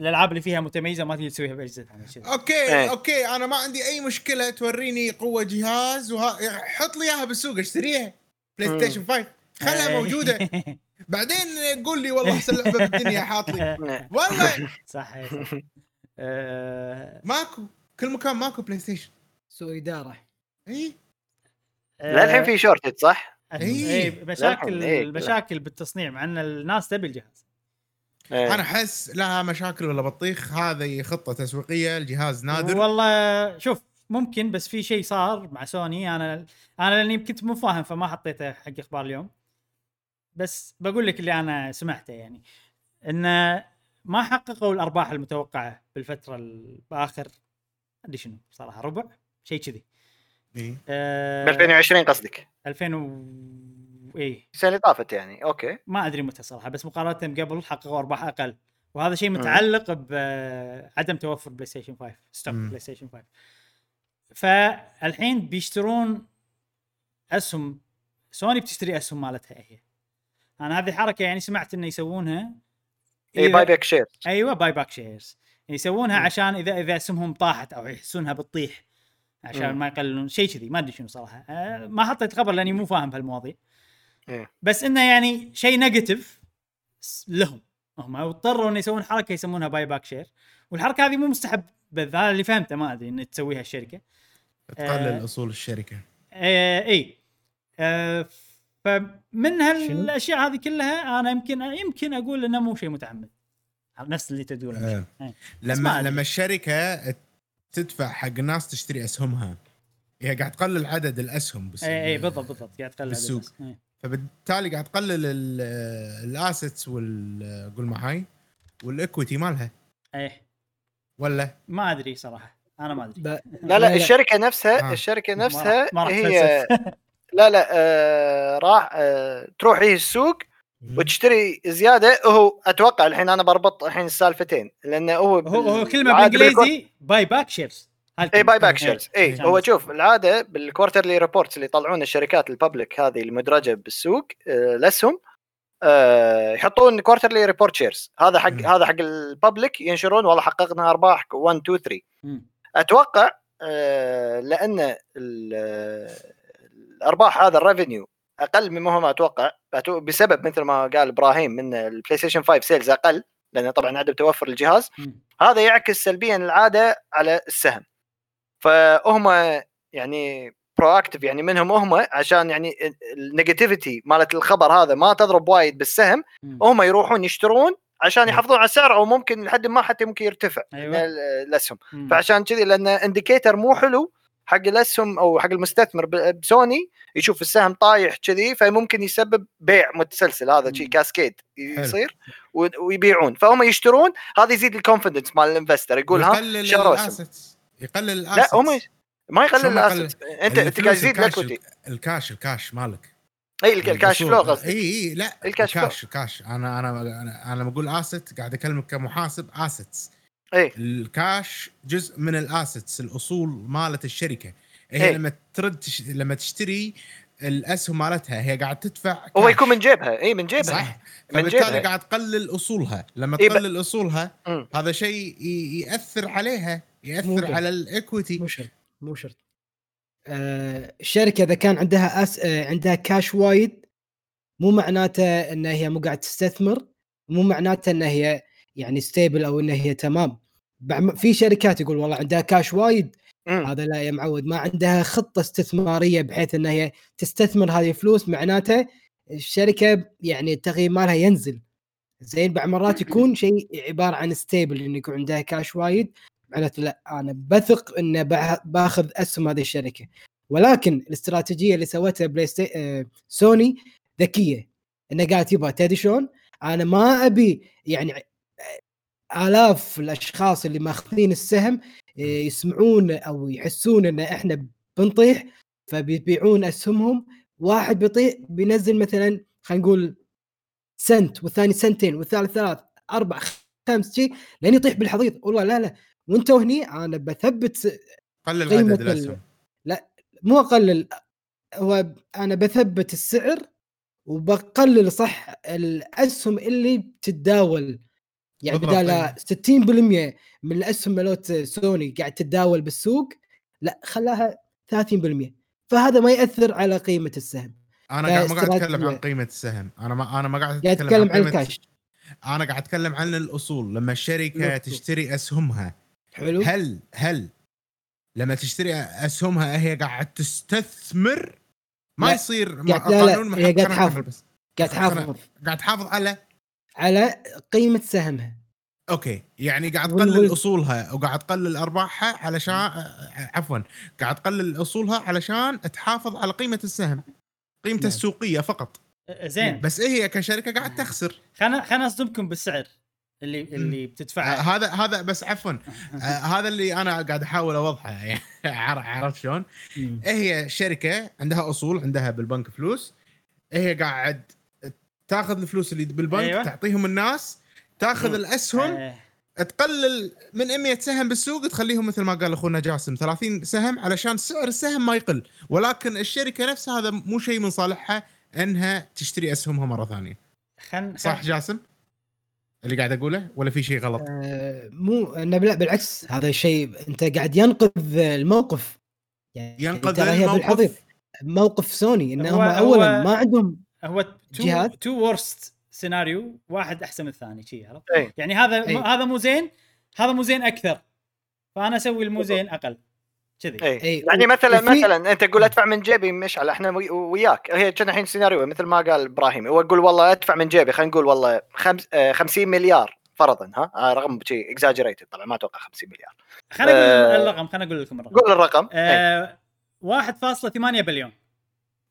الألعاب اللي فيها متميزة ما تقدر تسويها باجهزتها يعني. أوكي إيه. أوكي أنا ما عندي أي مشكلة توريني قوة جهاز وها... حط لي إياها بالسوق اشتريها بلاي. ستيشن 5 خلها إيه. موجودة. [LAUGHS] بعدين قول لي والله احسن لعبه بالدنيا حاط لي [LAUGHS] والله. صح إيه، صح. [LAUGHS] آه، ماكو. كل مكان ماكو بلاي ستيشن سوء إدارة. إي. للحين في shortage صح؟ آه، إيه. إيه، مشاكل للحين، إيه، مشاكل بالتصنيع مع إن الناس تبي الجهاز. إيه. أنا أحس لها مشاكل ولا بطيخ. هذه خطة تسويقية الجهاز نادر. والله شوف ممكن بس في شيء صار مع سوني. أنا أنا لأني كنت مو فاهم فما حطيته حق إخبار اليوم. بس بقول لك اللي أنا سمعته يعني. انه ما حققوا الأرباح المتوقعة بالفترة ال- بآخر أدري شنو صراحة ربع شيء كذي. آه ب 2020 قصدك؟ 2000 و... إيه السنة اللي طافت يعني أوكي. ما أدري متى صراحة بس مقارنة قبل حققوا أرباح أقل. وهذا شيء. متعلق بعدم توفر بلاي ستيشن 5 stock. بلاي ستيشن 5 فالحين بيشترون أسهم. سوني بتشتري أسهم مالتها هي. أنا هذه الحركه يعني سمعت إنه يسوونها. اي buy back share أيوه buy back shares يسوونها مم. عشان اذا إذا أسهمهم طاحت أو يحسونها بتطيح عشان مم. ما يقللون. شيء كذي ما أدري شنو صراحة. أه ما حطيت خبر لأني مو فاهم بهالمواضيع. إيه. بس إنه يعني شيء negative لهم. هم اضطروا إنه يسوون حركة يسمونها buy back share والحركة هذه مو مستحب بس هذا اللي فهمته ما أدري ان تسويها الشركة. تقلل آه. اصول الشركة. آه إي. آه فمن؟ هالأشياء هذه كلها أنا يمكن يمكن أقول إنه مو شيء متعمد. نفس اللي تقوله. آه. لما. لما الشركة تدفع حق الناس تشتري أسهمها هي قاعد تقلل عدد الأسهم بس. إي إي بالضبط بالضبط. قاعد تقلل بالسوق. فبالتالي قاعد تقلل الأسيتس وال قول معاي والإكويتي مالها. إيه ولا؟ ما أدري صراحة. أنا ما أدري ب... لا لا الشركة نفسها آه. الشركة ما نفسها ما راح هي تفلسف. [LAUGHS] لا لا آه راح آه تروح هي السوق وتشتري زيادة هو أتوقع الحين أنا بربط الحين السالفتين لأنه هو هو هو كلمة بالإنجليزي buy back shares اي buy back shares اي. هو شوف العادة بال quarterly reports اللي يطلعون الشركات ال public هذه المدرجة بالسوق آه، الاسهم آه، يحطون quarterly report shares هذا حق. هذا حق ال public ينشرون والله حققنا أرباح 1 2 3 مم. أتوقع آه، لأن ال- الأرباح هذا ال revenue أقل مما هم أتوقع أتو- بسبب مثل ما قال إبراهيم من البلاي ستيشن 5 sales أقل لأن طبعا عدم توفر الجهاز. هذا يعكس سلبيا العادة على السهم فهم يعني proactive يعني منهم هم عشان يعني ال negativity مالت الخبر هذا ما تضرب وايد بالسهم. هم يروحون يشترون عشان يحافظون على السعر أو ممكن لحد ما حتى ممكن يرتفع أيوة. ال- الأسهم. مم. فعشان كذي لأن indicator مو حلو حق الأسهم أو حق المستثمر. بسوني يشوف السهم طايح كذي فممكن يسبب بيع متسلسل. هذا شيء. cascade يصير ويبيعون. فهم يشترون هذا يزيد ال confidence مال ال investor. يقول ها شروا ال assets. يقلل ال assets لا هم ما يقلل شلون ما يقلل؟ ال asset انت أنت قاعد تزيد ال equity. الكاش الكاش مالك. اي الك- ال cash flow قصدي اي اي لا ال cash flow. الكاش الكاش أنا أنا أنا, أنا لما أقول asset قاعد أكلمك كمحاسب assets اي الكاش جزء من ال assets الأصول مالت الشركة. هي إيه. لما ترد تش... لما تشتري الاسهم مالتها هي قاعد تدفع هو كاش. يكون من جيبها. اي من جيبها. صح. من فبالتالي جيبها. قاعد تقلل أصولها. لما إيه ب- تقلل أصولها مم. هذا شيء ي- يأثر عليها يأثر. على ال equity مو شرط. مو شرط. الشركة إذا كان عندها أس... آه عندها كاش وايد مو معناته إن هي مو قاعد تستثمر مو معناته إن هي يعني stable أو إن هي تمام في شركات يقول والله عندها كاش وايد مم. هذا لا يا معود ما عندها خطة استثمارية بحيث إن هي تستثمر هذه الفلوس معناته الشركة يعني التقييم مالها ينزل زين بعض مرات يكون شيء عبارة عن stable انه يكون عندها كاش وايد معناته لا أنا بثق بع- بأخذ أسهم هذه الشركة. ولكن الاستراتيجية اللي سوتها بلاي ستي... آه سوني ذكية. إنه قالت يبا تدري شلون؟ أنا ما أبي يعني آه، آلاف الأشخاص اللي ماخذين السهم آه، يسمعون أو يحسون إن إحنا بنطيح فبيبيعون أسهمهم. واحد بيطيح بينزل مثلا خلينا نقول سنت والثاني سنتين والثالث ثلاث أربع خمس شيء لين يطيح بالحضيض. والله لا لا. وانتوا هني أنا بثبت قلل عدد ال- الاسهم مو اقلل هو أنا بثبت السعر وبقلل صح الاسهم اللي بتتداول. يعني بدال أيوة. 60% من الاسهم مالت سوني قاعد تتداول بالسوق لا خلاها 30% فهذا ما يأثر على قيمة السهم. أنا قاعد ما قاعد أتكلم. عن قيمة السهم. أنا ما أنا ما قاعد أتكلم عن قيمة- الكاش. أنا قاعد أتكلم عن الأصول. لما الشركة. تشتري أسهمها حلو. هل هل لما تشتري اسهمها هي قاعد تستثمر؟ ما لا. يصير ما قاعد- لا، لا، هي قاعد تحافظ. بس. قاعد تحافظ. قاعد تحافظ على؟ على قيمة سهمها. أوكي يعني قاعد تقلل أصولها وقاعد تقلل أرباحها علشان عفوا قاعد تقلل أصولها علشان تحافظ على قيمة السهم قيمته نعم. السوقية فقط. زين. بس هي كشركة قاعد تخسر. خلنا خلنا اصدمكم بالسعر. اللي اللي آه، بتدفعه هذا هذا بس عفوا. [LAUGHS] آه، هذا اللي أنا قاعد أحاول أوضحه يعني [LAUGHS] عر- عرفت شلون؟ هي شركة عندها أصول عندها بالبنك فلوس. هي قاعد تاخذ الفلوس اللي بالبنك أيوة. تعطيهم الناس تاخذ مم. الأسهم آه، تقلل من 100 سهم بالسوق تخليهم مثل ما قال أخونا جاسم 30 سهم علشان سعر السهم ما يقل. ولكن الشركة نفسها هذا مو شيء من صالحها إنها تشتري أسهمها مرة ثانية. خل صح جاسم؟ اللي قاعد أقوله ولا في شيء غلط؟ آه، مو إنه لا بالعكس هذا الشيء أنت قاعد ينقذ الموقف يعني ينقذ الموقف موقف سوني إن هو- هم هو- اولا ما عندهم هو تو جهات؟ two worst scenario واحد أحسن من الثاني شي عرفت؟ إيه. يعني هذا إيه. هذا مو زين هذا مو زين أكثر فأنا أسوي المو زين أقل كذي. اي إيه، يعني مثلا وفي- مثلا أنت تقول أدفع من جيبي مشعل إحنا وي- وياك. هي كنا الحين سيناريو مثل ما قال إبراهيم هو يقول والله أدفع من جيبي خلينا نقول والله خمس آه، 50 مليار فرضا ها؟ آه، رقم شيء exaggerated طبعا ما أتوقع 50 مليار. خليني أقول آه. الرقم خليني أقول لكم الرقم. قول الرقم. آه 1.8 بليون.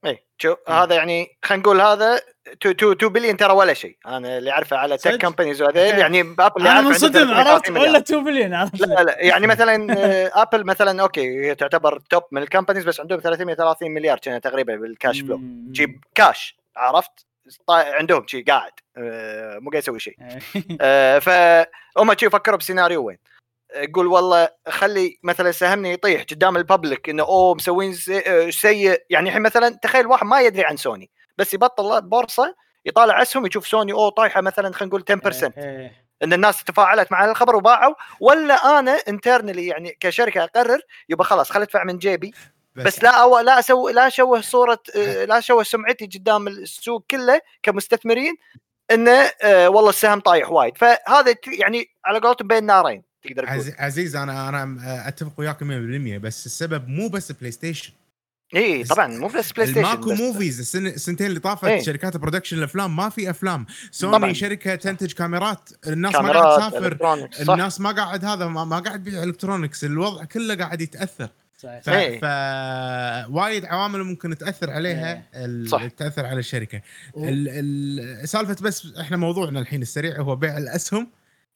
اي شو؟ هذا يعني خلينا نقول هذا 2 2 بليون ترى ولا شيء أنا اللي أعرفه على tech؟ companies وهذيل. يعني ابل اللي أنا منصدم 330 عرفت. ولا 2 بليون عرفت لا لا يعني مثلا آه، ابل مثلا أوكي هي تعتبر top من ال companies بس عندهم 330 مليار تقريبا بال cash flow. جيب كاش عرفت عندهم شي قاعد آه، مو قاعد يسوي شيء. [LAUGHS] آه، فهم شي يفكروا بسيناريو وين آه، يقول والله خلي مثلا سهمني يطيح قدام ال public إنه أوه مسوين سي- آه، سيء يعني الحين مثلا تخيل واحد ما يدري عن سوني بس يبطل البورصه يطالع أسهم يشوف سوني اوه طايحة مثلا خلينا نقول 10% إيه. إن الناس تفاعلت مع الخبر وباعوا ولا أنا internally يعني كشركة أقرر يبقى خلاص خلي أدفع من جيبي. بس لا أو لا أسوي لا أشوه صورة آه، [LAUGHS] لا أشوه سمعتي قدام السوق كله كمستثمرين انه آه، والله السهم طايح وايد. فهذا يعني على قولتهم بين نارين تقدر تقول. عز- عزيز أنا أنا أتفق وياك 100% بس السبب مو بس بلاي ستيشن اي طبعا مو بس بلاي ستيشن ماكو movies السنتين اللي طافت إيه. شركات production الأفلام ما في أفلام سوني طبعاً. شركة تنتج كاميرات الناس ما قاعد كاميرات تسافر الناس ما قاعد هذا ما, ما قاعد تبيع electronics الوضع كله قاعد يتأثر صحيح. ف... إيه. ف... وايد عوامل ممكن تأثر عليها ال... صح. تأثر على الشركة و- ال... ال... سالفة بس إحنا موضوعنا الحين السريع هو بيع الأسهم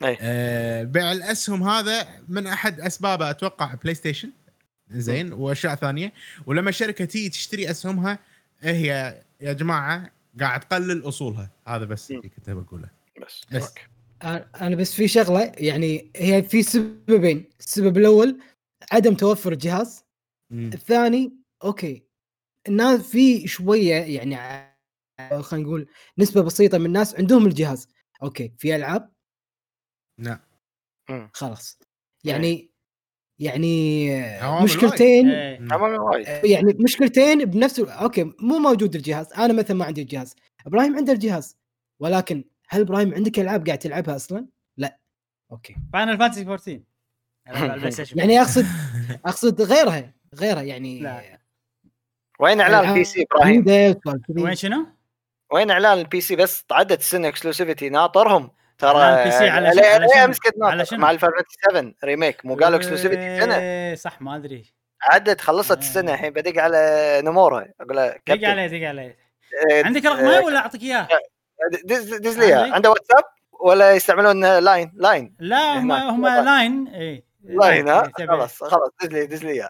إيه. آه بيع الأسهم هذا من أحد أسبابه أتوقع بلاي ستيشن زين وأشياء ثانية. ولما الشركة تيجي تشتري أسهمها هي؟ يا جماعة قاعد تقلل أصولها. هذا بس. اللي كنت بقوله بس, بس. okay. أنا بس في شغلة يعني هي في سببين. السبب الأول عدم توفر الجهاز. مم. الثاني okay. الناس في شوية يعني خلينا نقول نسبة بسيطة من الناس عندهم الجهاز. okay في ألعاب. نعم. خلاص. يعني يعني مشكلتين إيه. عمل وايد. يعني مشكلتين بنفس okay مو موجود الجهاز. أنا مثلا ما عندي الجهاز. إبراهيم عنده الجهاز. ولكن هل إبراهيم عندك ألعاب قاعد تلعبها أصلا؟ لا. okay. فاينل فانتسي 14 ألعب على [LAUGHS] البلاي ستيشن. يعني أقصد أقصد غيرها غيرها يعني. لا. وين إعلان ال PC إبراهيم؟ وين شنو؟ وين إعلان ال PC؟ بس عدت السنة exclusivity ناطرهم. ترى ال PC على شنو- ناطر شنو؟ مع الفاينل 7 Remake مو قالوا exclusivity سنة إيه، صح ما أدري عدت خلصت آه. السنة الحين بدق على نمورا أقول له دق عليه دق عليه آه، عندك رقمه ولا أعطيك إياه؟ دز دز لي عندي. عنده واتساب ولا يستعملون لاين لاين لا هم. هم لاين اي لاين ها إيه،. خلاص خلاص دز لي دز لي إياه.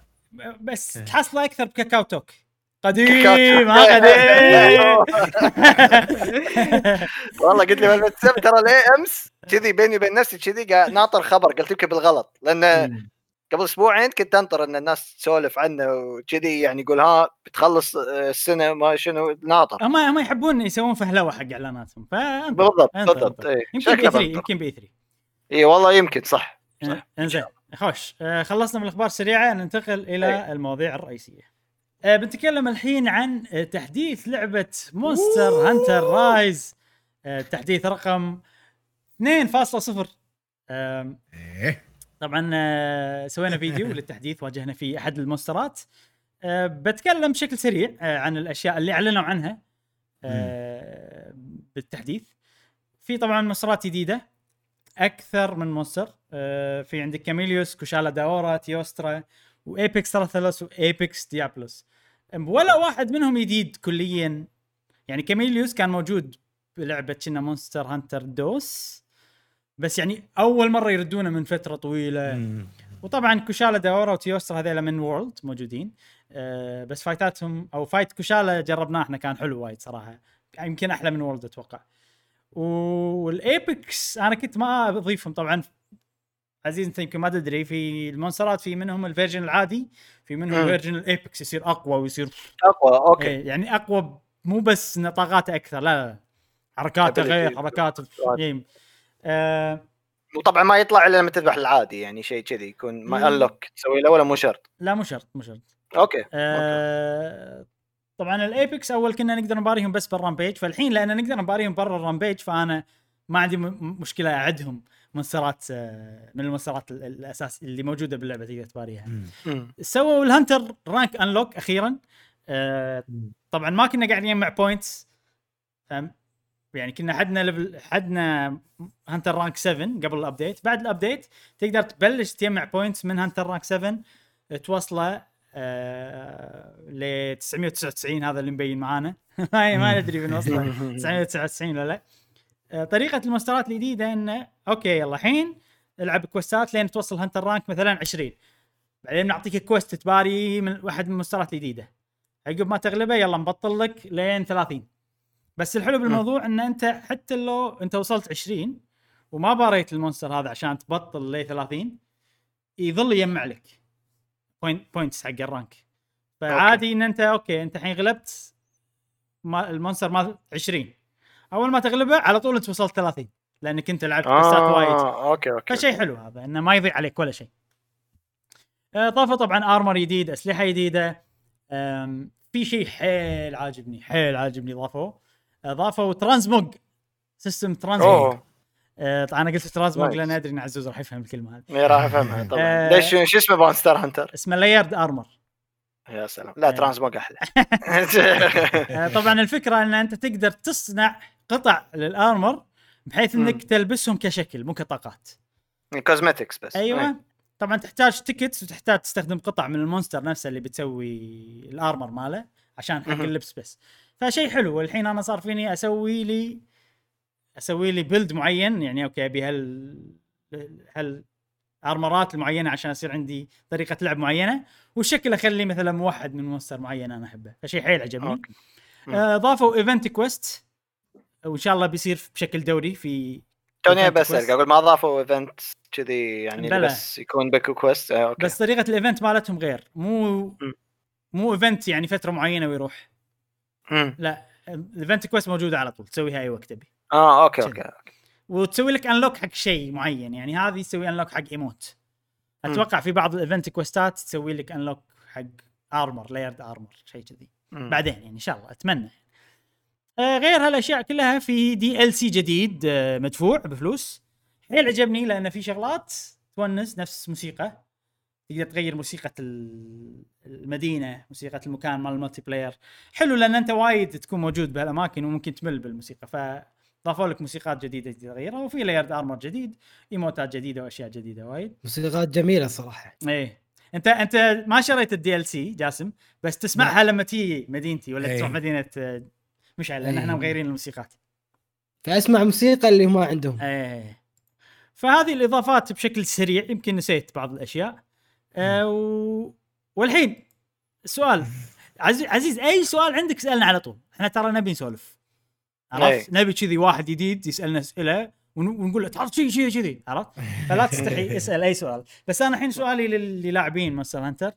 بس إيه. تحصله أكثر بكاكاو توك قديم. ها قديم [LAUGHS] والله قلت لي بالواتساب ترى ليه أمس كذي بيني وبين نفسي كذي قاعد ناطر خبر قلت يمكن بالغلط لأن. قبل أسبوعين كنت أنطر إن الناس تسولف عنه وكذي يعني يقول ها بتخلص آه، السنة ما شنو ناطر هم هم يحبون يسوون فهلوة حق إعلاناتهم فانت بالضبط بالضبط. اي يمكن بي 3 شكله يمكن بي 3 اي والله يمكن صح صح. انزين خوش آه، خلصنا من الأخبار السريعة ننتقل إلى المواضيع الرئيسية آه، بنتكلم الحين عن آه، update لعبة مونستر هانتر رايز آه، تحديث رقم 2.0 آم، إيه. طبعا آه، سوينا فيديو للتحديث واجهنا فيه أحد المونسترات. آه، بتكلم بشكل سريع آه، عن الأشياء اللي أعلنوا عنها آه، بالتحديث. في طبعا مونسترات جديدة أكثر من مونستر. آه، في عندك كاميليوس كوشالا داورا تيوسترا و Apex راثالوس و Apex ديابلوس ولا واحد منهم جديد كليا. يعني كاميليوس كان موجود بلعبة كنا مونستر هانتر دوس بس يعني أول مرة يردونه من فترة طويلة. مم. وطبعا كوشالا داورا وتيوستر هذيلا من وورلد موجودين. أه بس فايتاتهم أو فايت كوشالا جربناه إحنا كان حلو وايد صراحة. يمكن أحلى من وورلد أتوقع. وال Apex أنا كنت ما أضيفهم طبعا. عزيز انت يمكن ما تدري في المونسترات في منهم ال version العادي في منهم. ال version ال Apex يصير أقوى ويصير أقوى okay إيه يعني أقوى مو بس إن طاقاته أكثر لا لا حركاته. غير حركات. إيه. آه وطبعا ما يطلع إلا لما تذبح العادي يعني شيء كذي يكون ما. unlock تسوي له ولا مو شرط لا مو شرط مو شرط okay okay. آه طبعا ال Apex أول كنا نقدر نباريهم بس بال Rampage فالحين لأن نقدر نباريهم برا ال Rampage فأنا ما عندي مشكلة أعدهم مونسترات آه، من المونسترات ال- الأساس اللي موجودة باللعبة تقدر تباريها. سووا ال Hunter Rank unlock أخيرا. آه طبعا ما كنا قاعدين نجمع points يعني كنا حدنا level حدنا Hunter Rank 7 قبل ال update. بعد ال update تقدر تبلش تجمع points من Hunter Rank 7 توصله آه ل 999 هذا اللي مبين معانا. [LAUGHS] ما ما ندري بنوصله. [LAUGHS] 999 ولا لا. آه، طريقة المونسترات الجديده انه okay يلا الحين العب كويستات لين توصل Hunter Rank مثلا 20 بعدين نعطيك quest تباري من واحد من المونسترات الجديده عقب ما تغلبه يلا نبطل لك لين 30 بس الحلو بالموضوع إن أنت حتى لو أنت وصلت 20 وما باريت ال monster هذا عشان تبطل ل 30 يظل يجمع لك point points حق ال rank. فعادي إن أنت okay أنت الحين غلبت ما ال monster مال 20 أول ما تغلبه على طول أنت وصلت 30 لأنك أنت لعبت كويستات وايد آه okay okay فشيء حلو هذا إنه ما يضيع عليك ولا شيء. آه، ضافوا طبعا armor جديد، أسلحة جديدة. في شيء حيل عاجبني، حيل عاجبني ضافوه. آه، ضافوا transmog system transmog. آه، طبعا أنا قلت transmog. لأن أدري إن عزوز راح يفهم الكلمة هذه. إيه، راح افهمها طبعا آه. ليش شو اسمه مونستر هانتر اسمه layered armor. يا سلام لا إيه. transmog أحلى [LAUGHS] [LAUGHS] آه، طبعا الفكرة إن أنت تقدر تصنع قطع لل armor بحيث. إنك تلبسهم كشكل مو كطاقات. cosmetics بس أيوه طبعا تحتاج tickets وتحتاج تستخدم قطع من ال monster نفسه اللي بتسوي ال armor ماله عشان حق. اللبس بس فشيء حلو والحين أنا صار فيني أسوي لي أسوي لي build معين يعني okay أبي هال هال ارمرات المعينه عشان يصير عندي طريقة لعب معينة والشكل اخليه مثلا موحد من monster معين أنا أحبه فشيء حيل عجبني okay. مم. آه، ضافوا event quest وإن شاء الله بيصير بشكل دوري في توني quest. أقول ما ضافوا event كذي يعني بلى. بس يكون بيكو quest آه، okay بس طريقة ال event مالتهم غير مو مو event يعني فترة معينة ويروح مم. لا ال event quest موجوده على طول تسويها أي وقت تبي آه okay. okay وتسوي لك unlock حق شيء معين يعني هذه تسوي unlock حق emote. أتوقع في بعض ال event كويستات تسوي لك unlock حق armor layered armor شيء كذي. بعدين يعني إن شاء الله أتمنى. آه غير هالأشياء كلها في DLC جديد آه مدفوع بفلوس. حيل عجبني لأن في شغلات تونس نفس موسيقى. تقدر تغير موسيقى ال- المدينة موسيقى المكان مال ال multiplayer حلو لأن أنت وايد تكون موجود بهالأماكن وممكن تمل بالموسيقى فضافوا لك موسيقات جديدة تغيرها وفي layered armor جديد ايموتات جديدة وأشياء جديدة وايد. موسيقات جميلة صراحة. إيه. أنت أنت ما شريت ال DLC جاسم بس تسمعها لما تيجي مدينتي ولا إيه. تروح مدينة مشعل لأن إيه. إحنا مغيرين الموسيقات. فأسمع موسيقى اللي ما عندهم. إيه. فهذه الإضافات بشكل سريع يمكن نسيت بعض الأشياء. آه و... والحين عزيز عزيز أي سؤال عندك اسالنا على طول. إحنا ترى نبي نسولف. عرفت إيه. نبي كذي واحد جديد يسألنا أسئلة ون- ونقول له تعرف شيء شيء كذي عرفت فلا تستحي [LAUGHS] اسأل أي سؤال بس أنا الحين سؤالي للي لاعبين Monster Hunter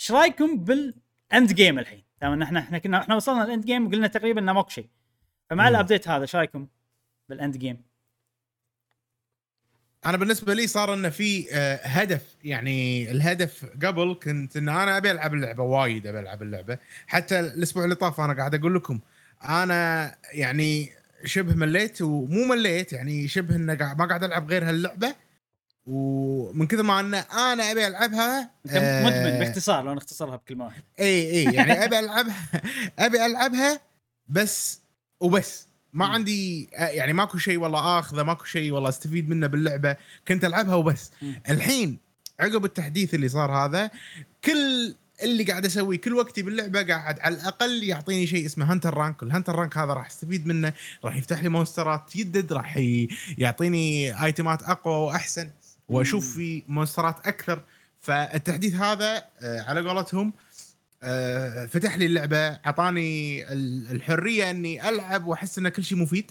إيش رأيكم بال endgame الحين؟ دام إحنا إحنا كنا إحنا وصلنا ال endgame وقلنا تقريبا إنه ماكو شيء فمع. ال update هذا إيش رأيكم بال endgame؟ أنا بالنسبة لي صار إنه في آه، هدف يعني الهدف قبل كنت إن أنا أبي ألعب اللعبة وايد أبي ألعب اللعبة حتى الأسبوع اللي طاف أنا قاعد أقول لكم أنا يعني شبه مليت ومو مليت يعني شبه إنه ما قاعد ألعب غير هاللعبة. ومن كثر ما إن أنا أبي ألعبها أنت مدمن آه، باختصار لو نختصرها بكلمة واحدة. إي إي يعني أبي ألعبها [LAUGHS] أبي ألعبها بس وبس. ما. عندي آه، يعني ماكو شيء والله آخذه ماكو شيء والله أستفيد منه باللعبة. كنت ألعبها وبس. الحين عقب التحديث اللي صار هذا كل اللي قاعد أسويه كل وقتي باللعبة قاعد على الأقل يعطيني شيء اسمه hunter rank وال hunter rank هذا راح أستفيد منه راح يفتح لي مونسترات جدد راح يعطيني ايتمات أقوى وأحسن وأشوف. في مونسترات أكثر فالتحديث هذا آه، على قولتهم آه، فتح لي اللعبة أعطاني ال- الحرية إني ألعب وأحس إن كل شيء مفيد.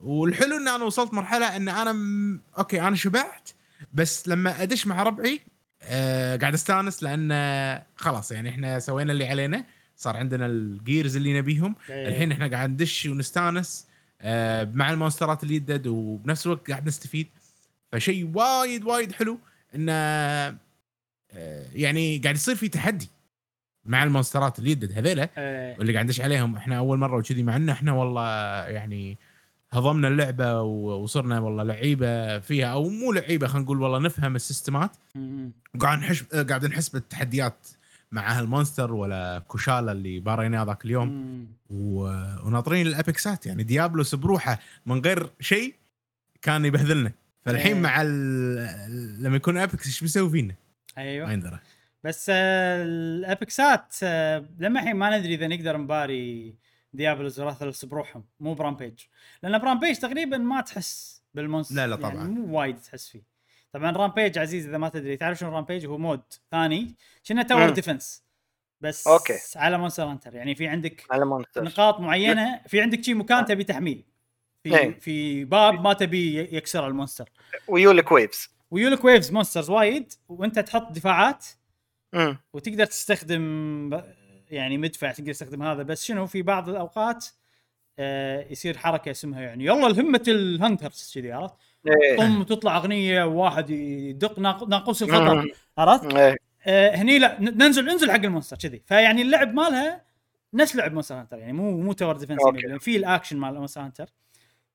والحلو ان أنا وصلت مرحلة إن أنا م... okay أنا شبعت بس لما أدش مع ربعي آه قاعد استانس لأن خلاص يعني إحنا سوينا اللي علينا. صار عندنا ال gears اللي نبيهم. إيه. الحين إحنا قاعد ندش ونستانس آه، مع المونسترات اللي يدد وبنفس الوقت قاعد نستفيد. فشيء وايد وايد حلو انه آه، يعني قاعد يصير في تحدي مع المونسترات اللي يدد هذيلا آه، واللي قاعد ندش عليهم. إحنا أول مرة وكذي مع ان إحنا والله يعني هضمنا اللعبة وصرنا والله لعيبة فيها أو مو لعيبة خلينا نقول والله نفهم السيستمات. وقاعد نحش قاعد نحس بالتحديات مع هال monster ولا Kushala اللي باريناه ذاك اليوم. و... وناطرين الأبيكسات يعني Diablos بروحه من غير شيء كان يبهذلنا. فالحين إيه. مع ال... لما يكون apex إيش بيسوي فينا؟ ما أيوه يندرى. بس آه، الأبيكسات آه، لما الحين ما ندري إذا نقدر نباري Diablos و Rathalos بروحهم مو ب rampage لأن ب rampage تقريبا ما تحس بال monster لا، لا يعني طبعاً. مو وايد تحس فيه. طبعا rampage عزيز إذا ما تدري. تعرف شنو rampage هو mode ثاني. كنه tower. defense. بس okay. على Monster Hunter. يعني في عندك على monster. نقاط معينة في عندك شي مكان تبي تحميه. في إيه. في باب ما تبي يكسر ال monster. ويولك waves. ويولك waves monsters وايد وأنت تحط دفاعات. وتقدر تستخدم يعني مدفع تقدر تستخدم هذا بس شنو في بعض الأوقات آه يصير حركة اسمها يعني يلا الهمة ال hunters كذي عرفت؟ إيه. طم تطلع أغنية وواحد يدق ناق- ناقوس الخطر. عرفت؟ إيه. آه هني لا ننزل انزل حق ال monster كذي. فيعني اللعب مالها نفس لعب Monster Hunter يعني مو مو tower defense okay. في الأكشن مال مونستر هانتر.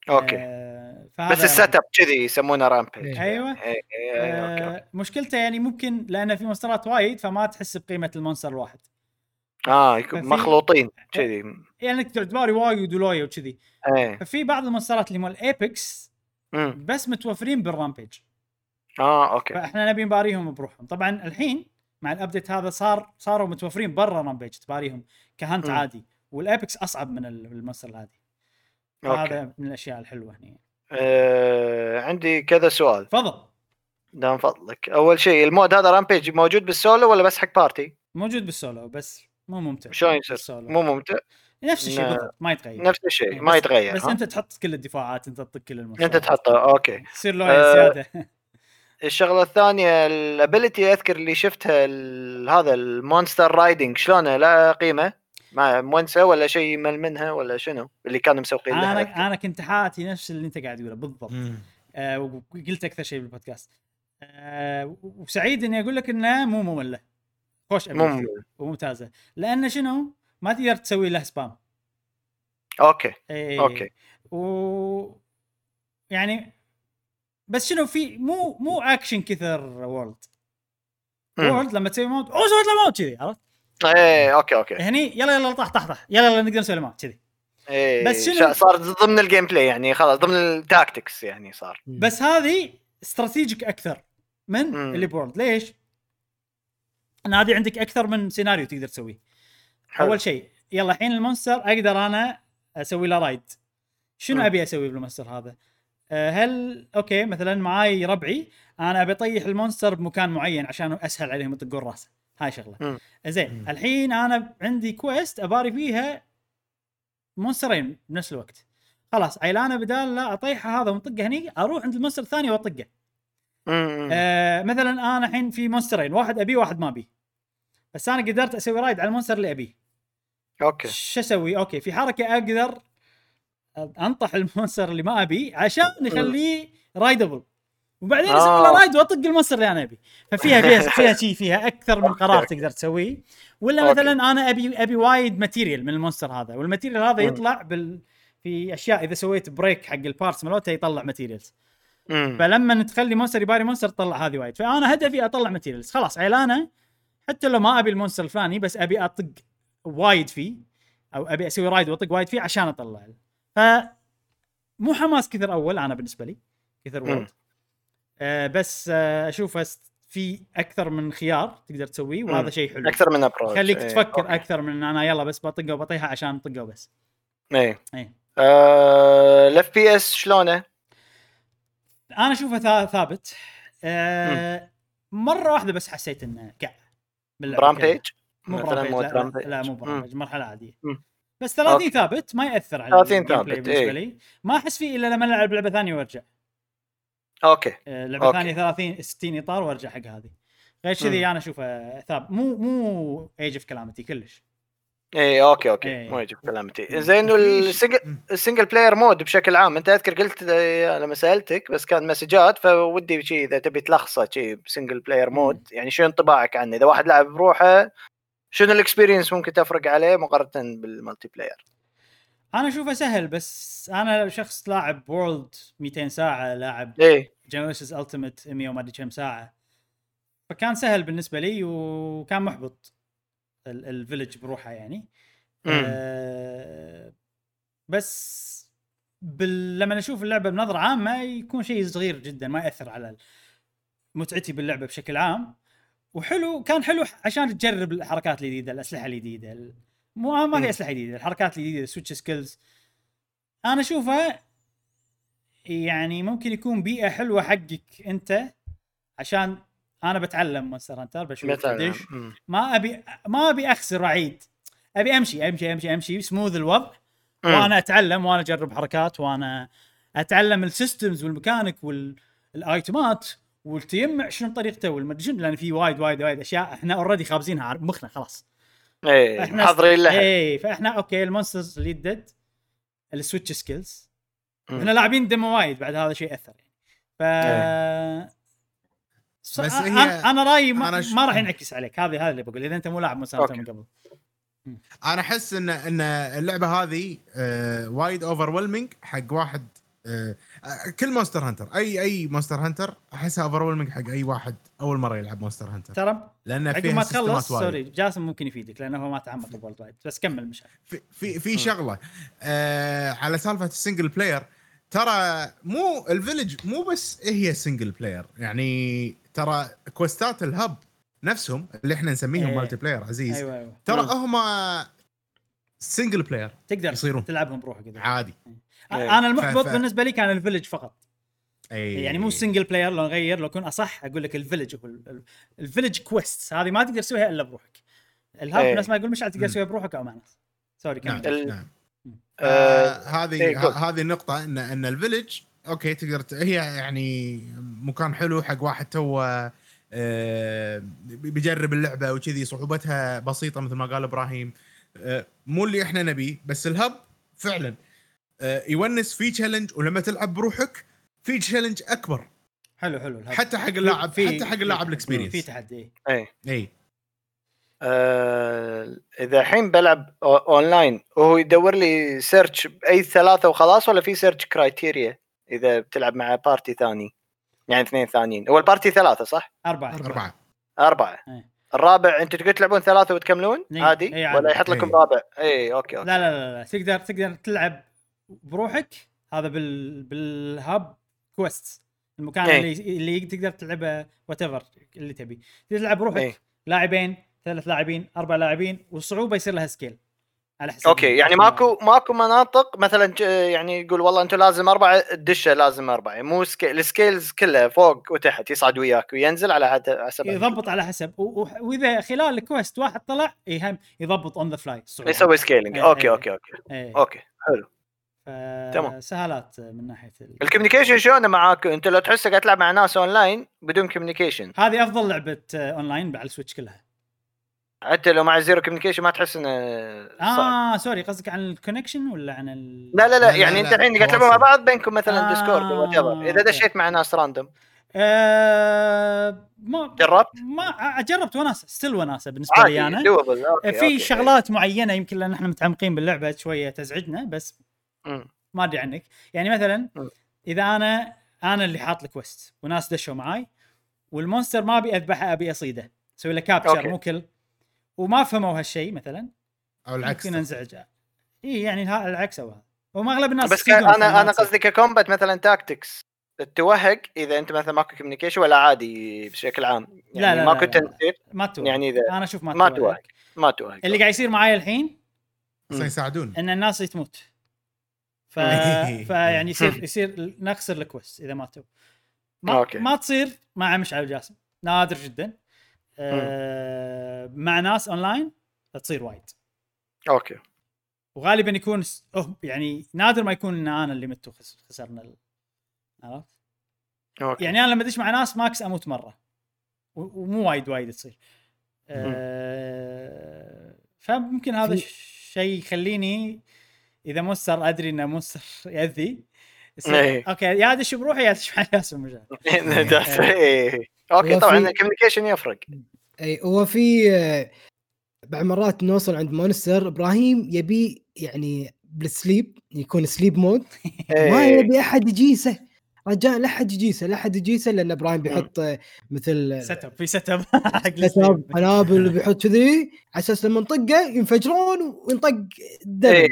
أوكي. آه بس ال setup كذي يسمونه rampage أيوه. okay. آه مشكلته يعني ممكن لأن في مونسترات وايد فما تحس بقيمة ال monster الواحد. آه ففي- مخلوطين كذي. يعني تقدر تباري وايد ولويا وكذي. إيه. ففي بعض المونسترات اللي مال apex بس متوفرين بال rampage. آه okay. فإحنا نبي نباريهم بروحهم. طبعا الحين مع ال update هذا صار صاروا متوفرين برا rampage تباريهم ك hunt مم. عادي. وال apex أصعب من ال- ال monster العادي. هذا من الأشياء الحلوة هنا. آه عندي كذا سؤال. تفضل. دام فضلك. أول شيء ال mode هذا rampage موجود بالسولو ولا بس حق party؟ موجود بالسولو بس مو ممتع شلون يصير؟ مو ممتع؟ نفس الشيء. بالضبط ما يتغير. نفس الشيء إيه، ما بس- يتغير بس ها؟ أنت تحط كل الدفاعات أنت تطق كل المونسترات أنت تحطه okay. [LAUGHS] تصير لويا آه، زيادة. الشغلة الثانية ال ability أذكر اللي شفتها ال- هذا ال monster riding شلونه؟ لا قيمة؟ ما مونسه ولا شيء مل منها ولا شنو؟ اللي كانوا مسوقين لها أذكر. أنا أنا كنت حاتي نفس اللي أنت قاعد تقوله بالضبط. آه وقلت أكثر شيء بالبودكاست. آه وسعيد إني أقول لك انها مو مملة. خوش ability. وممتازة. لأن شنو؟ ما تقدر تسوي له سبام أوكي. إيه أوكي. و يعني بس شنو في مو مو اكشن كثر World. World لما تسوي mount أوه سويت له mount كذي عرفت؟ إيه okay okay. هني يلا يلا طح طح طح يلا يلا نقدر نسوي له mount كذي. إيه بس شنو- صار ضمن ال gameplay يعني خلاص ضمن ال tactics يعني صار. بس هذه strategic أكثر من مم. اللي World ليش؟ ان هذه عندك أكثر من سيناريو تقدر تسويه حلو. أول شيء يلا الحين ال monster أقدر أنا أسوي له ride شنو. أبي أسوي بال monster هذا؟ أه، هل okay مثلا معاي ربعي أنا أبي أطيح ال monster بمكان معين عشان أسهل عليهم يطقون راسه هاي شغلة. زين. الحين أنا عندي quest أباري فيها monster ين بنفس الوقت خلاص عيل أنا بدال لا أطيحه هذا ونطقه هني أروح عند ال monster الثاني وأطقه. آه مثلا أنا الحين في monster ين واحد ابيه واحد ما ابيه بس أنا قدرت أسوي ride على ال monster اللي ابيه okay. شو أسوي؟ okay في حركة أقدر أنطح ال monster اللي ما ابيه عشان نخليه rideable. وبعدين أسوي له آه. ride وأطق ال monster اللي أنا ابيه ففيها فيها [LAUGHS] فيها شيء فيها أكثر من قرار. تقدر تسويه. ولا okay. مثلا أنا أبي أبي وايد material من ال monster هذا. وال material هذا. يطلع بال في أشياء إذا سويت break حق ال parts مالته يطلع materials مم. فلما تخلي monster يباري monster تطلع هذه وايد فأنا هدفي أطلع materials خلاص عيل أنا حتى لو ما أبي ال monster الفلاني بس أبي أطق وايد فيه أو أبي أسوي ride وأطق وايد فيه عشان أطلع ف مو حماس كثر أول أنا بالنسبة لي كثر. وورد آه بس آه اشوفه في أكثر من خيار تقدر تسويه وهذا. شيء حلو أكثر من approach يخليك إيه. تفكر okay. أكثر من ان أنا يلا بس بطقه وبطيحه عشان طقه وبس إيه إيه. ال FPS شلونه؟ أنا أشوفه ثا- ثابت آه مرة واحدة بس حسيت إنه كع باللعبة كلها. Rampage مو ب Rampage لا, مو. ب Rampage مرحلة عادية مم. بس 30 okay. ثابت ما يأثر على 30 ال gameplay ثابت، بالنسبة إيه. لي ما أحس فيه إلا لما ألعب لعبة ثانية وأرجع okay آه، لعبة okay. ثانية 30 60 إطار وأرجع حق هذه غير كذي. أنا أشوفه ثابت مو مو ايج اوف كلامتي كلش اي okay okay. إيه. مو يجيب كلامتي زين ال single ال single player mode بشكل عام. أنت أذكر قلت لما سألتك بس كان مسجات فودي شيء إذا تبي تلخصه شيء ب single player mode يعني شو انطباعك عنه؟ إذا واحد لعب بروحه شنو ال experience ممكن تفرق عليه مقارنة بال multiplayer أنا أشوفه سهل بس أنا شخص لاعب World 200 ساعة لاعب إيه. Generations Ultimate 100 وما أدري كم ساعة. فكان سهل بالنسبة لي وكان محبط. ال village بروحه يعني مم. آه بس بال... لما أشوف اللعبة بنظرة عامة يكون شيء صغير جدا ما يأثر على متعتي باللعبة بشكل عام وحلو كان حلو عشان تجرب الحركات الجديدة الأسلحة الجديدة ال- مو ما مم. في أسلحة جديدة الحركات الجديدة ال switch skills أنا أشوفها يعني ممكن يكون بيئة حلوة حقك أنت عشان أنا بتعلم Monster Hunter بشوف قديش. ما أبي ما أبي أخسر واعيد أبي أمشي أمشي أمشي أمشي سموث الوضع. وأنا أتعلم وأنا أجرب حركات وأنا أتعلم السيستمز والميكانيك والايتمات والتيمع شنو طريقته والمدري شنو لأن في وايد وايد وايد أشياء إحنا already خابزينها بمخنا خلاص. إيه إحنا محضرين لها. اي فإحنا okay ال monsters اللي جديد ال switch skills. إحنا لاعبين demo وايد بعد هذا شيء أثر يعني. ف ص- بس هي- أنا رأيي ما, أنا ش- ما راح ينعكس عليك. هذه هذا اللي بقول. إذا أنت مو لاعب Hunter من قبل. أنا أحس ان إن اللعبة هذه آه، وايد over حق واحد آه، آه، كل Monster Hunter اي أي Monster Hunter أحسها over حق أي واحد أول مرة يلعب Monster Hunter ترى لأن عقب ما تخلص. sorry جاسم ممكن يفيدك لأنه هو ما تعمق ب World وايد. بس كمل مش في في, في شغلة. آه على سالفة ال single player ترى مو ال village مو بس هي single player يعني ترى quest ات ال hub نفسهم اللي إحنا نسميهم إيه. multiplayer عزيز. أيوه أيوه. ترى مم. هم single player تقدر يصيرون. تلعبهم بروحك عادي. إيه. أنا المحبط ف- بالنسبة لي كان ال village فقط. اي يعني مو single player لو نغير لو أكون أصح أقول لك ال village هو ال village quest هذه ما تقدر تسويها إلا بروحك. ال hub إيه. نفس ما يقول مشعل تقدر. تسويها بروحك أو مع ناس sorry نعم كمل. ال- نعم. آه هذه إيه، هذه النقطة إن إن ال village okay تقدر هي يعني مكان حلو حق واحد تو آه بي- بيجرب اللعبة وكذي صعوبتها بسيطة مثل ما قال إبراهيم. آه مو اللي إحنا نبيه بس ال hub فعلا. آه يونس في challenge ولما تلعب بروحك في challenge أكبر. حلو حلو ال hub. حتى حق اللاعب في- حتى حق في- اللاعب في ال experience تحدي. إيه. اي آه، إذا الحين بلعب اونلاين وهو يدور لي search بأي ثلاثة وخلاص ولا في search criteria إذا بتلعب مع party ثاني. يعني اثنين ثانيين. هو ال party ثلاثة صح؟ أربعة. أربعة. أربعة. إيه. الرابع أنتوا تقدرون تلعبون ثلاثة وتكملون؟ إيه، عادي؟ إيه، عادي. ولا يحط لكم إيه. رابع؟ اي okay okay. لا لا لا, لا. تقدر تقدر تلعب بروحك. هذا بال بال hub quest المكان إيه. اللي اللي تقدر تلعبه whatever اللي تبي. تقدر تلعب بروحك. إيه. لاعبين ثلاث لاعبين أربع لاعبين والصعوبة يصير لها scale على حسب okay يعني ماكو ماكو مناطق مثلا يعني يقول والله أنتم لازم أربعة الدشه لازم أربعة. مو سكيل ال scales كلها فوق وتحت يصعد وياك وينزل على حسب يضبط على حسب. وإذا خلال ال quest واحد طلع يهم يضبط on the fly يسوي scaling إيه، okay إيه. okay okay. إيه. okay حلو. تمام. سهالات من ناحية ال... ال communication شلونه معاك؟ أنت لو تحسه قاعد تلعب مع ناس اونلاين بدون communication هذه أفضل لعبة آه، اونلاين على ال Switch كلها. حتى لو مع zero communication ما تحس إنه آه sorry قصدك عن ال connection ولا عن ال... لا لا لا، يعني لا، أنت الحين قاعد تلعبون مع. بعض بينكم مثلا آه، Discord. إذا. دشيت مع ناس random آه ما جربت؟ ما جربت وناسة still وناسة بالنسبة لي أنا دوبل okay، في okay. شغلات معينة يمكن لأن إحنا متعمقين باللعبة شوية تزعجنا بس مم. ما أدري عنك يعني مثلا مم. إذا أنا أنا اللي حاط ال quest وناس دشوا معاي وال monster ما أبي أذبحه أبي أصيده أسوي له capture. مو كل وما فهموا هالشيء مثلا أو العكس ممكن انزعج إي يعني ها- العكس أو هذا. وما أغلب الناس بس أنا أنا. قصدي ك combat مثلا tactics توهق إذا أنت مثلا ماكو communication ولا عادي بشكل عام. لا، يعني لا، ماكو لا، لا. تنسيق ما توهق. يعني إذا أنا أشوف ما, ما توهق. توهق ما توهق. اللي قاعد يصير معاي الحين يساعدون. إن الناس تموت ف... [LAUGHS] فيعني يصير يصير نخسر ال quest إذا ماتوا ما. ما تصير مع مشعل جاسم. نادر جدا. آه مع ناس أونلاين تصير وايد. okay. وغالبا يكون أوه يعني نادر ما يكون إن أنا اللي مت وخسرنا ال... عرفت؟ okay. يعني أنا لما أدش مع ناس max أموت مرة. و- ومو وايد وايد تصير. آه فممكن هذا الشيء يخليني إذا monster أدري إنه monster [LAUGHS] يأذي إيه. okay يا ادش بروحي يا ادش مع [LAUGHS] إيه. okay طبعا ال communication يفرق. أي هو في آه، بعض مرات نوصل عند monster إبراهيم يبي يعني بال sleep يكون sleep mode. [LAUGHS] ما إيه. يبي أحد يجيسه. رجاء لا أحد يجيسه لا أحد يجيسه لأن إبراهيم بيحط آه، مثل set up في set up [LAUGHS] حق. قنابل [LAUGHS] بيحط كذي على أساس لما نطقه ينفجرون وينطق الدم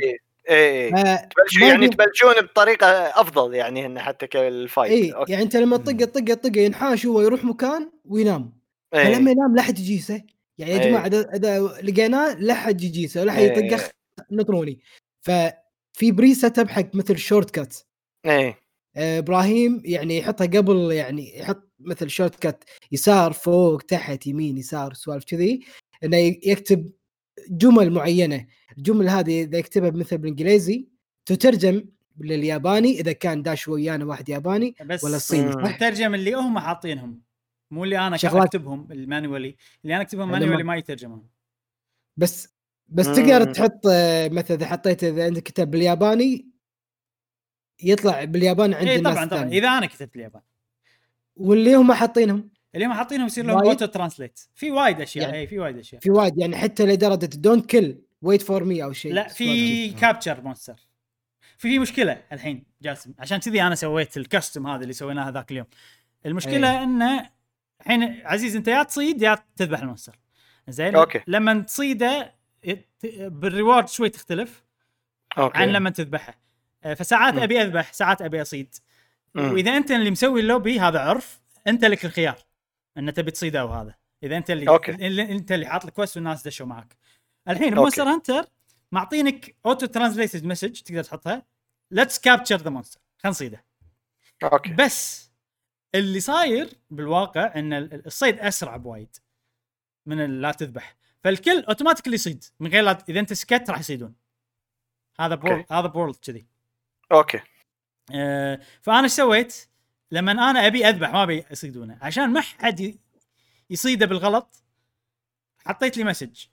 إيه إيه. تبلشوا ما يعني تبلشون بطريقة أفضل يعني هن حتى كال fight اي okay. يعني أنت لما تطقه تطقه تطقه ينحاش هو يروح مكان وينام. إيه. فلما ينام لا احد يجيسه يعني يا إيه. جماعة اذا لقيناه لا احد يجيسه ولا احد إيه. يطقه نطروني. ففي pre set up حق مثل short cut إيه. إبراهيم يعني يحطها قبل يعني يحط مثل short cut يسار فوق تحت يمين يسار سوالف كذي. إنه يكتب جمل معينة الجمل هذه إذا يكتبها مثل بالإنجليزي تترجم للياباني إذا كان داش ويانا واحد ياباني بس ولا الصيني. صح؟ الترجمه اللي هم حاطينهم مو اللي أنا شغلات- أكتبهم ال manually اللي أنا أكتبهم manually ما يترجمون بس بس. تقدر تحط آه، مثلا إذا حطيت إذا عندك كتاب بالياباني يطلع باليابان عند اي الناس طبعا طبعا الثانية. إذا أنا كتبت اليابان واللي هم حاطينهم اللي هم حاطينهم يصير لهم؟ auto translate في وايد أشياء يعني اي في وايد أشياء في وايد يعني حتى لدرجة don't kill wait for me أو شيء لا في. capture monster في في مشكلة الحين جاسم عشان كذي أنا سويت ال custom هذا اللي سويناه ذاك اليوم المشكلة أي. إنه الحين عزيز أنت يا تصيد يا تذبح ال monster زين okay. لما تصيده بال reward شوي تختلف okay عن لما تذبحه آه، فساعات مم. أبي أذبح ساعات أبي أصيد مم. وإذا أنت اللي مسوي اللوبي هذا عرف أنت لك الخيار ان تبي تصيده وهذا. إذا أنت اللي okay. اللي أنت اللي حاط ال quest والناس دشوا معك الحين. Monster Hunter معطينك auto translated message تقدر تحطها. let's capture the monster خلينا نصيده. okay. بس اللي صاير بالواقع إن ال- الصيد أسرع بوايد. من لا تذبح. فالكل automatically يصيد. من غير لا إذا أنت سكت راح يصيدون. هذا bored هذا bored كذي. okay. آه، فأنا إيش سويت؟ لما أنا أبي أذبح ما أبي يصيدونه. عشان ما حد يصيده بالغلط حطيت لي message.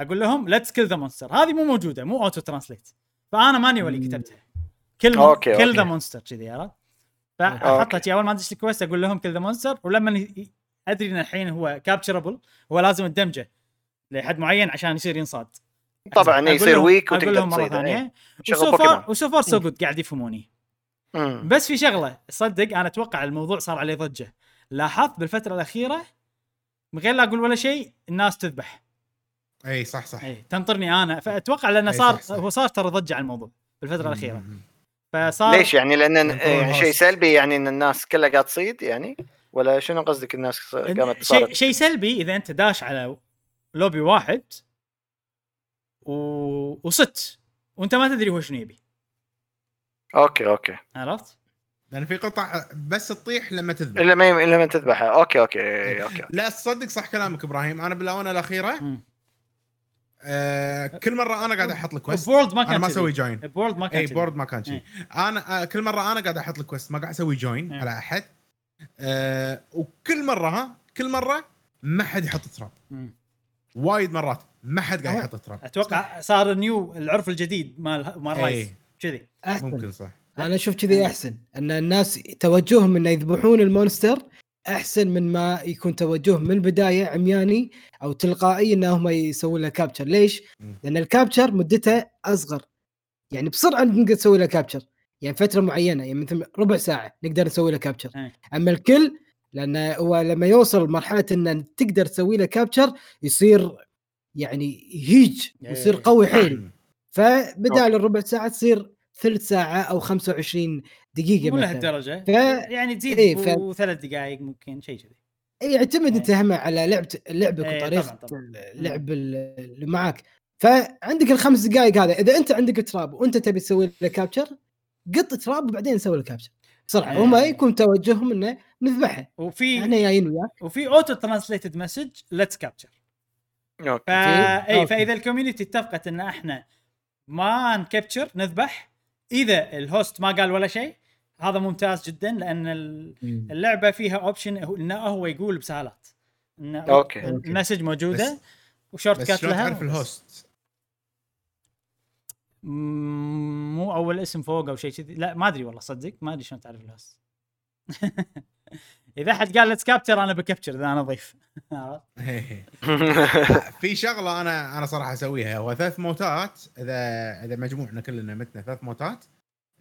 أقول لهم let's kill the monster هذه مو موجودة مو auto translate فأنا manually. كتبتها kill okay، kill. the monster كذي عرفت؟ شي أول ما أدش ال quest أقول لهم kill the monster ولما أدري إن الحين هو capturable هو لازم ت damage ه لحد معين عشان يصير ينصاد. طبعا يصير weak وتقدر لهم مرة تصيده. إيه. ثانية. و so far so good قاعد يفهموني. مم. بس في شغلة صدق أنا أتوقع الموضوع صار عليه ضجة. لاحظت بالفترة الأخيرة من غير لا أقول ولا شيء الناس تذبح. إي صح صح. إي تنطرني أنا. فأتوقع لأنه صار صح، صح. هو صار ترى ضجة على الموضوع بالفترة مم، الأخيرة. فصار ليش يعني؟ لأن شيء. سلبي يعني إن الناس كلها قاعد تصيد يعني؟ ولا شنو قصدك الناس قامت شيء شيء سلبي إذا أنت داش على لوبي واحد و... وصدت. وأنت ما تدري هو شنو يبي. okay okay عرفت؟ لأن في قطع بس تطيح لما تذبح إلا ما إلا ما تذبحها okay okay okay لا تصدق صح كلامك إبراهيم أنا بالآونة الأخيرة. آه كل مرة أنا قاعد أحط الكويست بورد ما كان أنا ما. أسوي جوين بورد ما كان إي. بورد ما كان شيء أنا آه كل مرة أنا قاعد أحط الكويست ما قاعد أسوي جوين. على أحد آه وكل مرة ها كل مرة ما حد يحط تراب. وايد مرات ما حد قاعد يحط تراب أتوقع صار النيو العرف الجديد مال مال رايس. كذي. أحسن. ممكن صح. أنا أشوف كذي أحسن. أن الناس توجههم انه يذبحون المونستر أحسن من ما يكون توجه من البداية عمياني أو تلقائي انهم يسوون له كابتشر ليش؟ لأن الكابتشر مدته أصغر. يعني بسرعة نقدر نسوي له كابتشر يعني فترة معينة يعني مثل ربع ساعة نقدر نسوي له كابتشر إيه. أما الكل لأن هو لما يوصل مرحله إن تقدر تسوي له كابتشر يصير يعني يهيج يصير إيه. قوي حيل. فبدال. الربع ساعة تصير ثلث ساعة أو 25 دقيقة مو لهالدرجة. ف... يعني تزيد إيه، ف- ثلاث دقائق ممكن شيء كذي. إيه، يعتمد إيه. أنت هم على لعبه لعبك إيه، وطريقة طبعاً، طبعاً. اللعب اللي معاك. فعندك الخمس دقائق هذا إذا أنت عندك trap وأنت تبي تسوي له capture قط trap وبعدين سوي له capture بسرعة إيه. هم يكون توجههم إنه نذبحه. وفي إحنا جايين وياك وفي auto translated message let's capture okay. فا اي okay. فإذا ال community اتفقت إن إحنا ما ن capture نذبح إذا ال host ما قال ولا شيء هذا ممتاز جدا لأن ال- اللعبة فيها option إنه هو يقول بسهالات. إنه okay. ال message موجودة و shortcut شلون لها. تعرف ال host مو أول اسم فوق أو شيء كذي. لا ما أدري والله صدق؟ ما أدري شلون تعرف ال host [LAUGHS] إذا حد قال let's capture أنا ب capture إذا أنا ضيف عرفت؟ [LAUGHS] في شغلة أنا أنا صراحة أسويها هو ثلاث موتات إذا إذا مجموعنا كلنا متنا ثلاث موتات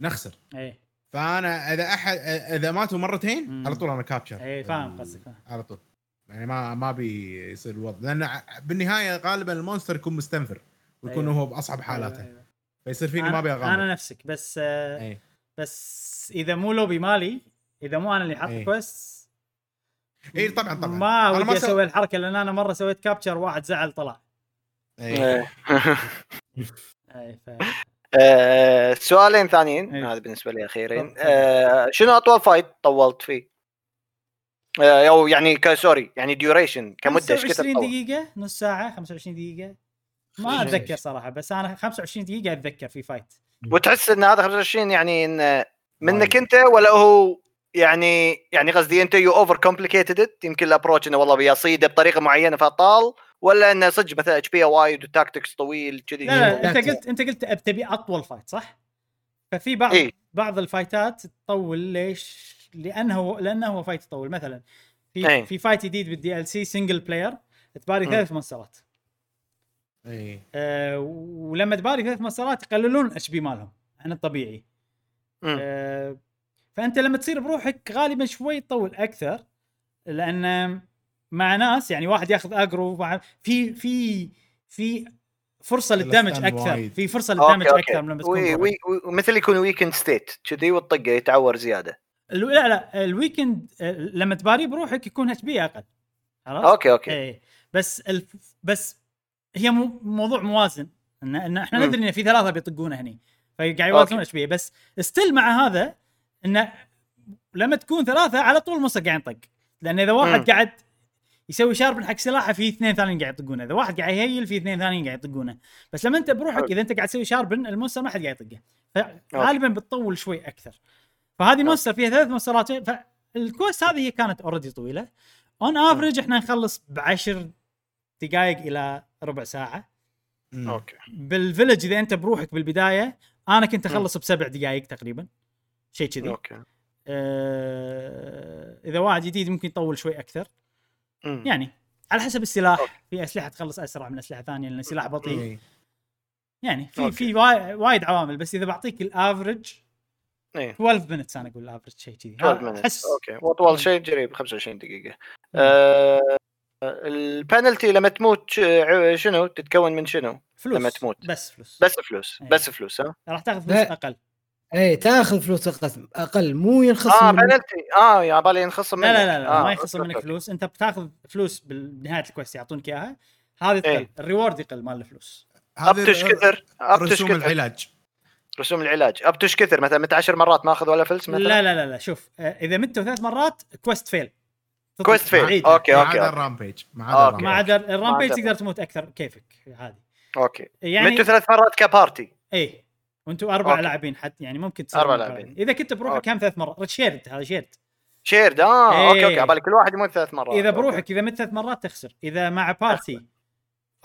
نخسر إيه فأنا إذا أحد إذا ماتوا مرتين مم. على طول أنا capture إيه فاهم قصدك فاهم. على طول يعني ما ما بي يصير الوضع لأن بالنهاية غالبا ال monster يكون مستنفر ويكون أيوة. هو بأصعب حالاته أيوة، أيوة. فيصير فيني أنا- ما أبي أنا اغامر نفسك بس آه اي بس إذا مو لوبي مالي إذا مو أنا اللي حاط إيه. quest اي طبعا طبعا ما ودي سو- أسوي الحركة لأن أنا مرة سويت capture واحد زعل طلع إيه. اي [LAUGHS] ف... آه، سؤالين ثانيين إيه. هذا بالنسبة لي أخيرين. آه، شنو أطول fight طولت فيه؟ آه، أو يعني sorry يعني duration كمدة إيش كثر 25 طول؟ دقيقة نص ساعة 25 دقيقة ما. أتذكر صراحة بس أنا 25 دقيقة أتذكر في fight وتحس إن هذا 25 يعني إن منك. أنت ولا هو يعني يعني قصدي أنت you over complicated يمكن ال approach إنه والله بيصيده بطريقة معينة فطال ولا إنه صدق مثلا HP وايد و tactics طويل كذي لا, لا أنت. قلت أنت قلت تبي أطول fight صح؟ ففي بعض إيه. بعض ال fight ات تطول ليش؟ لأنه لأنه هو fight يطول مثلا في إيه. في fight جديد بال DLC single player تباري. ثلاث monster ات اي أه ولما تباري ثلاث مونسترات يقللون HP مالهم عن الطبيعي مم. أه فأنت لما تصير بروحك غالبا شوي تطول أكثر لأن مع ناس يعني واحد ياخذ aggro مع- في في في فرصة لل damage أكثر وايد. في فرصة لل damage أكثر من لما تكون وي. وي وي مثل يكون weakened state كذي والطقة يتعور زيادة لا لا ال weakened لما تباري بروحك يكون HP أقل عرفت؟ okay okay إيه بس الف... بس هي مو... موضوع موازن إن, إن إحنا. ندري إن في ثلاثة بيطقونه هني فقاعد يوازنون. HP بس still مع هذا انه لما تكون ثلاثة على طول مصر قاعد يطق لأن إذا واحد. قاعد يسوي sharpen حق سلاحه في اثنين ثانيين قاعد يطقونه. إذا واحد قاعد ي heal في اثنين ثانيين قاعد يطقونه. بس لما أنت بروحك. إذا أنت قاعد تسوي sharpen ال monster ما حد قاعد يطقه. فغالبا بتطول شوي أكثر. فهذه monster فيها ثلاث monster ات. فال quest هذه هي كانت already طويلة. on average إحنا نخلص بعشر دقائق إلى ربع ساعة. okay. بال village إذا أنت بروحك بالبداية أنا كنت أخلص بسبع دقائق تقريبا. شيء كذي okay آه إذا واحد جديد ممكن يطول شوي أكثر مم. يعني على حسب السلاح okay. في أسلحة تخلص أسرع من أسلحة ثانية لأن السلاح بطيء إي. يعني في okay. في واي- وايد عوامل بس إذا بعطيك ال average إيه. 12 minutes أنا أقول ال average شيء كذي 12 ها- minutes okay وأطول شيء قريب 25 دقيقة آه البنالتي لما تموت ع- شنو تتكون من شنو؟ فلوس لما تموت. بس فلوس بس فلوس إيه. بس فلوس ها؟ راح تأخذ فلوس. أقل إيه تاخذ فلوس القسم أقل مو ينخصم آه بنالتي آه يا بالي ينخصم لا منك. لا لا, لا آه. ما يخصم okay، منك. فلوس. أنت بتاخذ فلوس بنهايه ال quest يعطونك إياها. هذه تقل إيه. ال reward يقل مال الفلوس. أبتش كثر أبتش رسوم كثر. العلاج. رسوم العلاج. أبتش كثر مثلا متى 10 مرات ما اخذ ولا فلس مثلا؟ لا لا لا لا شوف آه، إذا متوا ثلاث مرات quest fail quest fail. بعيد. okay، ما okay، عدا okay. ال rampage ما. عدا ما ال rampage عدا ال rampage تقدر تموت أكثر كيفك هذه okay. يعني متوا ثلاث مرات ك party. اي وأنتم أربع. لاعبين حد يعني ممكن تصير أربع لاعبين. إذا كنت بروحك okay. هم ثلاث مرات shared هذا shared shared آه إيه. okay okay على بالي كل واحد يموت ثلاث مرات إذا okay. بروحك إذا مت ثلاث مرات تخسر إذا مع party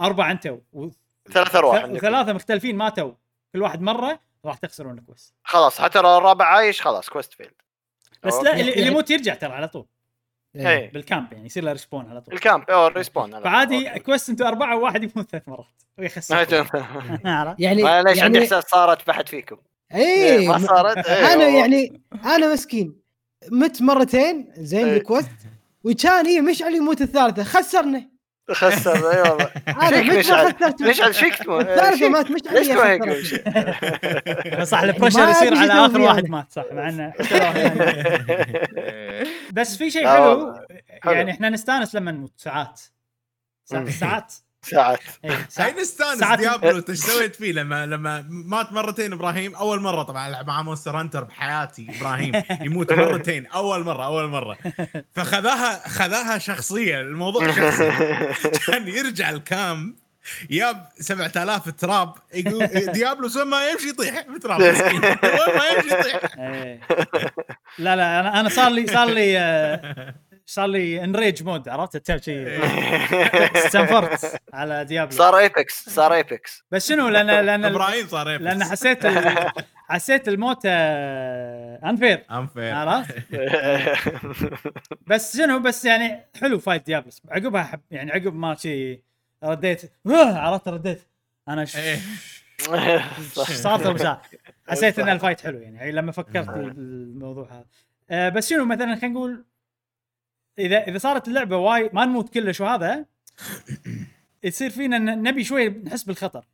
أربع أنتوا و- ثلاث أرواح. وثلاثه مختلفين ماتوا كل واحد مرة راح تخسرون ال quest خلاص حتى لو الرابع عايش خلاص quest failed بس okay. لا اللي, اللي يعني- يموت يرجع ترى على طول إيه. إيه بال camp يعني يصير له respawn على طول. ال camp أو ال respawn فعادي quest أنتم أربعة وواحد يموت ثلاث مرات. ويخسر؟ [LAUGHS] يعني معليش عندي يعني أحساس صارت بحد فيكم؟ إيه ما صارت؟ إيه، أنا. يعني أنا مسكين. مت مرتين زين إيه. بال quest وكان إيه مشعل يموت الثالثة خسرنا خسر أي والله ما مشعل مشعل فيك تموت. [LAUGHS] الثالثه. مات مشعل ليش ما هيك. [LAUGHS] صح يعني البريشر يصير على شو آخر أسوي واحد يعني. مات صح مع إنه واحد- [LAUGHS] بس في شيء حلو. يعني إحنا نستانس لما نموت ساعات. ساعات ساعات. اي هاي ساعات نستانس ديابلو إيش سويت فيه لما لما مات مرتين إبراهيم أول مرة طبعا ألعب مع مونستر هانتر بحياتي إبراهيم يموت مرتين أول مرة أول مرة. فخذاها خذاها شخصيه الموضوع شخصي. [LAUGHS] كان يرجع ال camp ياب 7000 trap يقول ديابلوس وين ما يمشي يطيح [LAUGHS] ب trap مسكين. [LAUGHS] وين ما يمشي يطيح. إيه. لا لا أنا أنا صار لي صار لي آه، صار لي enrage mode عرفت؟ تعرف شيء [LAUGHS] استنفرت على ديابلو صار apex صار apex بس شنو؟ لأن لأن إبراهيم صار يفلس. لأن حسيت ال... [LAUGHS] حسيت الموت unfair unfair عرفت؟ [LAUGHS] بس شنو؟ بس يعني حلو fight ديابلوس عقبها حب يعني عقب ما شي رديت "آه", عرفت؟ رديت. أنا ش... إيه. صارت حسيت إن ال fight حلو يعني يعني لما فكرت بالموضوع هذا. آه بس شنو؟ مثلا خلينا نقول اذا إذا صارت اللعبة وايد ما نموت كلش وهذا يصير فينا نبي شوي نحس بالخطر.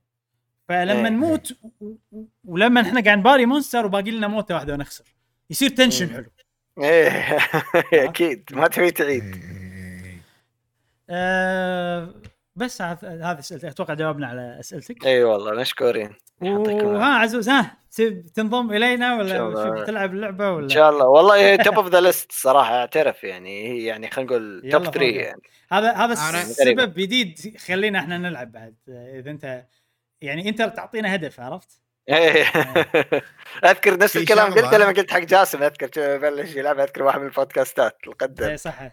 فلما إيه. نموت و- ولما إحنا قاعد نباري monster وباقي لنا موتة واحدة ونخسر. يصير tension مم. حلو. إيه. [LAUGHS] أكيد. ما تبي تعيد. إيه. آه بس هذ- هذه اسئلتك أتوقع جاوبنا على أسئلتك. إي والله مشكورين وها عزوز ها تب- تنضم إلينا ولا تلعب اللعبة إن ولا شاء الله. والله هي top of the list صراحة أعترف يعني. هي يعني خلينا نقول top 3 فوق. يعني. هذا هذا السبب جديد يخلينا إحنا نلعب بعد. إذا أنت يعني أنت تعطينا هدف عرفت؟ إيه. [LAUGHS] أذكر نفس الكلام. قلته لما قلت حق جاسم أذكر شو بلش يلعب أذكر واحد من البودكاستات إي القدم صح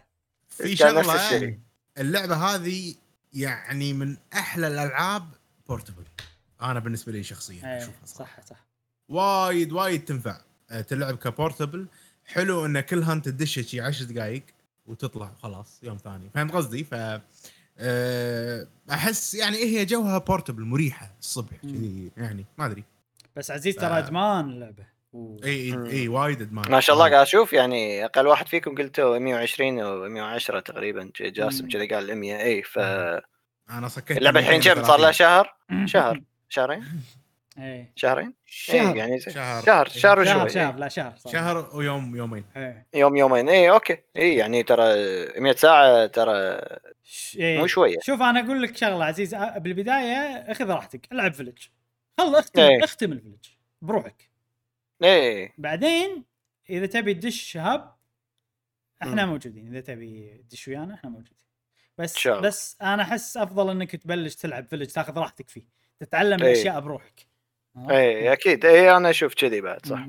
في شغلة. اللعبة هذه يعني من أحلى الألعاب portable. أنا بالنسبة لي شخصيا إيه، أشوفها. صح صح. وايد وايد تنفع أه، تلعب ك portable. حلو إن كل hunt تدش شي 10 دقائق وتطلع خلاص يوم ثاني. فهمت قصدي؟ ف أه، أحس يعني هي جوها portable مريحة الصبح يعني ما أدري. بس عزيز ترى آه. إدمان اللعبة. إي. إي إي وايد أدمان. ما شاء الله قاعد أشوف يعني أقل واحد فيكم قلتوا 120 أو 110 تقريبا جاسم. كذا قال 100 إي ف أنا سكيت اللعبة الحين كم؟ صار لها شهر؟ شهر. شهرين؟ إيه شهرين؟ شهر. يعني شهر. شهر شهر شهر وشوي. شهر لا شهر صار. شهر ويوم يومين. إيه يوم يومين. إي أوكي. إي يعني ترى 100 ساعة ترى إيه. مو شوية. شوف أنا أقول لك شغلة عزيز بالبداية اخذ راحتك. ألعب village خل اختم إيه. اختم ال village بروحك. اي بعدين إذا تبي تدش hub إحنا مم. موجودين. إذا تبي تدش ويانا إحنا موجودين. بس شاء الله. بس أنا أحس أفضل إنك تبلش تلعب village تاخذ راحتك فيه. تتعلم إيه. الأشياء بروحك. اي أكيد. اي أنا أشوف كذي بعد صح.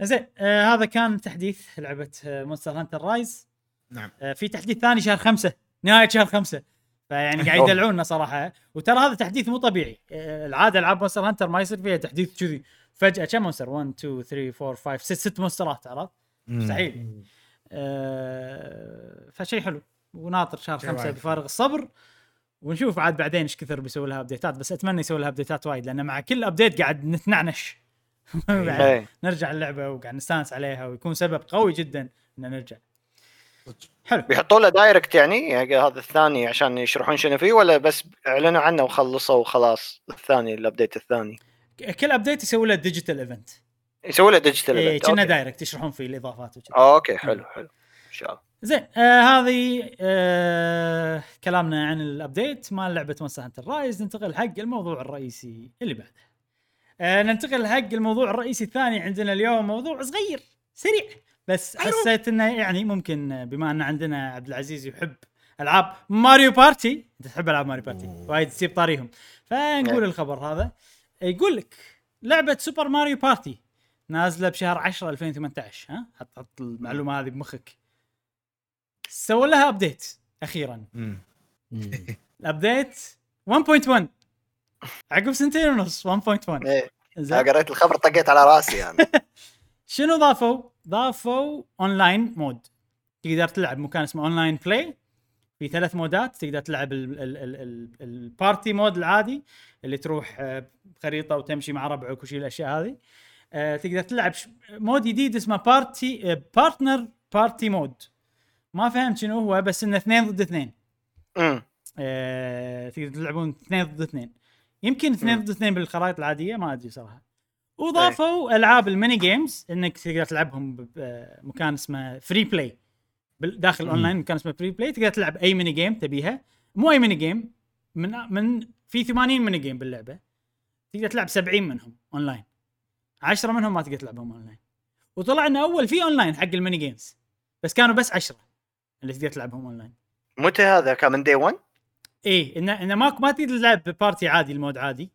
زين آه هذا كان تحديث لعبة مونستر هانتر رايز نعم. آه في تحديث ثاني شهر خمسة. نهاية شهر خمسة. فيعني قاعد. يدلعونا صراحة. وترى هذا تحديث مو طبيعي. آه العادة ألعاب مونستر هانتر ما يصير فيها تحديث كذي. فجأة كم monster؟ 1 2 3 4 5 6 ست مونسترات عرفت؟ مستحيل. آه فشيء حلو. وناطر شهر خمسة بفارغ الصبر. ونشوف عاد بعدين إيش كثر بيسوي لها ابديتات بس أتمنى يسوي لها ابديتات وايد لأن مع كل update قاعد نتنعنش. [LAUGHS] بعد اي نرجع اللعبة وقاعد نستانس عليها ويكون سبب قوي جدا إن نرجع. حلو. بيحطوا له direct يعني, يعني هذا الثاني عشان يشرحون شنو فيه ولا بس إعلنوا عنه وخلصوا وخلاص الثاني ال update الثاني؟ كل update يسوي له digital event يسوي له digital إيه event كنا. direct يشرحون فيه الإضافات وكذا. أوكي حلو حلو. إن شاء الله. زين آه هذه آه كلامنا عن ال update مال لعبة مونستر هانتر رايز ننتقل حق الموضوع الرئيسي اللي بعده. آه ننتقل حق الموضوع الرئيسي الثاني عندنا اليوم موضوع صغير سريع بس حسيت إنه يعني ممكن آه، بما أن عندنا عبد العزيز يحب ألعاب ماريو بارتي أنت تحب ألعاب ماريو بارتي. وايد تييب طاريهم. فنقول إيه. الخبر هذا. يقول لك لعبة سوبر ماريو بارتي نازلة بشهر 10 2018 ها؟ حط حط المعلومة هذه بمخك. سووا لها update أخيرا. [LAUGHS] ال update 1.1 عقب سنتين ونص 1.1 إيه. قريت الخبر طقيت على راسي يعني. [LAUGHS] شنو ضافوا؟ ضافوا online mode تقدر تلعب مكان اسمه online play في ثلاث مودات تقدر تلعب ال- ال- ال- ال- ال party mode العادي اللي تروح آه، خريطة وتمشي مع ربعك وشي الأشياء هذه. آه، تقدر تلعب mode جديد اسمه party partner party mode ما فهمت شنو هو بس إنه اثنين ضد اثنين. آه، تقدر تلعبون اثنين ضد اثنين. يمكن اثنين. ضد اثنين بالخرائط العادية ما أدري صراحة. وضافوا ألعاب ال mini games إنك تقدر تلعبهم بمكان اسمه free play داخل مم. اونلاين مكان اسمه free play تقدر تلعب أي mini game تبيها. مو أي mini game من من في 80 mini game باللعبة. تقدر تلعب 70 منهم اونلاين 10 منهم ما تقدر تلعبهم اونلاين وطلع انه أول في اونلاين حق ال mini games بس كانوا بس 10 اللي تقدر تلعبهم اونلاين متى هذا؟ كان من day 1 إيه انه انه ماكو ما تقدر تلعب party عادي ال mode عادي.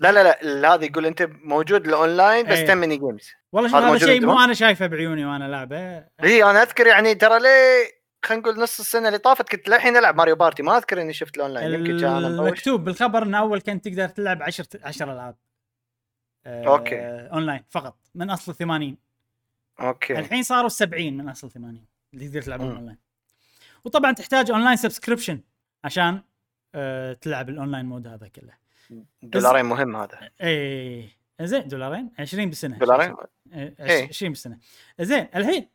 لا لا لا هذا يقول أنت موجود الاونلاين بس إيه. 10 mini games والله شوف هذا شيء مو؟ أنا شايفه بعيوني وأنا لعبة. اي أنا أذكر يعني ترى ليه خلينا نقول نص السنة اللي طافت كنت للحين ألعب ماريو بارتي. ما أذكر إني شفت الأونلاين يمكن كان المكتوب بالخبر انه أول كنت تقدر تلعب 10 10 ألعاب. آه، أوكي. أونلاين فقط من أصل 80 okay. الحين صاروا 70 من أصل 80 اللي تقدر تلعبهم. أونلاين. وطبعا تحتاج online subscription عشان آه، تلعب ال online mode هذا كله. دولارين مهم هذا. إيه زين دولارين؟ 20 بالسنة. دولارين؟ إيه، إيه. 20 بالسنة. زين الحين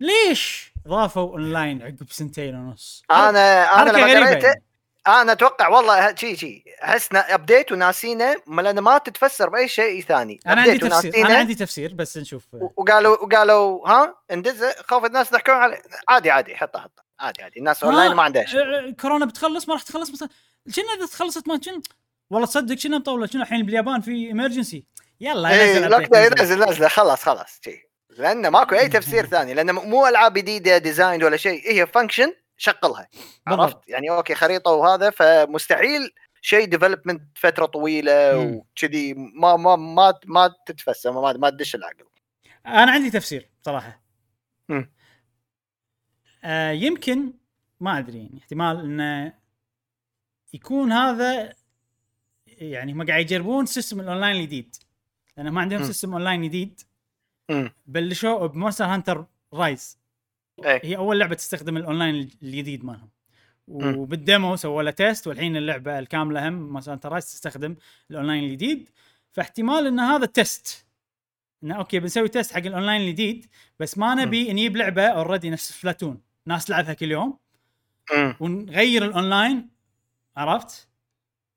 ليش ضافوا اونلاين عقب سنتين ونص؟ أنا أنا لما قريته يعني. أنا أتوقع والله شي شي. أحس ابديت وناسينه ما لأنه ما تتفسر بأي شيء ثاني. أنا عندي تفسير. أنا عندي تفسير بس نشوف. وقالوا وقالوا ها اندز خوف الناس يضحكون عليه عادي عادي حطه حطه. عادي عادي. الناس اونلاين ما عندها شيء. كورونا بتخلص ما راح تخلص بس شنو إذا تخلصت ما شنو؟ والله تصدق شنو مطوله شنو الحين باليابان في امرجنسي يلا اي نزل لوك update، داون نزل. ينزل نزله خلاص خلاص شي. لأنه ماكو أي تفسير [LAUGHS] ثاني لأنه مو ألعاب جديدة ديزاين ولا شيء هي فانكشن شغلها. عرفت؟ يعني okay خريطة وهذا فمستحيل شيء development فترة طويلة. وكذي. ما ما ما ما تتفسر ما, ما تدش العقل. أنا عندي تفسير صراحة. آه يمكن ما أدري يعني احتمال إنه يكون هذا يعني هم قاعد يجربون system ال online الجديد. لأن ما عندهم. system online جديد. بلشوا ب Monster Hunter Rise إيه هي أول لعبة تستخدم الاونلاين الجديد مالهم. وبال demo سووا له test والحين اللعبة الكاملة هم Monster Hunter Rise تستخدم الاونلاين الجديد. فاحتمال إن هذا test إنه okay بنسوي test حق الاونلاين الجديد بس ما نبي نجيب لعبة already نفس Splatoon ناس تلعبها كل يوم. ونغير الاونلاين عرفت؟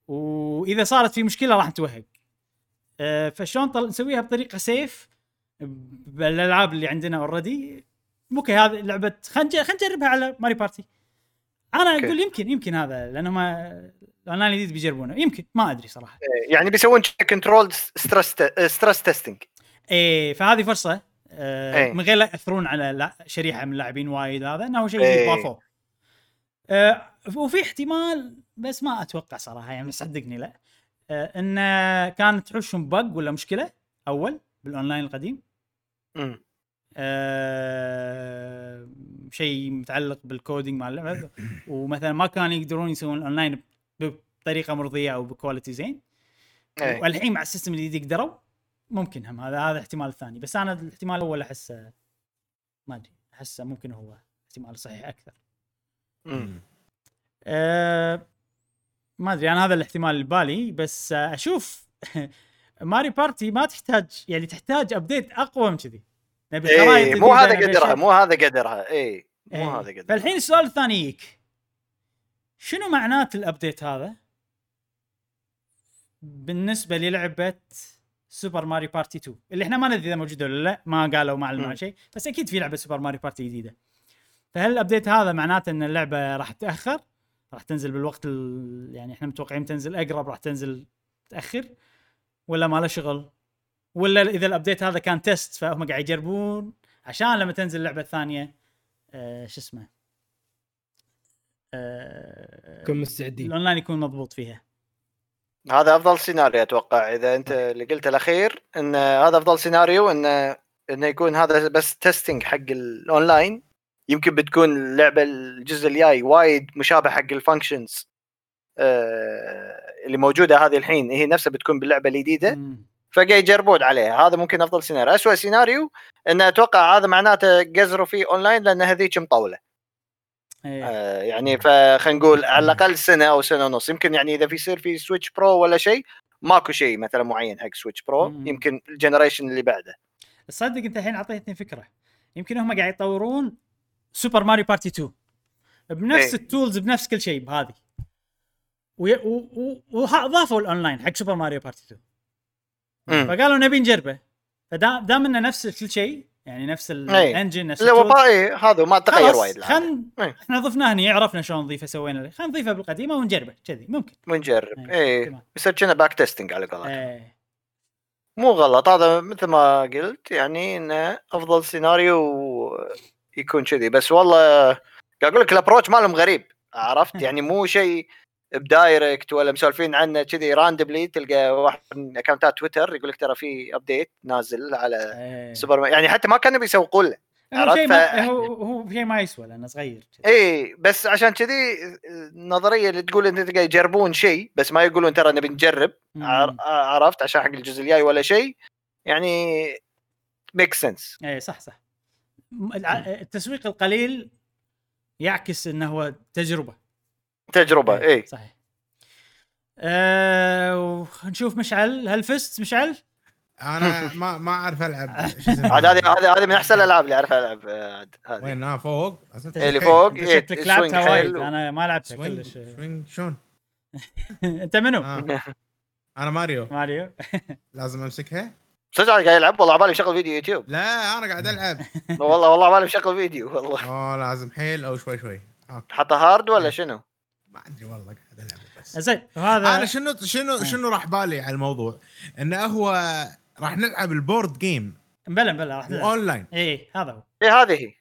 وإذا صارت في مشكلة راح نتوهق. أه فشلون طل... نسويها بطريقة safe بالألعاب اللي عندنا already okay هذه لعبة خلينا خلينا نجربها على Mario Party. أنا. أقول يمكن يمكن هذا لانهم الاونلاين الجديد بيجربونه يمكن ما أدري صراحة. يعني بيسوون control stress stress testing إيه فهذه فرصة أه إيه. من غير لا يأثرون على شريحة من اللاعبين وايد هذا إنه شيء إيه. جديد ضافوه. وفي احتمال بس ما أتوقع صراحة يعني صدقني لا. أه إن كانت تحوشهم bug ولا مشكلة أول بالأونلاين القديم. أه شيء متعلق بال coding مال اللعبة. ومثلا ما كانوا يقدرون يسوون الأونلاين بطريقة مرضية أو ب quality زين. إيه. والحين مع ال system الجديد قدروا ممكن هم. هذا هذا الاحتمال الثاني بس أنا الاحتمال الأول أحسه ما أدري أحسه ممكن هو احتمال صحيح أكثر. أه ما أدري أنا هذا الاحتمال اللي ببالي بس آه، أشوف [LAUGHS] Mario Party ما تحتاج يعني تحتاج update أقوى من كذي نبي إيه مو هذا قدرها. مو هذا قدرها اي مو إيه. هذا قدرها فالحين السؤال الثاني يجيك شنو معنات ال update هذا بالنسبة للعبة Super Mario Party 2 اللي إحنا ما ندري إذا موجودة ولا لا ما قالوا ما علموا. عن شيء بس أكيد في لعبة Super Mario Party جديدة فهل ال update هذا معناته إن اللعبة راح تاخر راح تنزل بالوقت ال... يعني إحنا متوقعين تنزل أقرب راح تنزل تاخر ولا ما له شغل؟ ولا إذا ال update هذا كان test فهم قاعد يجربون عشان لما تنزل اللعبه الثانية آه شو اسمه؟ آه كن مستعدين. الأونلاين يكون مضبوط فيها. هذا أفضل سيناريو أتوقع. إذا أنت اللي قلته الأخير إن هذا أفضل سيناريو ان إنه يكون هذا بس testing حق الاونلاين يمكن بتكون اللعبة الجزء الجاي وايد مشابه حق ال functions آه اللي موجودة هذه الحين. هي نفسها بتكون باللعبة الجديدة. فقاعد يجربون عليها. هذا ممكن أفضل سيناريو اسوء سيناريو إن أتوقع هذا معناته قزروا فيه اونلاين لأن هذيك مطولة. إيه. آه، يعني فخلينا نقول على الأقل سنة أو سنة ونص. يمكن يعني إذا في يصير في Switch Pro ولا شيء ماكو شيء مثلا معين حق Switch Pro مم. يمكن ال generation اللي بعده. تصدق أنت الحين أعطيتني فكرة. يمكن هم قاعد يطورون Super Mario Party 2 بنفس إيه. ال tools بنفس كل شيء بهذه وي- و- و- وضافوا الاونلاين حق Super Mario Party 2 مم. فقالوا نبي نجربه فدام دام إنه نفس كل شيء يعني نفس إيه. ال engine نفس اللي ال tools، هو إيه، هذا ما تغير وايد العادة. خل إيه. إحنا ضفناه هني عرفنا شلون نضيفه سوينا له خلينا نضيفه بالقديمة ونجربه كذي ممكن ونجرب إيه، تمام. يصير كنه bug testing على قولتهم إيه مو غلط هذا مثل ما قلت يعني إنه أفضل سيناريو يكون كذي. بس والله قاعد أقول لك ال approach مالهم غريب عرفت؟ يعني مو شيء ب Direct ولا مسولفين عنه كذي randomly تلقى واحد من account ات تويتر يقول لك ترى في update نازل على إيه. Super Mario يعني حتى ما كانوا بيسوقون له هو شيء ما؟ هو هو شيء ما يسوى لأنه صغير اي إيه، بس عشان كذي النظريه اللي تقول انت تلقى يجربون شيء بس ما يقولون ترى نبي نجرب عرفت؟ عشان حق الجزء الجاي ولا شيء. يعني make sense إيه صح صح. التسويق القليل يعكس إنه هو تجربة تجربة اي صحيح أه ونشوف مشعل هل فزت مشعل؟ أنا [LAUGHS] ما ما أعرف ألعب [LAUGHS] شو اسمه؟ عاد هذه هذه هذه من أحسن الألعاب اللي أعرف ألعب آه، هذه وين آه فوق إيه، اللي فوق أنت إيه، شكلك swing لعبتها وايد. أنا ما لعبتها كلش swing شلون؟ [LAUGHS] أنت منو؟ آه. أنا ماريو ماريو لازم أمسكها؟ صدق قاعد يلعب والله عبالي مشغل فيديو يوتيوب. لا أنا قاعد ألعب. [LAUGHS] والله والله عبالي مشغل فيديو والله. اوه لازم حيل أو شوي شوي. okay. حتى hard ولا شنو؟ ما أدري والله قاعد ألعب بس. زين وهذا أنا شنو شنو شنو راح بالي على الموضوع؟ إنه هو راح نلعب ال board game بلا بلا راح نلعب. اونلاين اي هذا هو. اي هذه هي.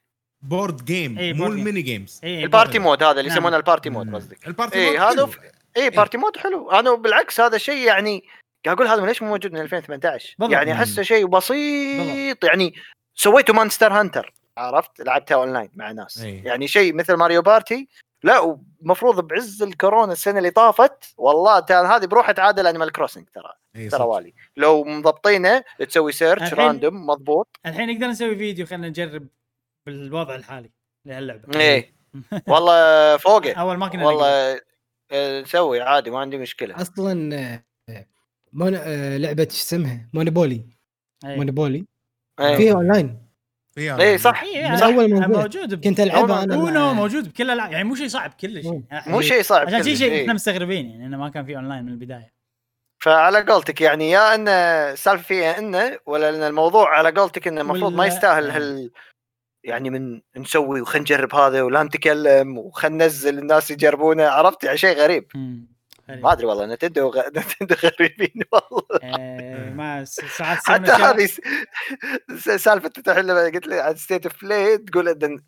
board game إيه، مو. ال mini games اي ال party mode هذا اللي نعم. يسمونه ال party mode قصدك. ال party إيه، mode هذا حلو. اي party mode حلو. أنا بالعكس هذا شيء يعني قاعد أقول هذا ليش مو موجود من 2018 بالضبط. يعني أحسه شيء بسيط. يعني سويته Monster Hunter عرفت؟ لعبتها أونلاين مع ناس. إيه. يعني شيء مثل Mario Party. لا ومفروض بعز الكورونا السنة اللي طافت. والله ترى هذه بروحها تعادل Animal Crossing ترى إيه، ترى. والي. لو مضبطينه تسوي search الحين- random مضبوط. الحين نقدر نسوي فيديو خلينا نجرب بالوضع الحالي لهاللعبة. إيه. [LAUGHS] والله فوقه. أول ما كنا. والله آه، نسوي عادي ما عندي مشكلة. أصلا مون... آه، لعبة شو اسمها؟ Monopoly إيه. Monopoly إيه. فيها أونلاين. اي صح. إيه، من صح. أول ما نزلت. موجود. ب- كنت ألعبها أنا. اونو موجود بكل الالعاب يعني مو شيء صعب كلش. مو- يعني مو شيء صعب عشان شيء إيه. إحنا مستغربين يعني إنه ما كان في أونلاين من البداية. فعلى قولتك يعني يا إن السالفة فيها انه ولا إن الموضوع على قولتك انه المفروض ما يستاهل هال يعني من نسوي وخلينا نجرب هذا ولا نتكلم وخلينا ننزل الناس يجربونه عرفت؟ يعني شيء غريب. مم. ما أدري والله Nintendo غ... [LAUGHS] Nintendo غريبين والله إيه، ما ساعات [LAUGHS] حتى هذه سالفة الحين لما قلت لي عن State of Play تقول إن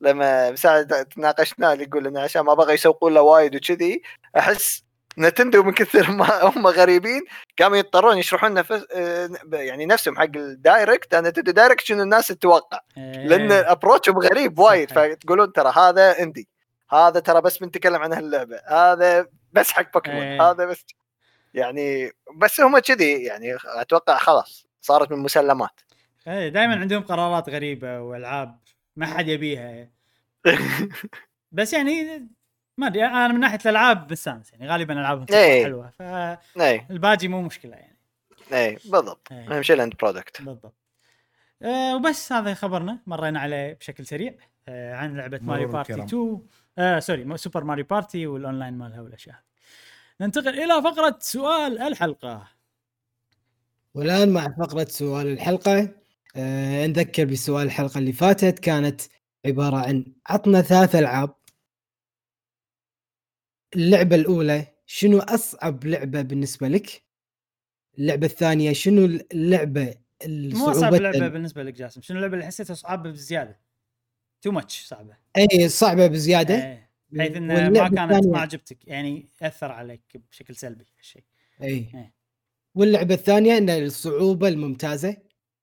لما ساعة تناقشنا اللي يقول انه عشان ما بغى يسوقون له وايد وكذي أحس Nintendo من كثر ما [LAUGHS] هم غريبين قاموا يضطرون يشرحون لنا فس... آه، يعني نفسهم حق ال Direct أنا Nintendo Direct شنو الناس تتوقع إيه. لأن approach هم غريب وايد. فتقولون ترى هذا indie هذا ترى بس بنتكلم عن هاللعبة. هذا بس حق بوكيمون إيه. هذا بس يعني بس هم كذي يعني أتوقع خلاص صارت من مسلمات. إيه دائما عندهم قرارات غريبة والعاب ما حد يبيها. [LAUGHS] بس يعني ما أدري أنا من ناحية الألعاب بستانس يعني غالبا ألعابهم إيه. حلوة. اي فالباقي مو مشكلة يعني. اي بالضبط. إيه. اهم شيء ال end product بالضبط. آه وبس هذا خبرنا مرينا عليه بشكل سريع آه عن لعبة Mario Party الكرام. 2 آه sorry Super Mario Party وال online مالها والأشياء هذه. ننتقل إلى فقرة سؤال الحلقة. والآن مع فقرة سؤال الحلقة آه نذكر بسؤال الحلقة اللي فاتت كانت عبارة عن عطنا ثلاث ألعاب. اللعبة الأولى شنو أصعب لعبة بالنسبة لك؟ اللعبة الثانية شنو اللعبة مو أصعب لعبة بالنسبة لك جاسم شنو اللعبة اللي حسيتها صعبة بزيادة؟ تو ماتش صعبة. إي صعبة بزيادة. إيه. بحيث انه ما كانت ما عجبتك يعني أثر عليك بشكل سلبي الشيء. إي. إيه. واللعبة الثانية إن الصعوبة الممتازة.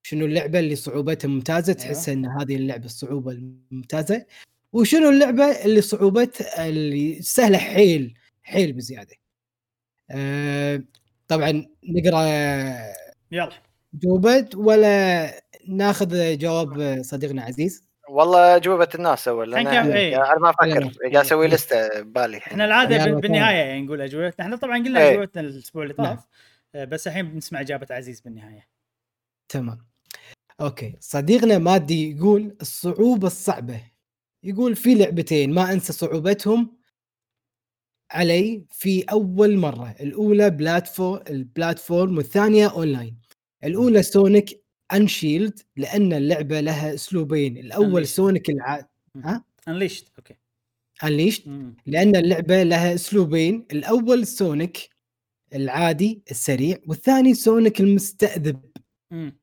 شنو اللعبة اللي صعوبتها ممتازة؟ تحس إن هذه اللعبة الصعوبة الممتازة. وشنو اللعبة اللي صعوبتها؟ اللي سهلة حيل حيل بزيادة. أه طبعا نقرأ يلا. جوبت ولا ناخذ جواب صديقنا عزيز؟ والله اجوبه الناس أول أنا كم- إيه. أنا ما أفكر يلا. قاعد أسوي لسته ببالي إحنا العادة. بالنهاية يعني نقول اجوبتنا إحنا طبعا قلنا إيه. اجوبتنا الأسبوع اللي نعم. طاف آه، بس الحين بنسمع إجابة عزيز بالنهاية تمام okay صديقنا مادي يقول الصعوبة الصعبة يقول في لعبتين ما أنسى صعوبتهم علي في أول مرة الأولى platform ال platform والثانية أونلاين الأولى Sonic Unleashed لأن اللعبة لها أسلوبين. الأول. Sonic الع... ها؟ Unleashed okay. Unleashed. لأن اللعبة لها أسلوبين. الأول Sonic العادي السريع. والثاني Sonic المستذئب. مم.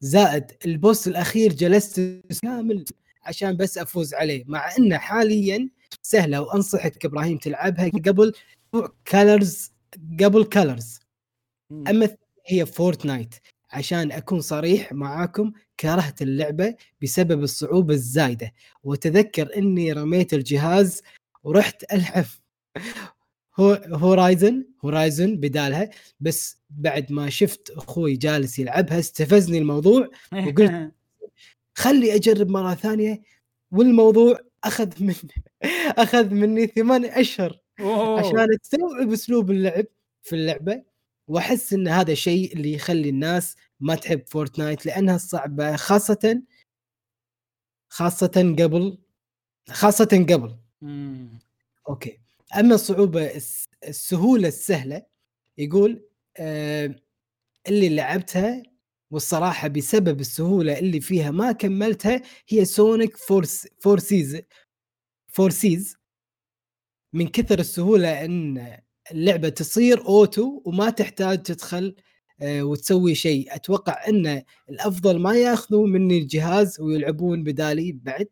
زائد ال boss الأخير جلست كامل عشان بس أفوز عليه. مع انه حاليا سهلة وأنصحك إبراهيم تلعبها قبل Colors قبل Colors مم. أما هي Fortnite عشان أكون صريح معاكم كرهت اللعبة بسبب الصعوبة الزايدة. وتذكر إني رميت الجهاز ورحت هو هورايزن هورايزن بدالها. بس بعد ما شفت أخوي جالس يلعبها استفزني الموضوع وقلت- [LAUGHS] خلي أجرب مرة ثانية والموضوع أخذ من أخذ مني ثمان أشهر. عشان أستوعب أسلوب اللعب في اللعبة. وأحس إن هذا الشيء اللي يخلي الناس ما تحب Fortnite لأنها صعبة خاصه خاصه قبل خاصه قبل. مم. okay. أما الصعوبه الس- السهولة السهلة يقول آه اللي لعبتها والصراحة بسبب السهولة اللي فيها ما كملتها هي Sonic Force Forces Forces من كثر السهولة إن اللعبة تصير auto وما تحتاج تدخل آه، وتسوي شيء. أتوقع إن الأفضل ما يأخذوا مني الجهاز ويلعبون بدالي بعد.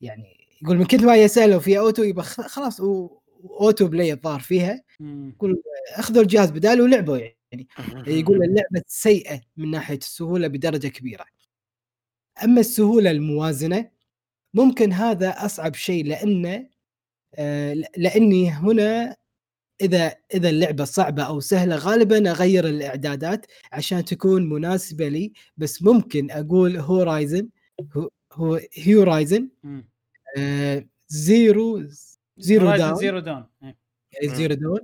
يعني يقول من كثر ما سهله وفيها auto يبقى خلاص auto play الظاهر فيها. مم. أخذوا الجهاز بدالي ولعبوا يعني. [LAUGHS] يقول اللعبة سيئة من ناحية السهولة بدرجة كبيرة. أما السهولة الموازنة ممكن هذا أصعب شيء لأنه آه، لأني هنا إذا إذا اللعبة صعبة أو سهلة غالبا أغير الإعدادات عشان تكون مناسبة لي بس ممكن أقول Horizon هو هو Horizon. آه، Zero Zero Horizon Down Zero Dawn إيه. يعني Zero Dawn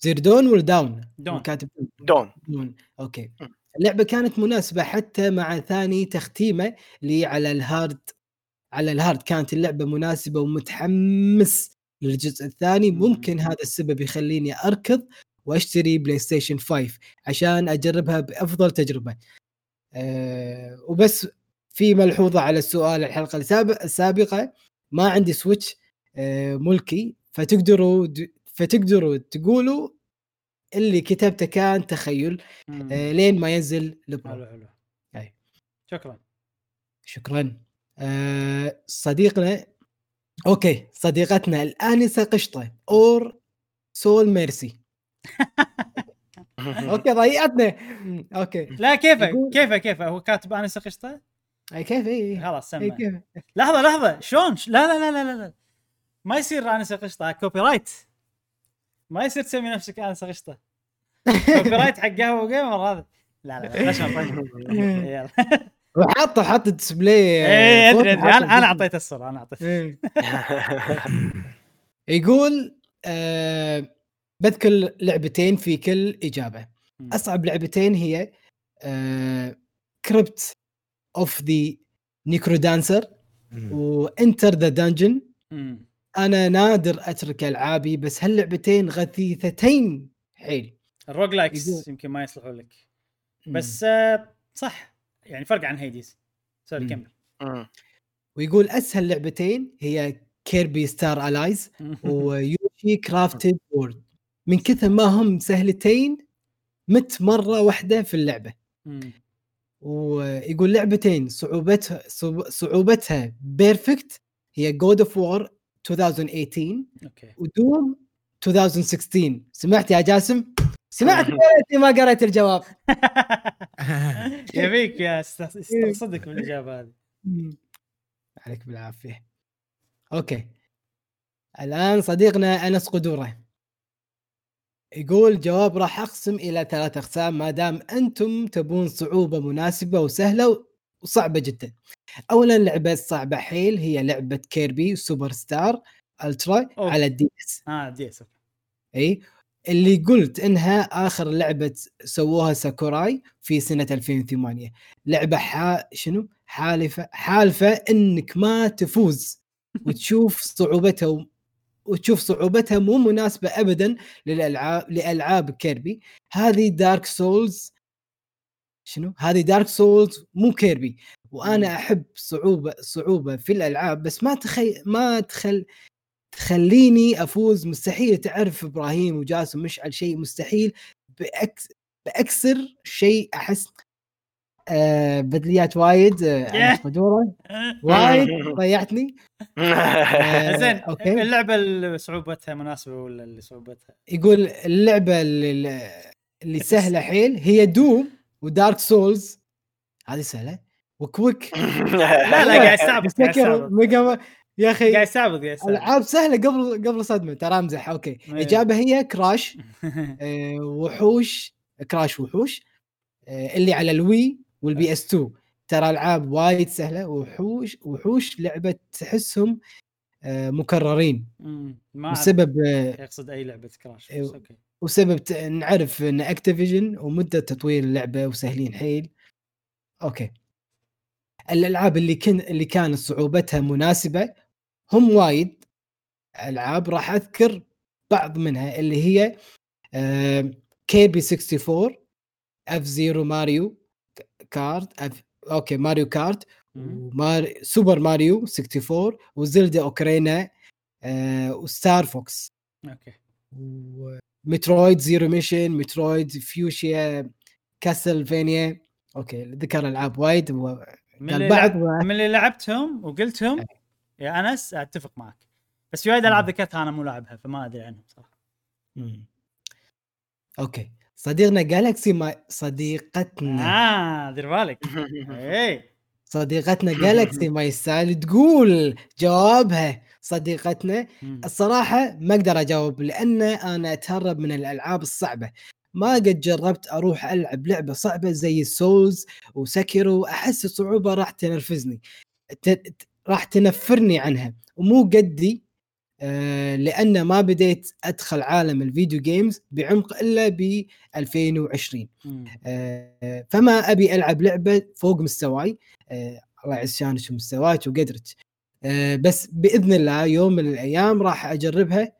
Zero Dawn ولا Down؟ Dawn. كاتب Dawn Dawn okay. اللعبة كانت مناسبة حتى مع ثاني تختيمة لي على ال hard على ال hard كانت اللعبة مناسبة ومتحمس للجزء الثاني مم. ممكن هذا السبب يخليني أركض وأشتري PlayStation 5 عشان أجربها بأفضل تجربة أه وبس في ملحوظة على السؤال الحلقة السابق- السابقة ما عندي Switch أه ملكي فتقدروا فتقدروا تقولوا اللي كتبته كان تخيل. أه لين ما ينزل ال pro حلو حلو. شكرا شكرا أه صديقنا okay صديقتنا الآنسة قشطة. Our Soul Mercy. [LAUGHS] okay ضيعتنا okay. لا كيفه كيفه كيفه هو كاتب آنسة قشطة؟ أي كيف إي خلاص سمع. لحظة لحظة. شلون؟ لا لا لا لا لا ما يصير آنسة قشطة. copyright ما يصير تسمي نفسك آنسة قشطة. [LAUGHS] copyright حق قهوة وجيمر هذا. لا لا لا [LAUGHS] يلا. وحاطه حاط display إيه فوق أدري. ادري أنا أنا. أعطيته السر أنا أعطيته. إيه. [LAUGHS] يقول آه بذكر لعبتين في كل إجابة. أصعب لعبتين هي آه Crypt of the NecroDancer و Enter the Gungeon. أنا نادر أترك ألعابي بس هاللعبتين غثيثتين. حيل. ال roguelikes يمكن ما يصلحوا لك. بس آه، صح. يعني فرق عن Hades sorry. كمل. ويقول أسهل لعبتين هي Kirby Star Allies و Yoshi's Crafted World من كثر ما هم سهلتين مت مرة واحدة في اللعبة. ويقول لعبتين صعوبتها صعوب- صعوبتها perfect هي God of War 2018 okay و Doom 2016 سمعت يا جاسم؟ سمعت يا ريتني ما قريت الجواب. [LAUGHS] يبيك يا است- استقصدك بالاجابه هذه. عليك بالعافية. okay. الآن صديقنا أنس قدورة. يقول جواب راح أقسم إلى ثلاث أقسام ما دام أنتم تبون صعوبة مناسبة وسهلة وصعبة جدا. اولا لعبة صعبة حيل هي لعبة Kirby Super Star Ultra أوه. على ال DS. آه DS. إي؟ اللي قلت إنها آخر لعبة سووها ساكوراي في سنة 2008 لعبة حا شنو؟ حالفه حالفة إنك ما تفوز. [LAUGHS] وتشوف صعوبتها و... وتشوف صعوبتها مو مناسبة ابدا للالعاب لألعاب Kirby. هذه Dark Souls شنو؟ هذه Dark Souls مو Kirby. وأنا أحب صعوبه صعوبة في الألعاب بس ما تخي ما تخل تخليني أفوز. مستحيل تعرف إبراهيم وجاسم مشعل شيء مستحيل. بأكس... بأكثر شيء أحس آه بدليات وايد آه على قدوره [LAUGHS] وايد ضيعتني. [LAUGHS] آه، زين okay. اللعبة اللي صعوبتها مناسبة ولا اللي صعوبتها؟ يقول اللعبة اللي, اللي سهلة حيل هي Doom و Dark Souls. هذه سهلة. و Quake. [LAUGHS] لا لا قاعد يستعبط ميجا يا أخي قاعد يستعبط قاعد ألعاب سهلة قبل قبل صدمة ترى أمزح. okay. [LAUGHS] إيه. الاجابه هي Crash. [LAUGHS] آه، وحوش. Crash وحوش. آه، اللي على ال Wii وال PS 2 ترى ألعاب وايد سهلة. وحوش وحوش لعبة تحسهم آه، مكررين. ما بسبب يقصد أي لعبة Crash إيه. okay. وسبب نعرف إن Activision ومدة تطوير اللعبة وسهلين حيل. okay. الألعاب اللي كن اللي كانت صعوبتها مناسبة هم وايد ألعاب راح أذكر بعض منها اللي هي Kirby 64 F-Zero Mario Kart اف okay Mario Kart مم. ومار... Super Mario 64 و Zelda Ocarina آه و Star Fox okay و Metroid Zero Mission Metroid Fusion Castlevania okay ذكر العاب وايد و... من اللي بعض. و- من اللي لعبتهم وقلتهم. يا أنس أتفق معك. بس في وايد ألعاب ذكرتها أنا مو لاعبها فما أدري عنهم صراحة. مم. okay. صديقنا Galaxy ما صديقتنا. آه دير بالك. اي [LAUGHS] صديقتنا Galaxy ما يستاهل تقول جوابها صديقتنا. الصراحة ما أقدر أجاوب لأن أنا أتهرب من الألعاب الصعبة. ما قد جربت أروح ألعب لعبة صعبة زي ال Souls و Sekiro أحس الصعوبة راح تنرفزني. راح تنفرني عنها. ومو قدي آه، لأن ما بديت أدخل عالم ال video games بعمق إلا ب 2020 مم. آه، فما أبي ألعب لعبة فوق مستواي. آه، الله يعز شانك ومستواك وقدرك. آه، بس بإذن الله يوم من الأيام راح أجربها.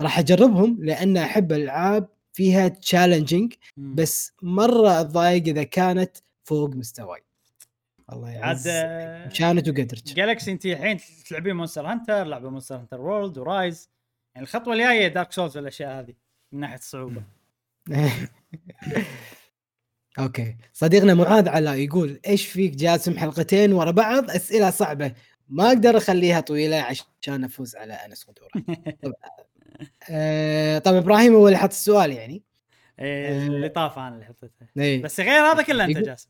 راح أجربهم لأن أحب الالعاب فيها challenging. بس مرة أتضايق إذا كانت فوق مستواي. الله عاد يعز آه، شانك وقدرك Galaxy انت الحين تلعبين Monster Hunter لعبة Monster Hunter World و Rise يعني الخطوة الجاية Dark Souls والأشياء هذه من ناحية الصعوبة. [LAUGHS] okay. صديقنا معاذ علاء يقول إيش فيك جاسم حلقتين ورا بعض؟ أسئلة صعبة. ما أقدر أخليها طويلة عشان أفوز على أنس قدوره [LAUGHS] آه طب إبراهيم هو اللي حط السؤال يعني. إيه، اللي طاف أنا اللي حطيته. إيه. بس غير هذا كله أنت جاسم.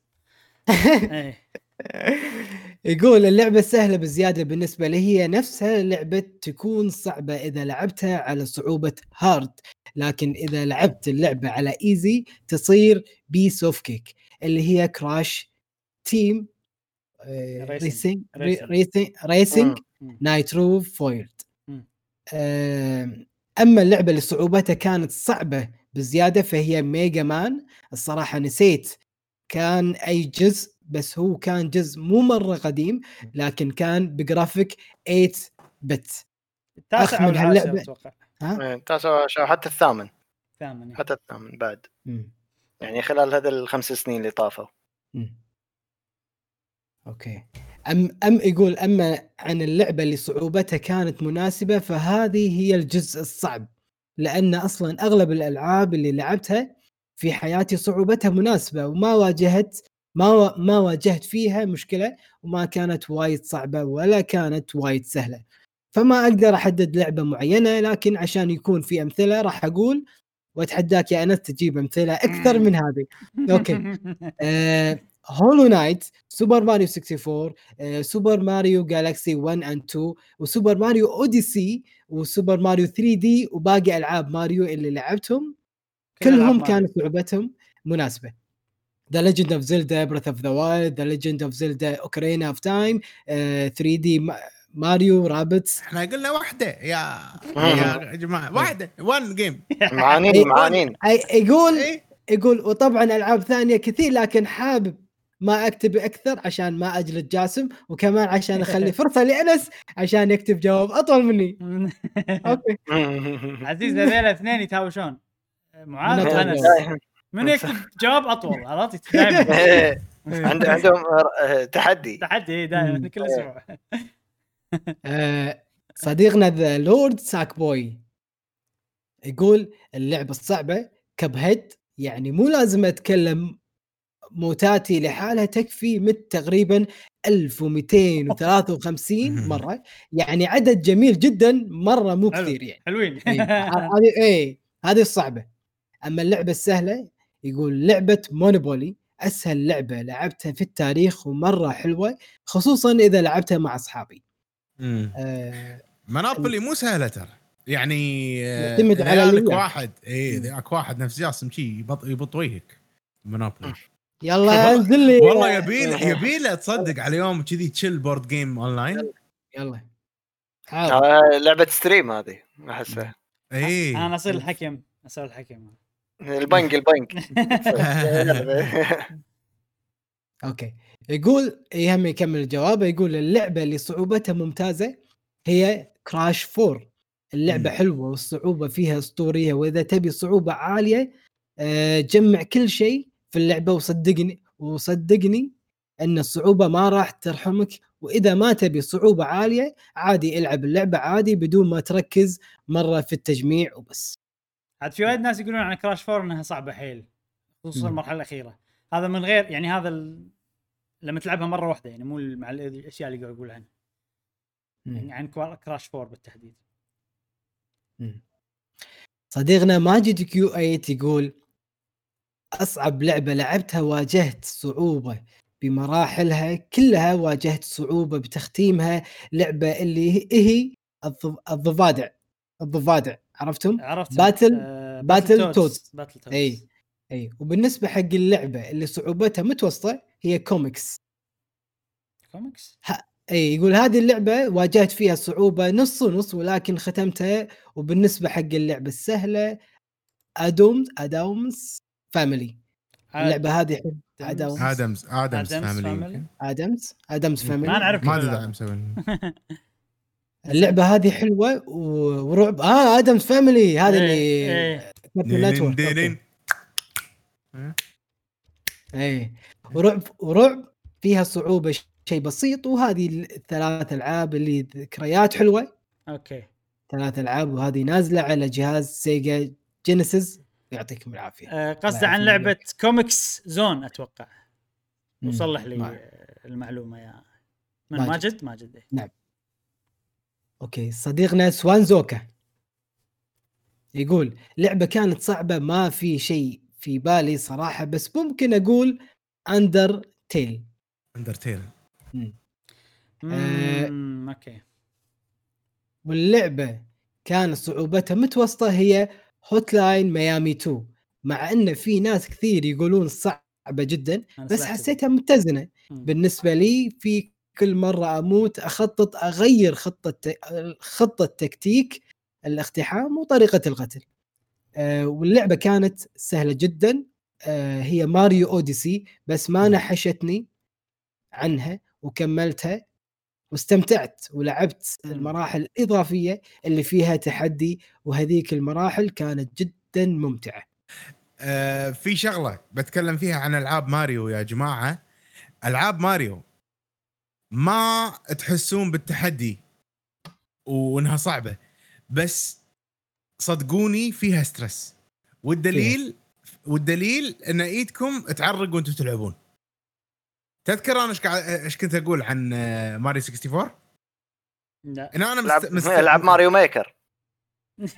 إيه. [LAUGHS] [LAUGHS] يقول اللعبة سهلة بزيادة بالنسبة لي هي نفسها لعبة تكون صعبة إذا لعبتها على صعوبة hard لكن إذا لعبت اللعبة على easy تصير piece of cake اللي هي Crash Team Racing مم. Nitro-Fueled أما اللعبة اللي صعوبتها كانت صعبة بزيادة فهي Mega Man الصراحة نسيت كان أي جزء بس هو كان جزء مو مرة قديم لكن كان بجرافيك 8 bit التاسع أو من العاشر هاللعبة. أتوقع؟ ها؟ إيه، تاسع عشر حتى الثامن. ثامن حتى الثامن بعد. مم. يعني خلال هذا الخمس سنين اللي طافوا. أوكي. أم أم يقول أما عن اللعبة اللي صعوبتها كانت مناسبة فهذه هي الجزء الصعب. لأن أصلا أغلب الألعاب اللي لعبتها في حياتي صعوبتها مناسبة وما واجهت ما ما واجهت فيها مشكلة وما كانت وايد صعبة ولا كانت وايد سهلة. فما أقدر أحدد لعبة معينة لكن عشان يكون في أمثلة راح أقول وأتحداك يا أنس تجيب أمثلة أكثر من هذه. أوكي. Hollow Knight Super Mario 64 آه، Super Mario Galaxy 1 and 2 و Super Mario Odyssey و Super Mario 3D وباقي ألعاب ماريو اللي لعبتهم. كلهم. كانت صعوبتهم مناسبة. The Legend of Zelda Breath of the Wild The Legend of Zelda Ocarina of Time 3D Mario Rabbids إحنا قلنا واحدة يا يا جماعة واحدة one game معانين إيه. معانين. يقول إيه؟ يقول وطبعا ألعاب ثانية كثير لكن حابب ما أكتب أكثر عشان ما أجلد جاسم وكمان عشان أخلي فرصة لأنس عشان يكتب جواب أطول مني. [LAUGHS] أوكي. [LAUGHS] عزيز هذول اثنين يتهاوشون. معاذ أطول وأنس. جواب. من يكتب جواب أطول عرفت؟ دائما. [LAUGHS] إيه، عند- عندهم آه، تحدي. تحدي دائما مم. كل أسبوع. [LAUGHS] آه، صديقنا The Lord Sackboy يقول اللعبة الصعبة Cuphead يعني مو لازم أتكلم موتاتي لحالها تكفي مت تقريبا 1253 مرة يعني عدد جميل جدا مرة مو. كثير يعني. حلوين. إيه، [LAUGHS] هذه إيه هذه الصعبة. أما اللعبة السهلة يقول لعبة مونوبولي أسهل لعبة لعبتها في التاريخ ومرة حلوة خصوصا إذا لعبتها مع أصحابي. مم. آه منابولي مو سهلة ترى. يعني آه، يعتمد على اللعب. واحد اي. ذاك واحد نفس جاسم شي يبط يبط وجهك Monopoly يلا انزل لي. والله يبيله يبيله تصدق على يوم كذي chill board game online يلا. حاضر آه، لعبة stream هذه احسها اي أنا اصير الحكم اصير الحكم البنك البنك. [LAUGHS] أوكي. يقول يهم يكمل الجواب يقول اللعبة اللي صعوبتها ممتازة هي Crash 4 اللعبة. حلوة والصعوبة فيها أسطورية وإذا تبي صعوبة عالية آه، جمع كل شيء في اللعبة وصدقني وصدقني إن الصعوبة ما راح ترحمك وإذا ما تبي صعوبة عالية عادي إلعب اللعبة عادي بدون ما تركز مرة في التجميع وبس. عاد في وايد ناس يقولون عن كراش 4 إنها صعبة حيل خصوصا. المرحلة الأخيرة. هذا من غير يعني هذا ال... لما تلعبها مرة واحدة يعني مو مع الأشياء اللي قاعد أقول عنها يعني عن كراش 4 بالتحديد. مم. صديقنا ماجد Q8 يقول أصعب لعبة لعبتها واجهت صعوبة بمراحلها كلها واجهت صعوبة بتختيمها لعبة اللي هي- هي الضف- الضفادع الضفادع. عرفتم؟ عرفت Battle- آه Battletoads. Battletoads أي أي. وبالنسبة حق اللعبة اللي صعوبتها متوسطة هي Comix Comix أي يقول هذه اللعبة واجهت فيها صعوبة نص ونص ولكن ختمتها. وبالنسبة حق اللعبة السهلة Addams Addams Family اللعبة هذه Addams Addams Addams Family. Addams Addams Family ما نعرف ما كيف ادري مسوي [LAUGHS] اللعبة هذه حلوة ورعب. آه Addams Family هذا اللي إيه. دين- أوكي. اي ورعب ورعب فيها صعوبة شيء بسيط وهذه الثلاث ألعاب اللي ذكريات حلوة. أوكي. ثلاث ألعاب وهذه نازلة على جهاز Sega Genesis يعطيكم العافية. آه قصده لا، عن لعبة Comix Zone أتوقع. وصلح لي المعلومة يا من ماجد. ماجد؟ ماجد إيه. أوكي. صديقنا سوانزوكا يقول لعبة كانت صعبة ما في شيء في بالي صراحة بس ممكن أقول Undertale Undertale آه، مم، أوكي. واللعبة كان صعوبتها متوسطة هي Hotline Miami 2 مع إن في ناس كثير يقولون صعبة جدا بس حسيتها متزنة. بالنسبة لي في كل مرة أموت أخطط أغير خطة خطة تكتيك الاقتحام وطريقة القتل. آه، واللعبة كانت سهلة جدا. آه، هي ماريو أوديسي بس ما نحشتني عنها وكملتها واستمتعت ولعبت. المراحل الإضافية اللي فيها تحدي وهذيك المراحل كانت جدا ممتعة. آه، في شغلة بتكلم فيها عن ألعاب ماريو يا جماعة. ألعاب ماريو ما تحسون بالتحدي وإنها صعبة بس صدقوني فيها stress. والدليل والدليل إن إيدكم تعرق وأنتم تلعبون. تذكر أنا إيش قاعد إيش كنت أقول عن ماريو 64 لا. إن أنا مست... مست... العب Mario Maker.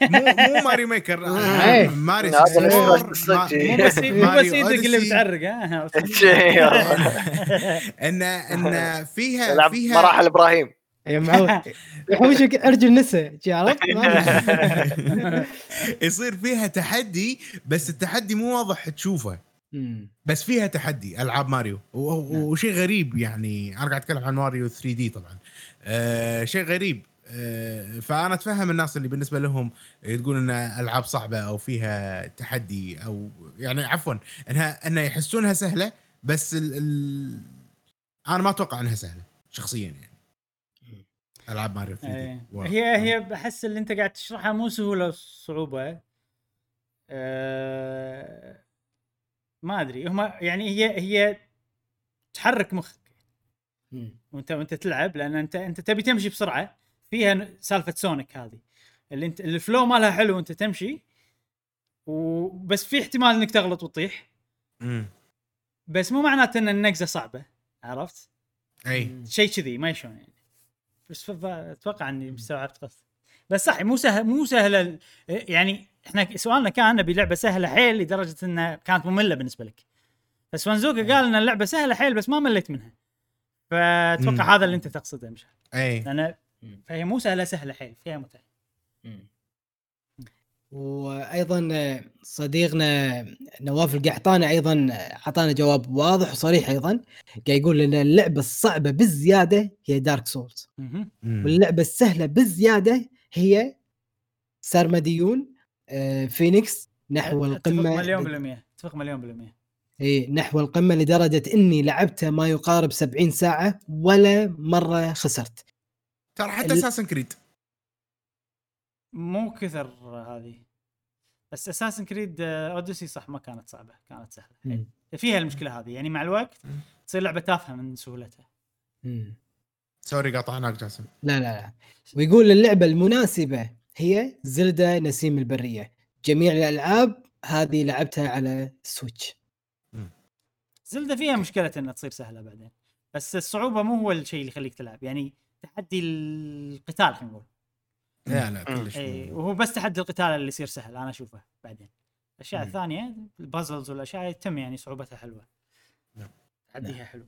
مو مو Mario Maker. [LAUGHS] إيه. ماريو هذا 64 ال stress ما- الصجي. مو بس إيدك اللي. بتعرق ها؟ [LAUGHS] [LAUGHS] ان إن فيها فيها مراحل إبراهيم. يا معود يحوشك ارجل جي عرفت؟ يصير فيها تحدي بس التحدي مو واضح تشوفه. بس فيها تحدي ألعاب ماريو. و- وشيء غريب يعني. أنا قاعد أتكلم عن ماريو 3 دي طبعا. آه شيء غريب. فأنا أتفهم الناس اللي بالنسبة لهم تقول إن ألعاب صعبة أو فيها تحدي أو يعني عفوا انها انها يحسونها سهلة بس ال ال أنا ما أتوقع إنها سهلة شخصيا يعني. ألعاب ماريو 3 إيه. دي و- هي هي بحس اللي أنت قاعد تشرحها مو سهولة صعوبة. أه ما أدري. هم يعني هي هي تحرك مخك. وانت وأنت تلعب لأن انت أنت تبي تمشي بسرعة. فيها سالفة سونيك هذه. اللي انت الفلو مالها حلو وانت تمشي وبس في احتمال إنك تغلط وتطيح. بس مو معناته إن النقزة صعبة عرفت؟ أي. شيء كذي ما شلون يعني. بس أتوقع إني مستوعبت قصدي بس صح مو سهل مو سهله يعني إحنا سؤالنا كان نبي لعبة سهلة حيل لدرجة إنها كانت مملة بالنسبة لك. بس فانزوكا قال إن اللعبة سهلة حيل بس ما مليت منها. فأتوقع مم. هذا اللي أنت تقصده مش أي. لأن فهي مو سهلة سهلة حيل فيها متعة. وأيضا صديقنا نواف القحطاني أيضا أعطانا جواب واضح وصريح أيضا قاعد يقول إن اللعبة الصعبة بالزيادة هي Dark Souls. واللعبة السهلة بالزيادة هي سرمديون آه، فينيكس نحو أتفق القمة مليون بالمية أتفق مليون بالمية. إي نحو القمة لدرجة إني لعبتها ما يقارب 70 ساعة ولا مرة خسرت. ترى حتى ال- Assassin's Creed مو كثر هذه. بس Assassin's Creed Odyssey صح ما كانت صعبة كانت سهلة. مم. فيها المشكلة هذه. يعني مع الوقت. تصير لعبة تافهة من سهولتها. مم. sorry قاطعناك جاسم. لا لا لا. ويقول اللعبة المناسبة هي Zelda نسيم البرية. جميع الألعاب هذه لعبتها على Switch Zelda فيها مشكلة إنها تصير سهلة بعدين. بس الصعوبة مو هو الشيء اللي يخليك تلعب. يعني تحدي القتال خلينا نقول لا لا كلش اي مو- وهو بس تحدي القتال اللي يصير سهل أنا أشوفه بعدين الاشياء مم. الثانية ال puzzles والاشياء يتم يعني صعوبتها حلوة نعم. تحديها حلو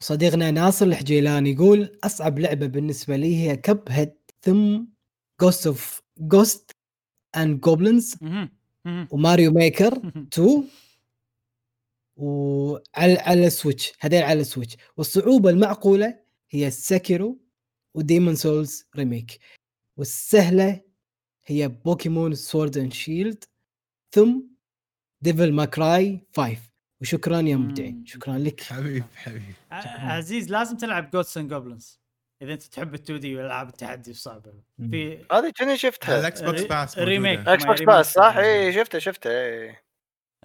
صديقنا ناصر الحجيلاني يقول أصعب لعبة بالنسبة لي هي Cuphead ثم Ghost of Ghosts and Goblins. و Mario Maker مهم. 2 [LAUGHS] وعلى على ال Switch هذين على ال Switch. والصعوبة المعقولة هي Sekiro و Demon's Souls Remake والسهلة هي Pokémon Sword and Shield ثم Devil May Cry 5 وشكرا يا مبدعين. شكرا لك. حبيب حبيب عزيز لازم تلعب Ghosts and Goblins إذا أنت تحب ال 2D والألعاب التحدي الصعبة. في هذه كني شفتها. ال Xbox Pass remake. Xbox. Pass صح؟ اي شفتها شفتها اي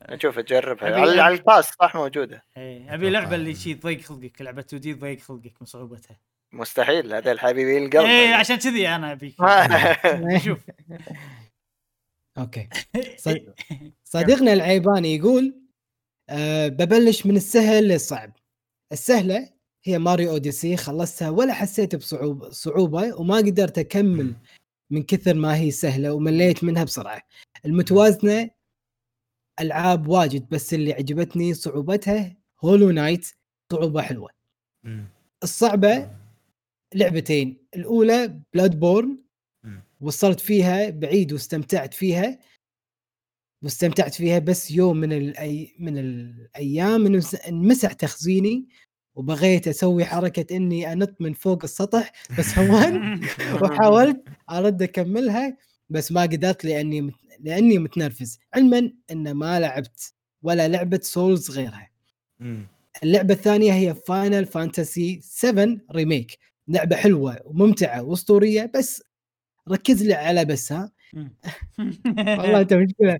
نشوف تجربها أبي- على, على ال Pass صح موجودة. إيه أبي لعبة اللي شي تضيق خلقك لعبة 2D تضيق خلقك من صعوبتها مستحيل هذا الحبيبي القلب إيه عشان كذي أنا أبيك. [LAUGHS] شوف. okay. [LAUGHS] صد- صديقنا العيباني يقول أه ببلش من السهل للصعب. السهلة هي Mario Odyssey خلصتها ولا حسيت بصعوبه صعوبة وما قدرت أكمل من كثر ما هي سهلة ومليت منها بسرعة. المتوازنة ألعاب واجد بس اللي عجبتني صعوبتها Hollow Knight صعوبة حلوة. الصعبة لعبتين الأولى Bloodborne. وصلت فيها بعيد واستمتعت فيها واستمتعت فيها بس يوم من الأي... من الأيام انمس- انمسح تخزيني وبغيت أسوي حركة إني أنط من فوق السطح بس هونت [LAUGHS] وحاولت أرد أكملها بس ما قدرت لأني مت... لأني متنرفز. علما إن ما لعبت ولا لعبة Souls غيرها. اللعبة الثانية هي Final Fantasy 7 Remake لعبة حلوة وممتعة وأسطورية بس ركز لي على بس ها والله أنت مشكله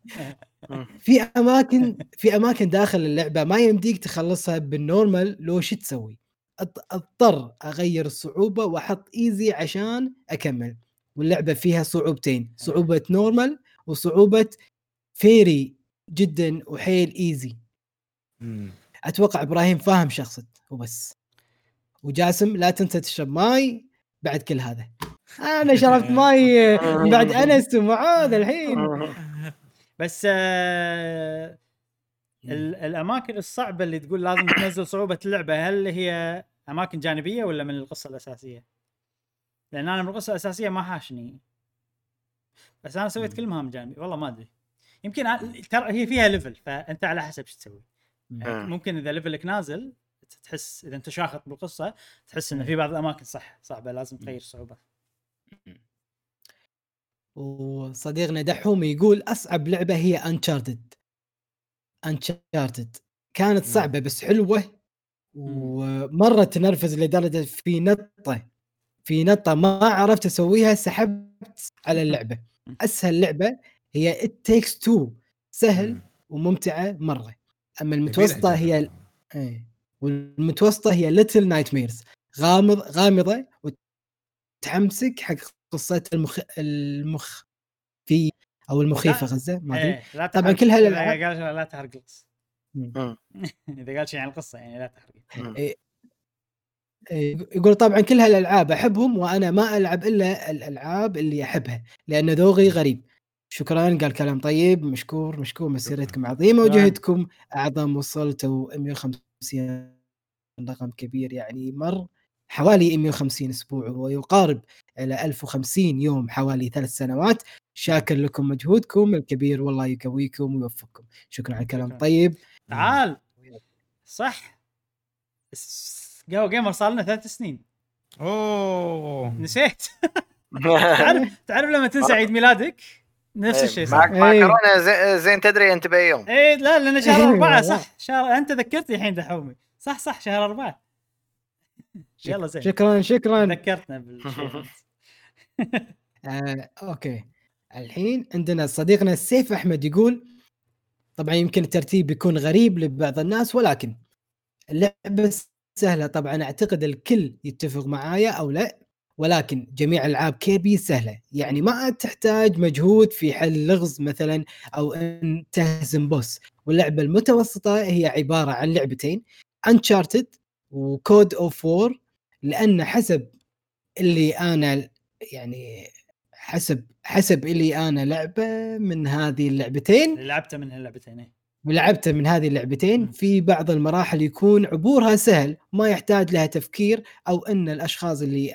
[LAUGHS] في أماكن في أماكن داخل اللعبة ما يمديك تخلصها بال normal لو شو تسوي. أضطر أغير الصعوبة وأحط easy عشان أكمل. واللعبة فيها صعوبتين صعوبة normal وصعوبة very جدا وحيل easy مم. أتوقع إبراهيم فاهم شخصت وبس. وجاسم لا تنسى تشرب ماي بعد كل هذا. أنا شربت [LAUGHS] ماي بعد [LAUGHS] أنس ومعاذ الحين. [LAUGHS] بس آه ال- الأماكن الصعبة اللي تقول لازم تنزل صعوبة اللعبة هل هي أماكن جانبية ولا من القصة الأساسية؟ لأن أنا من القصة الأساسية ما حاشني. بس أنا سويت كل مهام جانبي. والله ما أدري. يمكن ترى هي فيها level فأنت على حسب إيش تسوي. يعني مم. ممكن إذا level ك نازل تحس إذا أنت شاخط بالقصة تحس ان في بعض الأماكن صح صعبة لازم تغير الصعوبه وصديقنا دحوم يقول أصعب لعبة هي Uncharted Uncharted كانت صعبة بس حلوة ومرة تنرفز لدرجة في نطة. في نطه ما عرفت أسويها سحبت على اللعبة. أسهل لعبة هي It Takes Two سهل مم. وممتعة مرة. أما المتوسطة هي. إيه. والمتوسطة هي Little Nightmares غامض غامضة وتحمسك حق قصة المخ المخ في أو المخيفة. غزة ما أدري. طبعاً كل هالألعاب- لا تحرق القصة. [LAUGHS] إذا قال شيء عن القصة يعني لا تحرق. إيه، يقول طبعا كل هالالعاب أحبهم وأنا ما ألعب إلا الألعاب اللي أحبها لأن ذوقي غريب. شكرا قال كلام طيب مشكور مشكور مسيرتكم عظيمة. وجهدكم أعظم وصلتوا 150 رقم كبير يعني مر حوالي 150 أسبوع ويقارب إلى 1050 يوم حوالي ثلاث سنوات. شاكر لكم مجهودكم الكبير والله يقويكم ويوفقكم. شكرا على الكلام. الطيب تعال. صح. جو جيمر صار لنا ثلاث سنين. أوه. نسيت. [LAUGHS] تعرف تعرف لما تنسى عيد ميلادك؟ نفس الشيء صار. معك مع إيه. كورونا زي- زين تدري أنت بأي يوم. إيه لا لأن شهر [LAUGHS] إيه، أربعة والله. صح. شهر أنت ذكرتني الحين دحومي صح صح شهر أربعة. يلا زين. شكرا شكرا. ذكرتنا [LAUGHS] بالشيء. آه، okay. الحين عندنا صديقنا السيف أحمد يقول طبعا يمكن الترتيب بيكون غريب لبعض الناس ولكن اللعبة سهلة. طبعا أعتقد الكل يتفق معايا أو لا ولكن جميع ألعاب Kirby سهلة. يعني ما تحتاج مجهود في حل لغز مثلا أو إن تهزم boss. واللعبة المتوسطة هي عبارة عن لعبتين Uncharted و God of War لأن حسب اللي أنا يعني حسب حسب اللي أنا لعبة من هذه اللعبتين. لعبته من هاللعبتين إيه. ولعبته من هذه اللعبتين. في بعض المراحل يكون عبورها سهل ما يحتاج لها تفكير أو إن الأشخاص اللي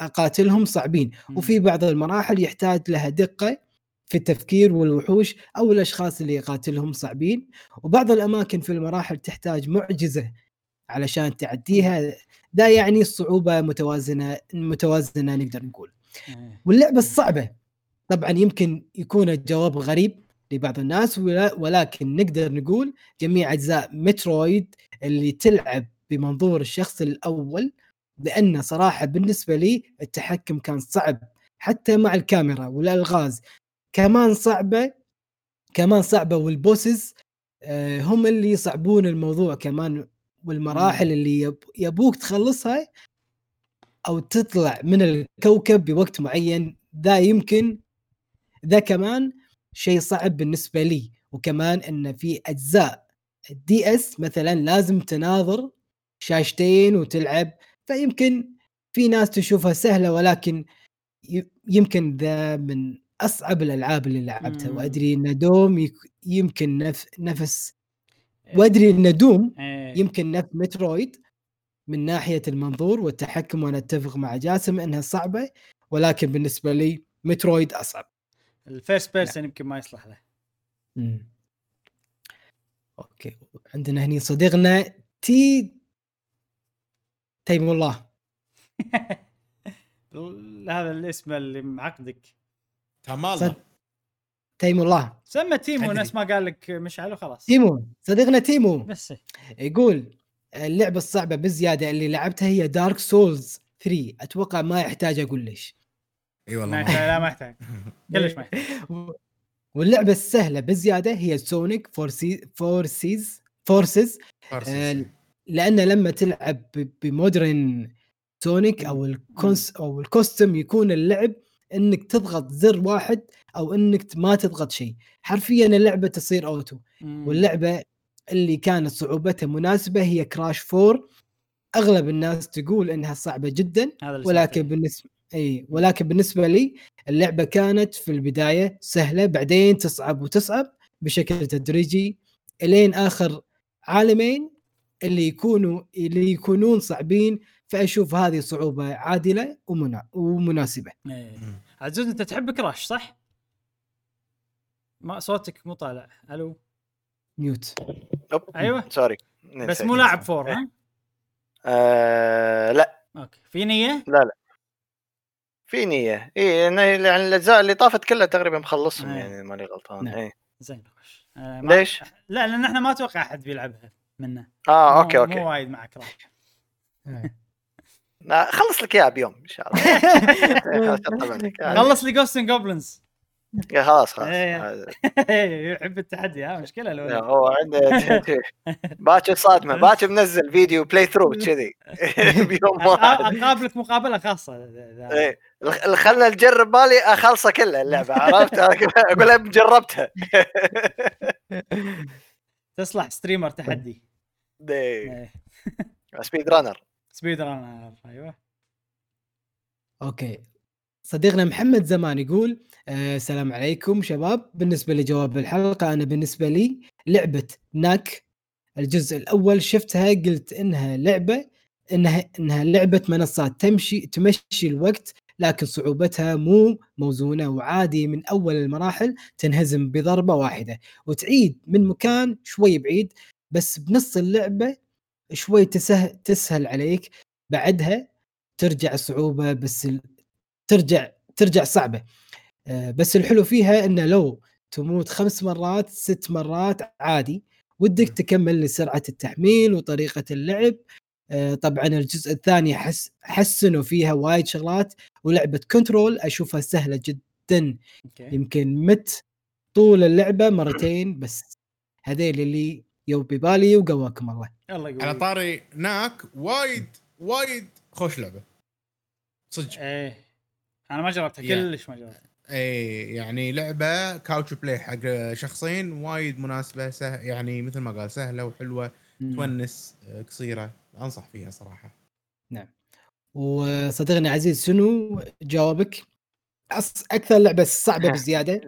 أقاتلهم صعبين. وفي بعض المراحل يحتاج لها دقة في التفكير والوحوش أو الأشخاص اللي يقاتلهم صعبين وبعض الأماكن في المراحل تحتاج معجزة علشان تعديها ده يعني الصعوبة متوازنة متوازنة نقدر نقول إيه. واللعبة الصعبة طبعا يمكن يكون الجواب غريب لبعض الناس ولكن نقدر نقول جميع أجزاء مترويد اللي تلعب بمنظور الشخص الأول لأن صراحة بالنسبة لي التحكم كان صعب حتى مع الكاميرا والألغاز. كمان صعبة كمان صعبة وال bosses آه، هم اللي يصعبون الموضوع كمان والمراحل اللي يب- يبوك تخلصها أو تطلع من الكوكب بوقت معين. ذا يمكن ذا كمان شيء صعب بالنسبة لي وكمان إن في أجزاء ال DS مثلا لازم تناظر شاشتين وتلعب فيمكن في ناس تشوفها سهلة ولكن يمكن ذا من أصعب الألعاب اللي لعبتها مم. وأدري إن دوم يمكن نف نفس وأدري إن دوم إيه. يمكن نفس مترويد من ناحية المنظور والتحكم وأنا أتفق مع جاسم إنها صعبة ولكن بالنسبة لي مترويد أصعب. ال first person يمكن ما يصلح له. مم. okay. عندنا هني صديقنا تي تيم الله [LAUGHS] هذا الاسم اللي معقدك. تمام. صد- تيم الله سمى تيمو. نفس ما قال لك مشعل وخلاص. تيمو صديقنا تيمو. بس. يقول اللعبة الصعبة بزيادة اللي لعبتها هي دارك سولز 3 أتوقع ما يحتاج أقول ليش. إي والله لا ما يحتاج. كلش ما يحتاج. [LAUGHS] واللعبة السهلة بزيادة هي سونيك Forcey Forces Forces آه، لأن لما تلعب ب- ب modern سونيك أو ال cus أو ال custom يكون اللعب إنك تضغط زر واحد أو إنك ما تضغط شيء. حرفيا اللعبة تصير auto. واللعبة اللي كانت صعوبتها مناسبة هي كراش 4 أغلب الناس تقول إنها صعبة جدا ولكن. بالنسبة إي ولكن بالنسبة لي اللعبة كانت في البداية سهلة بعدين تصعب وتصعب بشكل تدريجي إلين آخر عالمين اللي يكونوا اللي يكونون صعبين فأشوف هذه صعوبة عادلة ومنا ومناسبة إيه. عزوز أنت تحب كراش صح؟ ما صوتك مو طالع ألو ميوت أوب. أيوة. sorry بس. مو لاعب four ها؟ آه لا okay في نية؟ لا لا في نية. اي يعني الاجزاء اللي طافت كلها تقريبا مخلصهم إيه. يعني ماني غلطان. نعم. اي زين آه ما- ليش؟ لا لأن إحنا ما أتوقع أحد بيلعبها منه. آه مو- أوكي أوكي. مو وايد مع كراش [LAUGHS] لا، خلص لك إياها بيوم إن شاء الله. [LAUGHS] [LAUGHS] خلص لي جوست جوبلنز خلاص خلاص. إيه. [LAUGHS] يحب التحدي ها مشكلة لو هو عنده [LAUGHS] باكر صادمه [LAUGHS] باكر منزل فيديو بلاي ثرو كذي. بيوم واحد. أقابلك مقابلة خاصة. إيه. اللي خلنا نجرب بالي أخلصه كلها اللعبة عرفت؟ أقول جربتها. تصلح streamer تحدي. إيه. إيه. speed runner speed runner أيوه. okay. صديقنا محمد زمان يقول آه، السلام عليكم شباب. بالنسبة لجواب الحلقة أنا بالنسبة لي لعبة ناك. الجزء الأول شفتها قلت إنها لعبة إنها إنها لعبة منصات تمشي تمشي الوقت لكن صعوبتها مو موزونة وعادي من أول المراحل تنهزم بضربة واحدة. وتعيد من مكان شوي بعيد بس بنص اللعبة شوي تسهل تسهل عليك. بعدها ترجع الصعوبه بس ترجع ترجع صعبة. آه، بس الحلو فيها إنه لو تموت خمس مرات ست مرات عادي. ودك تكمل لسرعة التحميل وطريقة اللعب. آه، طبعا الجزء الثاني حس حسنوا فيها وايد شغلات. ولعبة كنترول أشوفها سهلة جدا. okay. يمكن مت طول اللعبة مرتين بس. هذيل اللي يو ببالي وقواكم الله. يلا على طاري ناك وايد وايد خوش لعبة. صدق. إيه. أنا ما جربتها. كلش ما جربتها. إي يعني لعبة couch play حق شخصين وايد مناسبة سه يعني مثل ما قال سهلة وحلوة. تونس آه، قصيرة. أنصح فيها صراحة. وصديقنا عزيز شنو جوابك؟ أص- أكثر لعبة صعبة [LAUGHS] بزيادة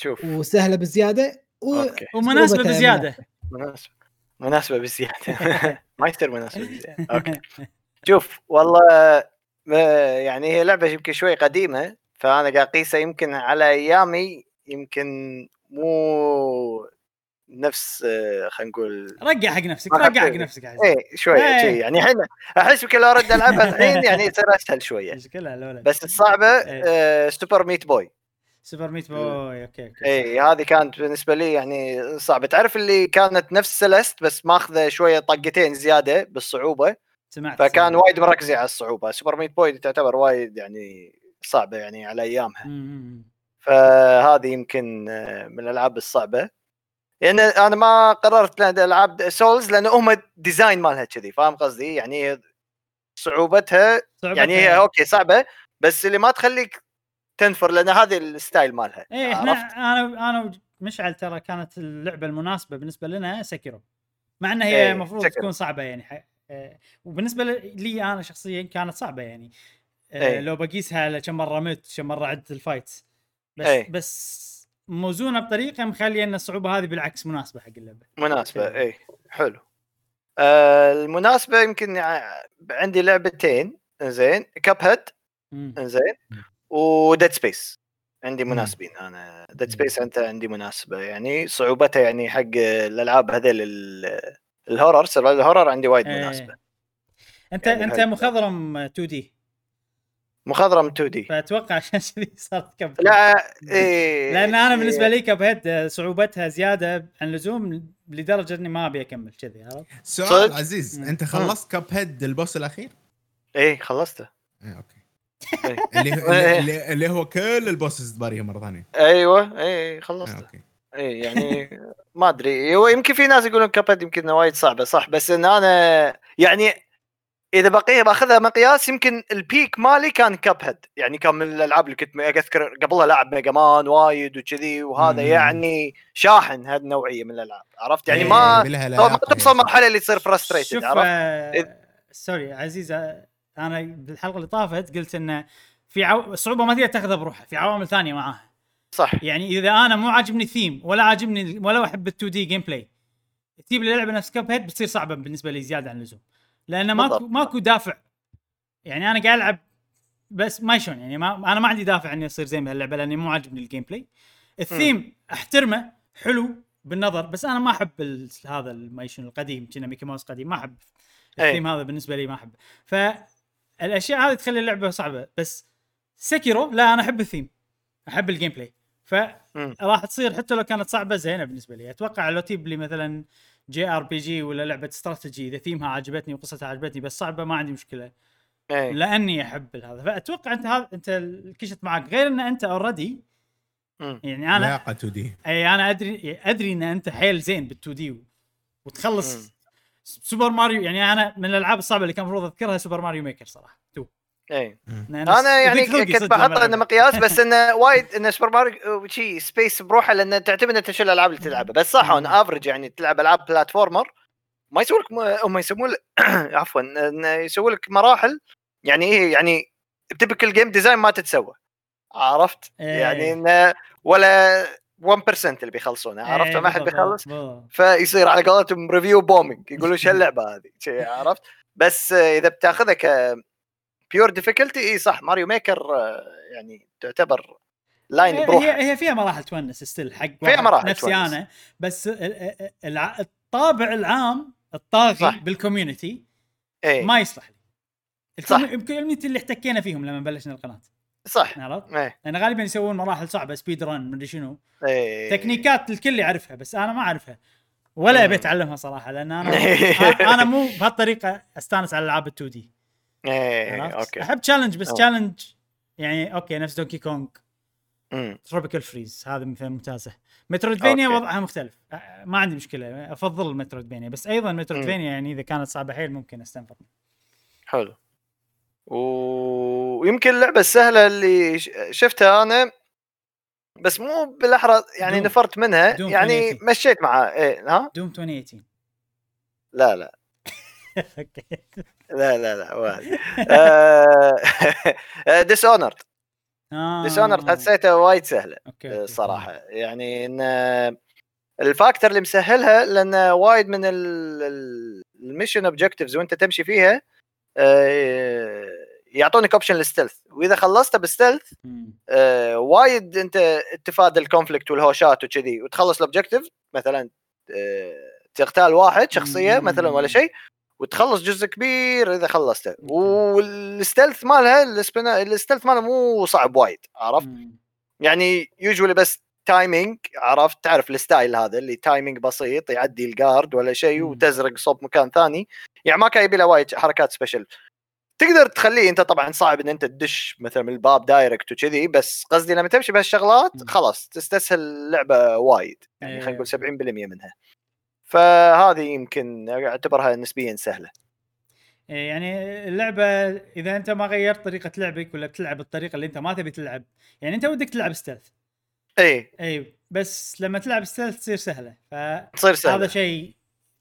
شوف. وسهلة بزيادة و... ومناسبة بزيادة. مناسبة. مناسبة بزيادة. [LAUGHS] [LAUGHS] ما يصير مناسبة بزيادة. أوكي. شوف والله يعني هي لعبة يمكن شوي قديمة فأنا قاعد أقيسها يمكن على أيامي يمكن مو نفس آه، خلينا نقول رقع حق نفسك رقع حق. نفسك عزيز. إيه شوي. شي يعني الحين أحس يمكن لو أرد ألعبها الحين يعني يصير أسهل شوية. مشكلة بس الصعبة. آه، سوبر ميت بوي سوبر ميت بوي أوكي أوكي اي هذه كانت بالنسبة لي يعني صعبة. تعرف اللي كانت نفس سلست بس ماخذة شوية طقتين زيادة بالصعوبة؟ سمعت فكان سمعت. وايد مركزه على الصعوبة سوبر ميت بوي تعتبر وايد يعني صعبة يعني على أيامها مم. فهذه يمكن آه، من الألعاب الصعبة يعني أنا ما قررت ألعاب سولز لأن هم design مالها كذي فاهم قصدي يعني صعوبتها صعوبتها- يعني هي okay صعبة بس اللي ما تخليك تنفر لأن هذا ال style مالها إيه إحنا؟ أنا أنا ومشعل ترى كانت اللعبة المناسبة بالنسبة لنا Sekiro مع إنها إيه، هي المفروض Sekiro. تكون صعبة يعني وبالنسبة لي أنا شخصيا كانت صعبة يعني آه، إيه. لو بقيسها على كم مرة مت كم مرة عدت ال fight بس إيه. بس موزونة بطريقة مخلية إن الصعوبة هذه بالعكس مناسبة حق اللعبة مناسبة. اي حلو آه المناسبة يمكن عندي لعبتين زين كاب هيد. زين وديد سبيس عندي. مناسبين أنا ديد سبيس أنت عندي مناسبة يعني صعوبتها يعني حق الألعاب هذيل ال horror survival ال horror عندي وايد إيه. مناسبة انت يعني أنت مخضرم 2D مخضرم 2D فأتوقع عشان كذي صارت Cup لا إيه لأن أنا بالنسبة لي Cuphead صعوبتها زيادة عن اللزوم لدرجة إني ما أبي أكمل كذي عرفت؟ سؤال؟ عزيز مم. أنت خلصت Cuphead ال boss الأخير؟ إيه خلصته إيه okay [LAUGHS] إيه. اللي, اللي, اللي, اللي هو كل ال bosses تباريهم مرة ثانية أيوه إيه إيه خلصته okay اي يعني ما أدري هو يمكن في ناس يقولون Cuphead يمكن إنه وايد صعبة صح بس إن أنا يعني إذا بقيسها بأخذها مقياس يمكن ال pick مالي كان Cuphead يعني كان من الألعاب اللي كنت أذكر قبلها لعب ميجا مان وايد وكذي وهذا مم. يعني شاحن هذه النوعية من الألعاب عرفت يعني إيه، ما لها ما توصل هي. مرحلة اللي تصير frustrated شوف عرفت؟ آه sorry عزيز آه، أنا بالحلقة اللي طافت قلت انه في عو... الصعوبه ما تقدر تاخذها بروحها في عوامل ثانية معاها صح. يعني إذا أنا مو عاجبني الثيم ولا عاجبني ولا أحب ال 2D gameplay تجيب لي لعبة نفس Cuphead بتصير صعبة بالنسبة لي زيادة عن اللزوم. لأن ماكو. ماكو دافع. يعني أنا قاعد ألعب بس ما شلون يعني ما أنا ما عندي دافع إني أصير زين بهاللعبة لأني مو عاجبني ال gameplay ال theme أحترمه حلو بالنظر بس أنا ما أحب هذا المايشن القديم كنا ميكي ماوس قديم ما أحب. أي. الثيم هذا بالنسبة لي ما أحبه. فالأشياء هذه تخلي اللعبة صعبة بس Sekiro لا أنا أحب الثيم. احب ال gameplay. فراح تصير حتى لو كانت صعبة زينة بالنسبة لي. أتوقع لو تجيب لي مثلا JRPG ولا لعبة استراتيجي إذا ثيمها عجبتني وقصتها عجبتني بس صعبة ما عندي مشكلة. إيه. لأني أحب هذا. فأتوقع أنت هذا أنت الكشت معك غير إن أنت already. يعني أنا لياقة 2D. اي أنا ادري أدري إن أنت حيل زين بال 2D وتخلص مم. Super Mario. يعني أنا من الألعاب الصعبة اللي كان المفروض أذكرها Super Mario Maker صراحة. two. اي لأن أنا يعني كنت صدق لما بحط انه. مقياس بس إنه وايد إنه سوبر ماريو شي سبيس بروحه لأن تعتمد انت شو الالعاب اللي تلعبها بس صح اون افرج يعني تلعب ألعاب بلاتفورمر ما يسوي لك هم يسمون لك- [COUGHS] عفوا انه يسوي لك مراحل يعني إيه يعني تبكل جيم ديزاين ما تتسوى عرفت؟ إيه. يعني إنه ولا 1% اللي بيخلصونه عرفت؟ إيه، ما حد بيخلص. فيصير على قولتهم ريفيو بومينج يقولوا شو اللعبه هذه عرفت بس إذا بتاخذها ك pure difficulty إي صح Mario Maker آه، يعني تعتبر line هي بروحها هي فيها مراحل tones still حق فيها مراحل نفسي tones. أنا. بس الطابع العام الطاغي. بال community إي. ما يصلح لي. ال community اللي احتكينا فيهم لما بلشنا القناة. صح. عرفت؟ إيه لأن غالبا يسوون مراحل صعبة speedrun مدري شنو. إيه تكنيكات الكل يعرفها بس أنا ما أعرفها. ولا. أبي أتعلمها صراحة لأن أنا [LAUGHS] أنا مو بهالطريقة أستانس على العاب ال 2D إيه؟ okay. أحب challenge بس. challenge يعني okay نفس Donkey Kong. Tropical Freeze هذا مثال ممتازة. metroidvania. وضعها مختلف. ما عندي مشكلة أفضل metroidvania بس أيضا metroidvania يعني إذا كانت صعبة حيل ممكن استنفر حلو. ويمكن اللعبه السهله اللي شفتها أنا بس مو بالأحرى يعني Doom. نفرت منها Doom يعني 2018. مشيت معاه إيه ها؟ Doom 2018 لا لا. [LAUGHS] okay. لا لا لا Dishonored آه. [LAUGHS] Dishonored حسيتها وايد سهلة okay okay. صراحة يعني إن ال factor اللي مسهلها لأن وايد من ال mission objectives وأنت تمشي فيها آه، يعطونك option لل stealth وإذا خلصته بال stealth. آه، وايد أنت تفادى ال conflict والهوشات وكذي وتخلص ال objective مثلا آه، تغتال واحد شخصية. مثلا ولا شيء وتخلص جزء كبير إذا خلصته وال stealth مالها السبنا- ال stealth مالها مو صعب وايد عرفت. يعني usually بس timing عرفت تعرف ال style هذا اللي timing بسيط يعدي ال guard ولا شيء. وتزرق صوب مكان ثاني يعني ما كان يبي له وايد حركات special تقدر تخليه انت طبعا صعب إن انت تدش مثلا من الباب direct وكذي بس قصدي لما تمشي بهالشغلات. خلاص تستسهل اللعبة وايد يعني إيه. خلينا نقول 70% منها فهذه يمكن اعتبرها نسبيا سهلة. إيه، يعني اللعبة إذا أنت ما غيرت طريقة لعبك ولا بتلعب بالطريقة اللي أنت ما تبي تلعب يعني أنت ودك تلعب stealth اي اي بس لما تلعب stealth تصير سهلة. فهذا تصير سهلة. شيء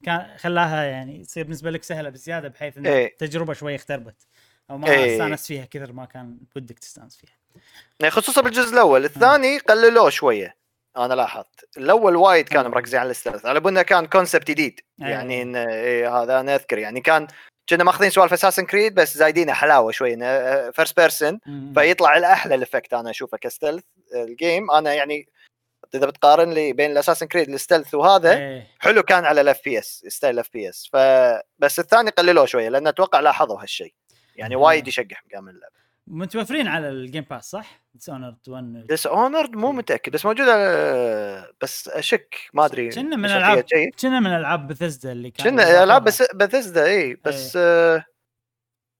كان خلاها يعني تصير بالنسبة لك سهلة بزيادة بحيث ان إيه. التجربه شوي اختربت. أو ما إيه. استانست فيها كثر ما كان ودك تستانس فيها. يعني خصوصا بالجزء الأول. الثاني قللوه شوية. أنا لاحظت الأول وايد كانوا آه. مركزين على ال stealth على انه كان concept جديد أيوة. يعني إن إيه هذا أنا أذكر يعني كان كنا ماخذين سوالف Assassin's Creed بس زايدينه حلاوة شوي first person مم. فيطلع الأحلى ال effect أنا أشوفه ك stealth ال game أنا يعني إذا بتقارن لي بين ال Assassin's Creed ال stealth وهذا إيه. حلو كان على ال FPS style FPS فبس الثاني قللوه شوية لأن أتوقع لاحظوا هالشيء يعني مم. وايد يشقح مقام اللعبة متوفرين على ال Game Pass صح؟ Dishonored 1 Dishonored مو متأكد بس موجوده آه، بس أشك ما أدري كنا من العاب. كنا من ألعاب بثزدا اللي كان كنا ألعاب بس بثزدا اي بس إيه. آه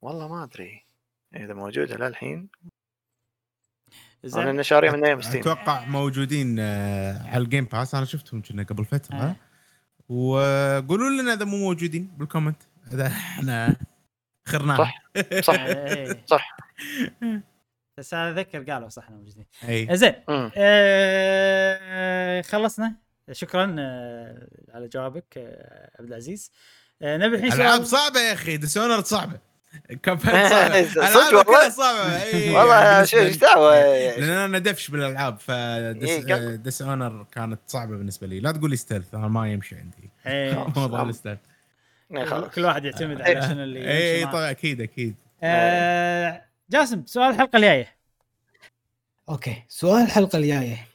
والله ما أدري إذا موجوده للحين أنا شاريها من أيام Steam أتوقع موجودين آه، على ال Game Pass أنا شفتهم كنا قبل فترة آه. وقولوا لنا إذا مو موجودين بال comment إذا إحنا خرناها. صح. صح. [LAUGHS] صح. [LAUGHS] بس أنا أتذكر قالوا صح موجودين. إي. زين. آه، خلصنا. شكرا آه، على جوابك آه، عبد العزيز. آه، نبي الحين العاب صعبة يا أخي Dishonored صعبة. كمبيوتر [LAUGHS] صعبة. صدق العاب؟ كلها صعبة. والله يعني إيش دعوة؟ لأن أنا ندفش بالألعاب ف Dishonored كانت صعبة بالنسبة لي. لا تقول لي stealth ما يمشي عندي. موضوع ال stealth كل واحد يعتمد على شنو اللي اي معاه. طبعا أكيد أكيد. آه، جاسم سؤال الحلقة الجاية. okay سؤال الحلقة الجاية.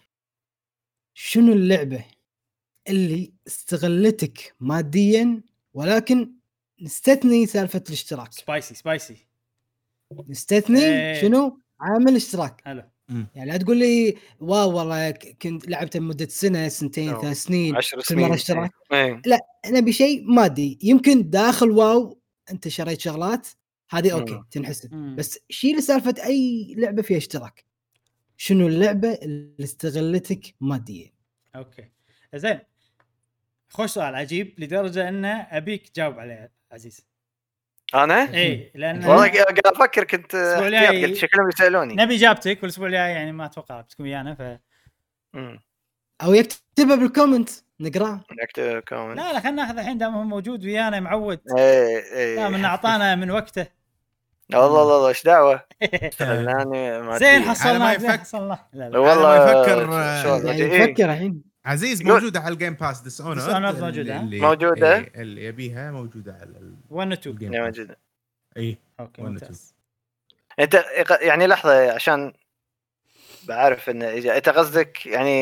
شنو اللعبة اللي استغلتك ماديا ولكن نستثني سالفة الاشتراك؟ spicy spicy نستثني إيه. شنو؟ عامل اشتراك. حلو يعني لا تقول لي WoW والله كنت لعبته لمدة سنة سنتين أوه. ثلاث سنين 10 كل سنين. مره اشتراك إيه. نبي شيء مادي يمكن داخل WoW أنت شريت شغلات هذه أوكي مم. تنحسب. مم. بس شيل سالفة أي لعبة فيها اشتراك. شنو اللعبة اللي استغلتك ماديا أوكي. زين خوش سؤال عجيب لدرجة إنه أبيك تجاوب عليه عزيز. أنا؟ اي لأن والله قاعد أفكر كنت قلت شكلهم يسألوني. نبي اجابتك والأسبوع الجاي يعني ما أتوقع بتكون ويانا ف مم. أو يكتبها بال comment نقراه نكتب comment لا لا خلينا ناخذ الحين دام هو موجود ويانا معود. إيه إيه. دام انه أعطانا من وقته. والله والله إيش دعوة؟ [LAUGHS] زين. حصلنا ما زين حصلنا لا لا. لا والله ما يفكر، يعني إيه. يفكر الحين. عزيز موجودة على ال Game Pass Dishonored Dishonored موجودة، ها؟ موجودة؟ إيه، اللي يبيها موجودة على ال- 1 و 2 ال Game Pass. موجودة. اي أوكي ممتاز أنت يعني لحظة عشان بعرف إن أنت قصدك يعني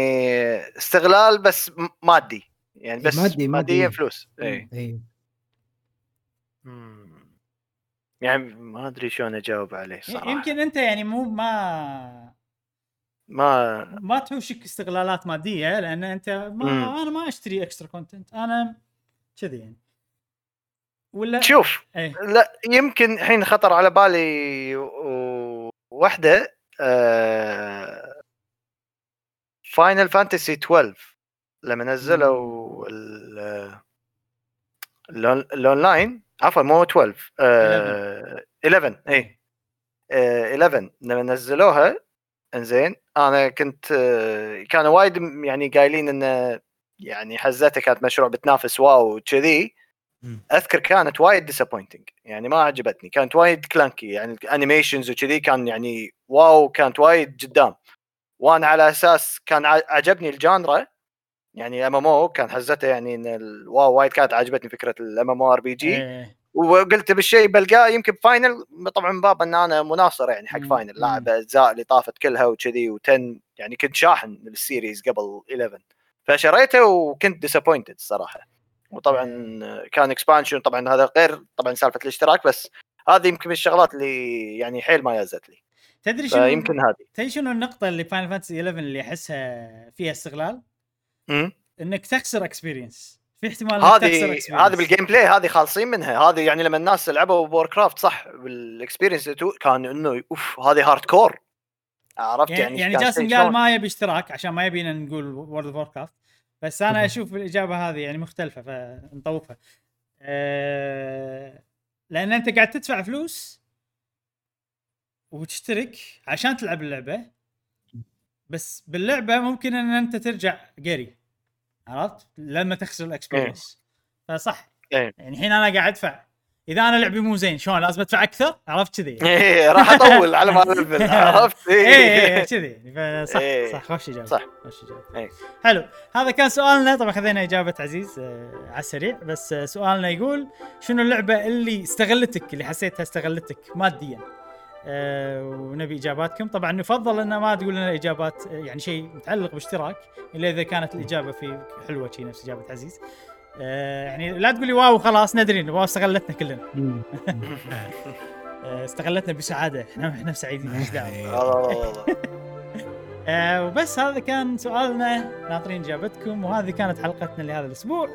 استغلال بس مادي يعني بس مادي- ماديا مادي. فلوس اي اي مم. يعني ما أدري شلون أجاوب عليه صراحة يمكن أنت يعني مو ما ما ما تحوشك استغلالات مادية لأن أنت ما مم. أنا ما أشتري extra content أنا كذي يعني. ولا شوف إيه. لا يمكن الحين خطر على بالي و- واحدة Final Fantasy 12 لما نزلوا الأونلاين عفوا مو 12 آه، 11 اي آه، 11 لما نزلوها إنزين. أنا كنت كانوا وايد يعني قايلين انه يعني حزتها كانت مشروع بتنافس WoW وكذي. أذكر كانت وايد disappointing يعني ما عجبتني. كانت وايد clunky يعني ال animations وكذي كان يعني WoW كانت وايد قدام. وأنا على أساس كان عجبني ال genre يعني MMO كان حزتها يعني إن ال WoW وايد كانت عجبتني فكرة الام ام أو ار بي جي. وقلت بالشيء بلقاه يمكن Final طبعا باب إن أنا مناصر يعني حق. Final. لاعب الاجزاء اللي طافت كلها وكذي و10 يعني كنت شاحن ال series قبل 11 فشريته وكنت disappointed الصراحه وطبعا كان expansion طبعا هذا غير طبعا سالفة الاشتراك بس هذه يمكن من الشغلات اللي يعني حيل ما يزت لي. تدري شنو؟ فيمكن هذه. تدري شنو النقطة اللي Final Fantasy 11 اللي أحسها فيها استغلال؟ مم. إنك تخسر experience في احتمال هذه. هذه بال game play هذه خالصين منها. هذه يعني لما الناس لعبوا Warcraft صح بال experience كان إنه أوف هذه hardcore عرفت يعني, يعني يعني جاسم قال؟ ما يبي اشتراك عشان ما يبينا نقول World of Warcraft بس أنا أشوف الإجابة هذه يعني مختلفة فنطوفها. أه لأن أنت قاعد تدفع فلوس وتشترك عشان تلعب اللعبة بس باللعبة ممكن إن أنت ترجع قري. عرفت؟ لما تخسر الاكسبيرينس فصح. إيه. يعني الحين أنا قاعد أدفع. إذا أنا لعبي مو زين شلون؟ لازم أدفع أكثر؟ عرفت كذي. [LAUGHS] إيه راح أطول على ما الفل [LAUGHS] عرفت؟ إيه إيه كذي. فصح إيه. صح خوش إجابة صح. خوش إجابة. إيه. حلو. هذا كان سؤالنا. طبعا خذينا إجابة عزيز آه على السريع. بس آه سؤالنا يقول شنو اللعبة اللي استغلتك اللي حسيتها استغلتك ماديا؟ آه ونبي إجاباتكم. طبعا نفضل إن ما تقول لنا إجابات يعني شيء متعلق باشتراك إلا إذا كانت الإجابة في حلوة شي نفس إجابة عزيز. آه يعني لا تقولي واو خلاص ندري واو استغلتنا كلنا. [LAUGHS] آه استغلتنا بسعادة. إحنا إحنا سعيدين إيش دعوة؟ والله والله والله. [LAUGHS] وبس هذا كان سؤالنا. ناطرين إجابتكم وهذه كانت حلقتنا لهذا الأسبوع.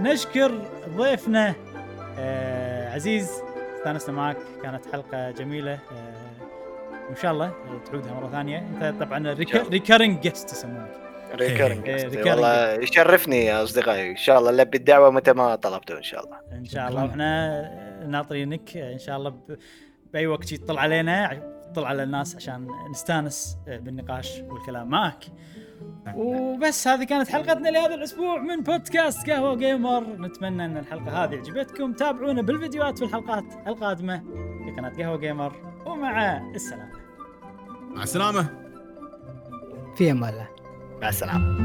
نشكر ضيفنا عزيز استانسنا معك. كانت حلقة جميلة. آه وإن شاء الله تعودها مرة ثانية. أنت طبعا. recurring guest يسمونك. recurring إيه،. والله يشرفني يا أصدقائي. إن شاء الله لبي الدعوه متى ما طلبته إن شاء الله. إن شاء الله. وإحنا ناطرينك. إن شاء الله. بأي وقت يطل علينا طل على الناس عشان نستأنس بالنقاش والكلام معك. وبس هذه كانت حلقتنا لهذا الأسبوع من بودكاست قهوة جيمر. نتمنى أن الحلقة هذه عجبتكم. تابعونا بالفيديوهات والحلقات القادمة في قناة قهوة جيمر. ومع السلامة. مع السلامة. في أمان الله. مع السلامة.